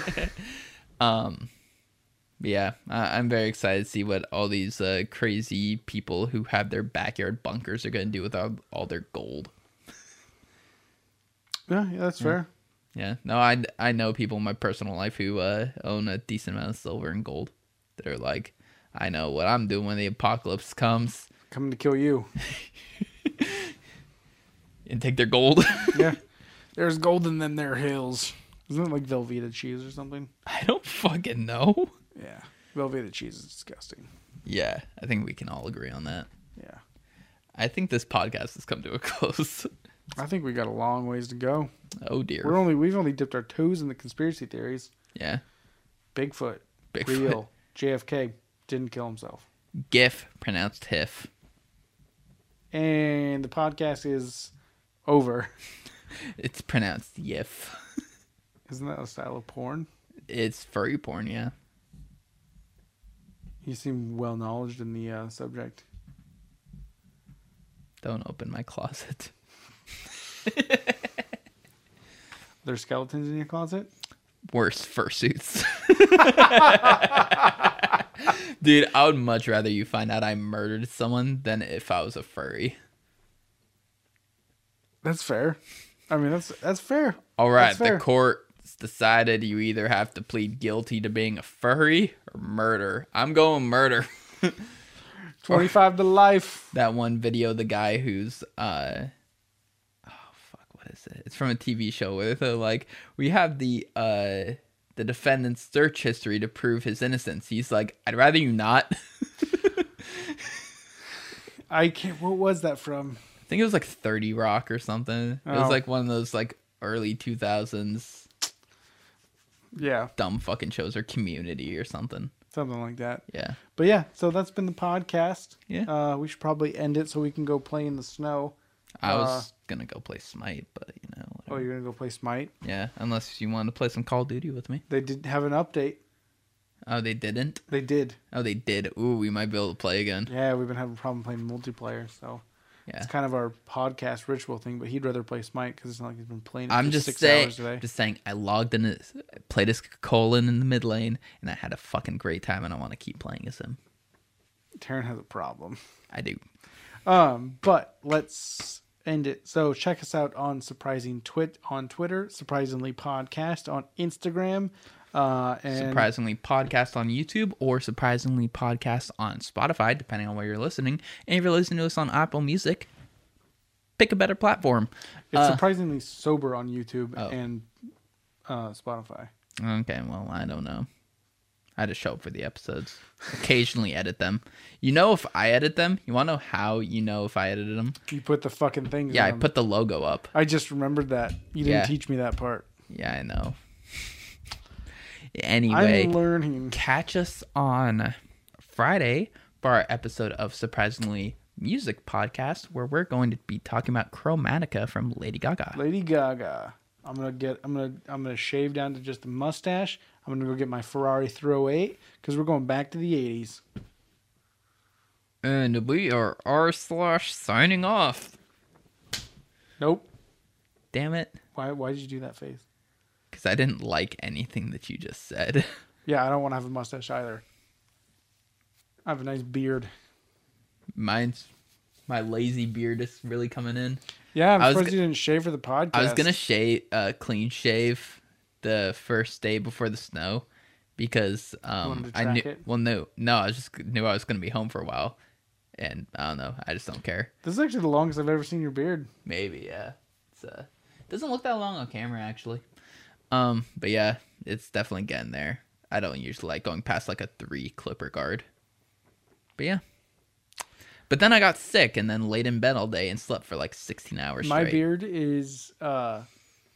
um, yeah, I, I'm very excited to see what all these uh, crazy people who have their backyard bunkers are going to do with all, all their gold. Yeah, yeah that's fair. Yeah, no, I, I know people in my personal life who uh, own a decent amount of silver and gold that are like, I know what I'm doing when the apocalypse comes Coming to kill you. and take their gold. yeah. There's gold in them there hills. Isn't it like Velveeta cheese or something? I don't fucking know. Yeah. Velveeta cheese is disgusting. Yeah, I think we can all agree on that. Yeah. I think this podcast has come to a close. I think we got a long ways to go. Oh dear. We're only we've only dipped our toes in the conspiracy theories. yeah. Bigfoot, Bigfoot. real. JFK didn't kill himself. GIF pronounced HIF. And the podcast is over. It's pronounced YIF. Isn't that a style of porn? It's furry porn, yeah. You seem well knowledged in the uh, subject. Don't open my closet. There's skeletons in your closet? Worst fursuits. Dude, I would much rather you find out I murdered someone than if I was a furry. That's fair. I mean, that's that's fair. All right, That's the fair. court's decided you either have to plead guilty to being a furry or murder. I'm going murder. 25 to life. that one video the guy who's uh oh fuck what is it it's from a tv show where they're like we have the uh the defendant's search history to prove his innocence he's like i'd rather you not I can't. What was that from? I think it was like 30 rock or something it was Oh. like one of those like early 2000s Yeah, dumb fucking shows or Community or something. something like that. Yeah. But yeah, so that's been the podcast. Yeah. Uh, we should probably end it so we can go play in the snow. I was Uh, gonna go play Smite, but you know. Oh, you're gonna go play Smite? Yeah, unless you want to play some Call of Duty with me. They didn't have an update. Oh, they didn't. They did. Oh, they did. Ooh, we might be able to play again. Yeah, we've been having a problem playing multiplayer, so Yeah. it's kind of our podcast ritual thing. But he'd rather play Smite because it's not like he's been playing. It I'm just six saying. hours today. Just saying. I logged in, as, played as Colin in the mid lane, and I had a fucking great time, and I want to keep playing as him. Taryn has a problem. I do. Um, but let's end it. So check us out on surprising twit on Twitter, surprisingly podcast on Instagram, uh, and surprisingly podcast on YouTube or surprisingly podcast on Spotify, depending on where you're listening. And if you're listening to us on Apple Music, pick a better platform. it's Uh, surprisingly sober on YouTube Oh. and uh, Spotify. okay, well, I don't know. I just show up for the episodes. Occasionally edit them. You know if I edit them? You want to know how you know if I edited them? You put the fucking things. Yeah, I put the logo up. I just remembered that you didn't Yeah. teach me that part. Yeah, I know. Anyway, I'm learning. catch us on Friday for our episode of Surprisingly Music Podcast, where we're going to be talking about Chromatica from Lady Gaga. Lady Gaga. I'm gonna get. I'm gonna. I'm gonna shave down to just a mustache. I'm gonna go get my Ferrari 308 because we're going back to the 80s. And we are R slash signing off. Nope. Damn it. Why? Why did you do that face? Because I didn't like anything that you just said. Yeah, I don't want to have a mustache either. I have a nice beard. Mine's my lazy beard is really coming in. Yeah, I'm I was surprised you didn't shave for the podcast. I was gonna shave, uh, clean shave the first day before the snow because um I knew. it? Well, no, no, I just knew I was gonna be home for a while, and I don't know. I just don't care. This is actually the longest I've ever seen your beard. Maybe yeah. It's uh doesn't look that long on camera actually. Um, but yeah, it's definitely getting there. I don't usually like going past like a three clipper guard. But yeah. But then I got sick and then laid in bed all day and slept for like 16 hours My straight. beard is uh,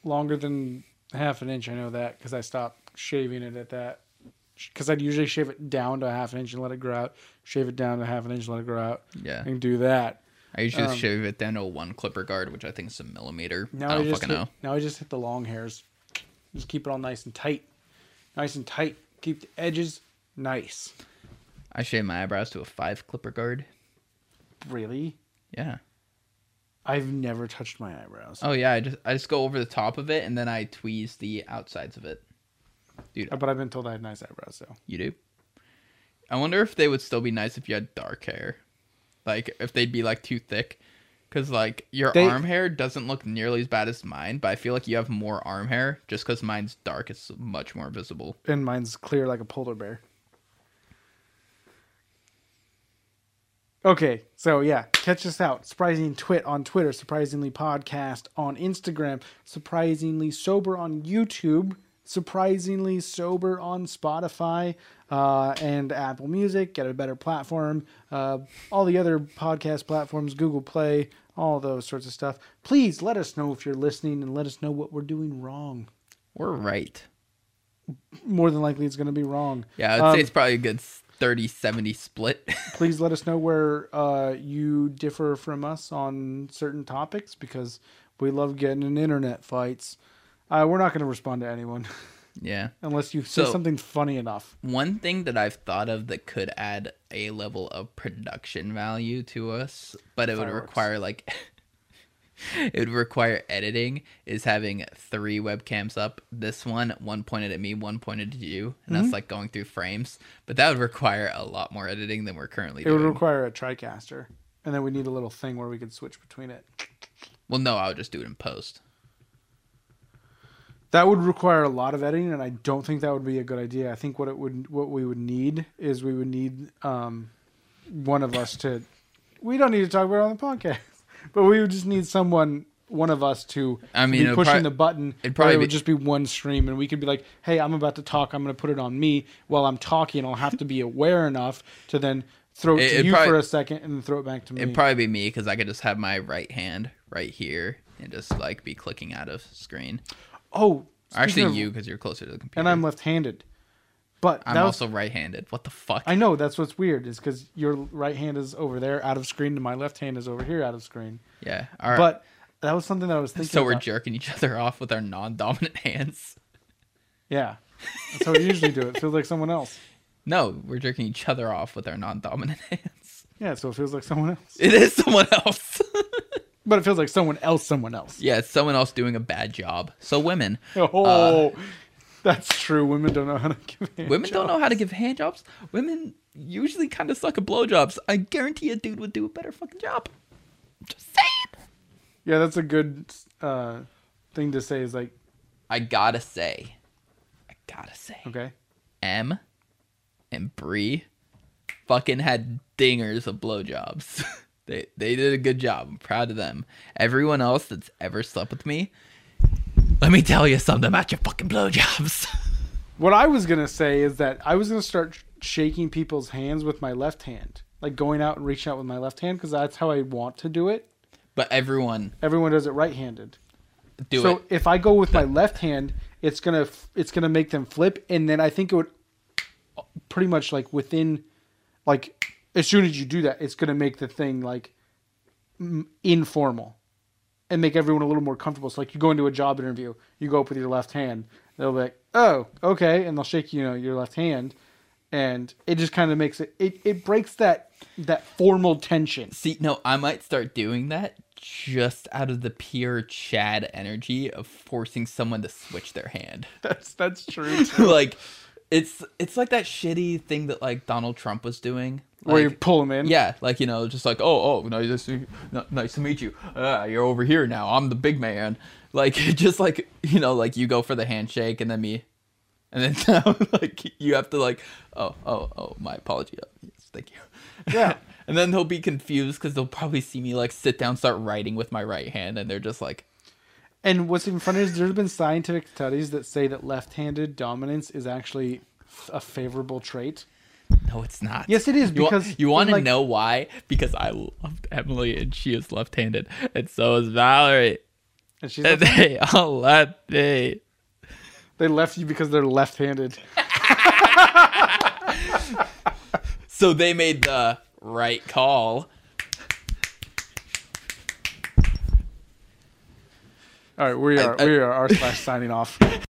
longer than half an inch. I know that because I stopped shaving it at that. Because I'd usually shave it down to a half an inch and let it grow out. Shave it down to half an inch, and let it grow out, Yeah. and do that. I usually Um, shave it down to a one clipper guard, which I think is a millimeter. Now I I, don't just fucking hit, know. now I just hit the long hairs. Just keep it all nice and tight, nice and tight. Keep the edges nice. I shave my eyebrows to a five clipper guard. Really, Yeah. I've never touched my eyebrows. Oh yeah, I just I just go over the top of it and then I tweeze the outsides of it. Dude, but I've been told I have nice eyebrows. So you do. I wonder if they would still be nice if you had dark hair, like if they'd be like too thick, because like your They- arm hair doesn't look nearly as bad as mine, but I feel like you have more arm hair just because mine's dark. It's much more visible. and mine's clear like a polar bear. Okay, so yeah, catch us out. Surprising Twit on Twitter, surprisingly podcast on Instagram, surprisingly sober on YouTube, surprisingly sober on Spotify uh, and Apple Music. Get a better platform. Uh, all the other podcast platforms, Google Play, all those sorts of stuff. Please let us know if you're listening and let us know what we're doing wrong. We're right. More than likely, it's going to be wrong. Yeah, I'd Um, say it's probably a good 30-70 split. please let us know where uh, you differ from us on certain topics because we love getting in internet fights. Uh, we're not going to respond to anyone yeah. unless you say So- something funny enough. One thing that I've thought of that could add a level of production value to us, but it would require like it would require editing is having three webcams up. This one, one pointed at me, one pointed at you, and Mm-hmm. that's like going through frames. But that would require a lot more editing than we're currently doing. It would require a TriCaster, and then we need a little thing where we could switch between it. well, no, I would just do it in post. That would require a lot of editing, and I don't think that would be a good idea. I think what it would, what we would need is we would need um, one of us to. We don't need to talk about it on the podcast, but we would just need someone, one of us to, I mean, be pushing prob- the button. it'd probably it would be- just be one stream, and we could be like, "Hey, I'm about to talk. I'm going to put it on me while I'm talking. I'll have to be aware enough to then throw it It- to you probably- for a second and then throw it back to me." It'd probably be me because I could just have my right hand right here and just like be clicking out of screen. Oh, Actually, of- you because you're closer to the computer. and I'm left-handed. But I'm was, also right-handed. What the fuck? I know that's what's weird is because your right hand is over there out of screen and my left hand is over here out of screen. yeah. All right. But that was something that I was thinking. so we're about. jerking each other off with our non-dominant hands. yeah, that's how we usually do it. It feels like someone else. No, we're jerking each other off with our non-dominant hands. Yeah, so it feels like someone else. It is someone else. But it feels like someone else, someone else. yeah, it's someone else doing a bad job. So women, Oh, that's true. Women don't know how to give. hand women don't know how to give hand jobs. Women usually kind of suck at blowjobs. I guarantee a dude would do a better fucking job. Just saying. Yeah, that's a good uh, thing to say. Is like, I gotta say, I gotta say, okay, M and Bree fucking had dingers of blowjobs. they they did a good job. I'm proud of them. Everyone else that's ever slept with me, let me tell you something about your fucking blowjobs. what I was gonna say is that I was gonna start shaking people's hands with my left hand, like going out and reaching out with my left hand, because that's how I want to do it. but everyone Everyone does it right-handed. do so it. So if I go with my left hand, it's gonna it's gonna make them flip, and then I think it would uh, pretty much like within, like as soon as you do that, it's gonna make the thing like m- informal, and make everyone a little more comfortable. So like you go into a job interview, you go up with your left hand, they'll be like, oh okay, and they'll shake you know your left hand, and it just kind of makes it it it breaks that that formal tension. See, no, I might start doing that just out of the pure Chad energy of forcing someone to switch their hand. That's that's true. like it's it's like that shitty thing that like Donald Trump was doing. Where you pull them in. yeah, like you know, just like oh oh nice to n- nice to meet you. Uh, you're over here now. I'm the big man. Like just like you know, like you go for the handshake and then me, and then now like you have to like oh oh oh my apology. Oh, yes, thank you. Yeah. and then they'll be confused because they'll probably see me like sit down, start writing with my right hand, and they're just like, And what's even funnier is there's been scientific studies that say that left-handed dominance is actually a favorable trait. No, it's not. Yes, it is, You because you want to like- know why? Because I loved Emily and she is left-handed, and so is Valerie. And she's And left- they all left me. they left you because they're left-handed. So they made the right call. All right, we are I- we are r slash signing off.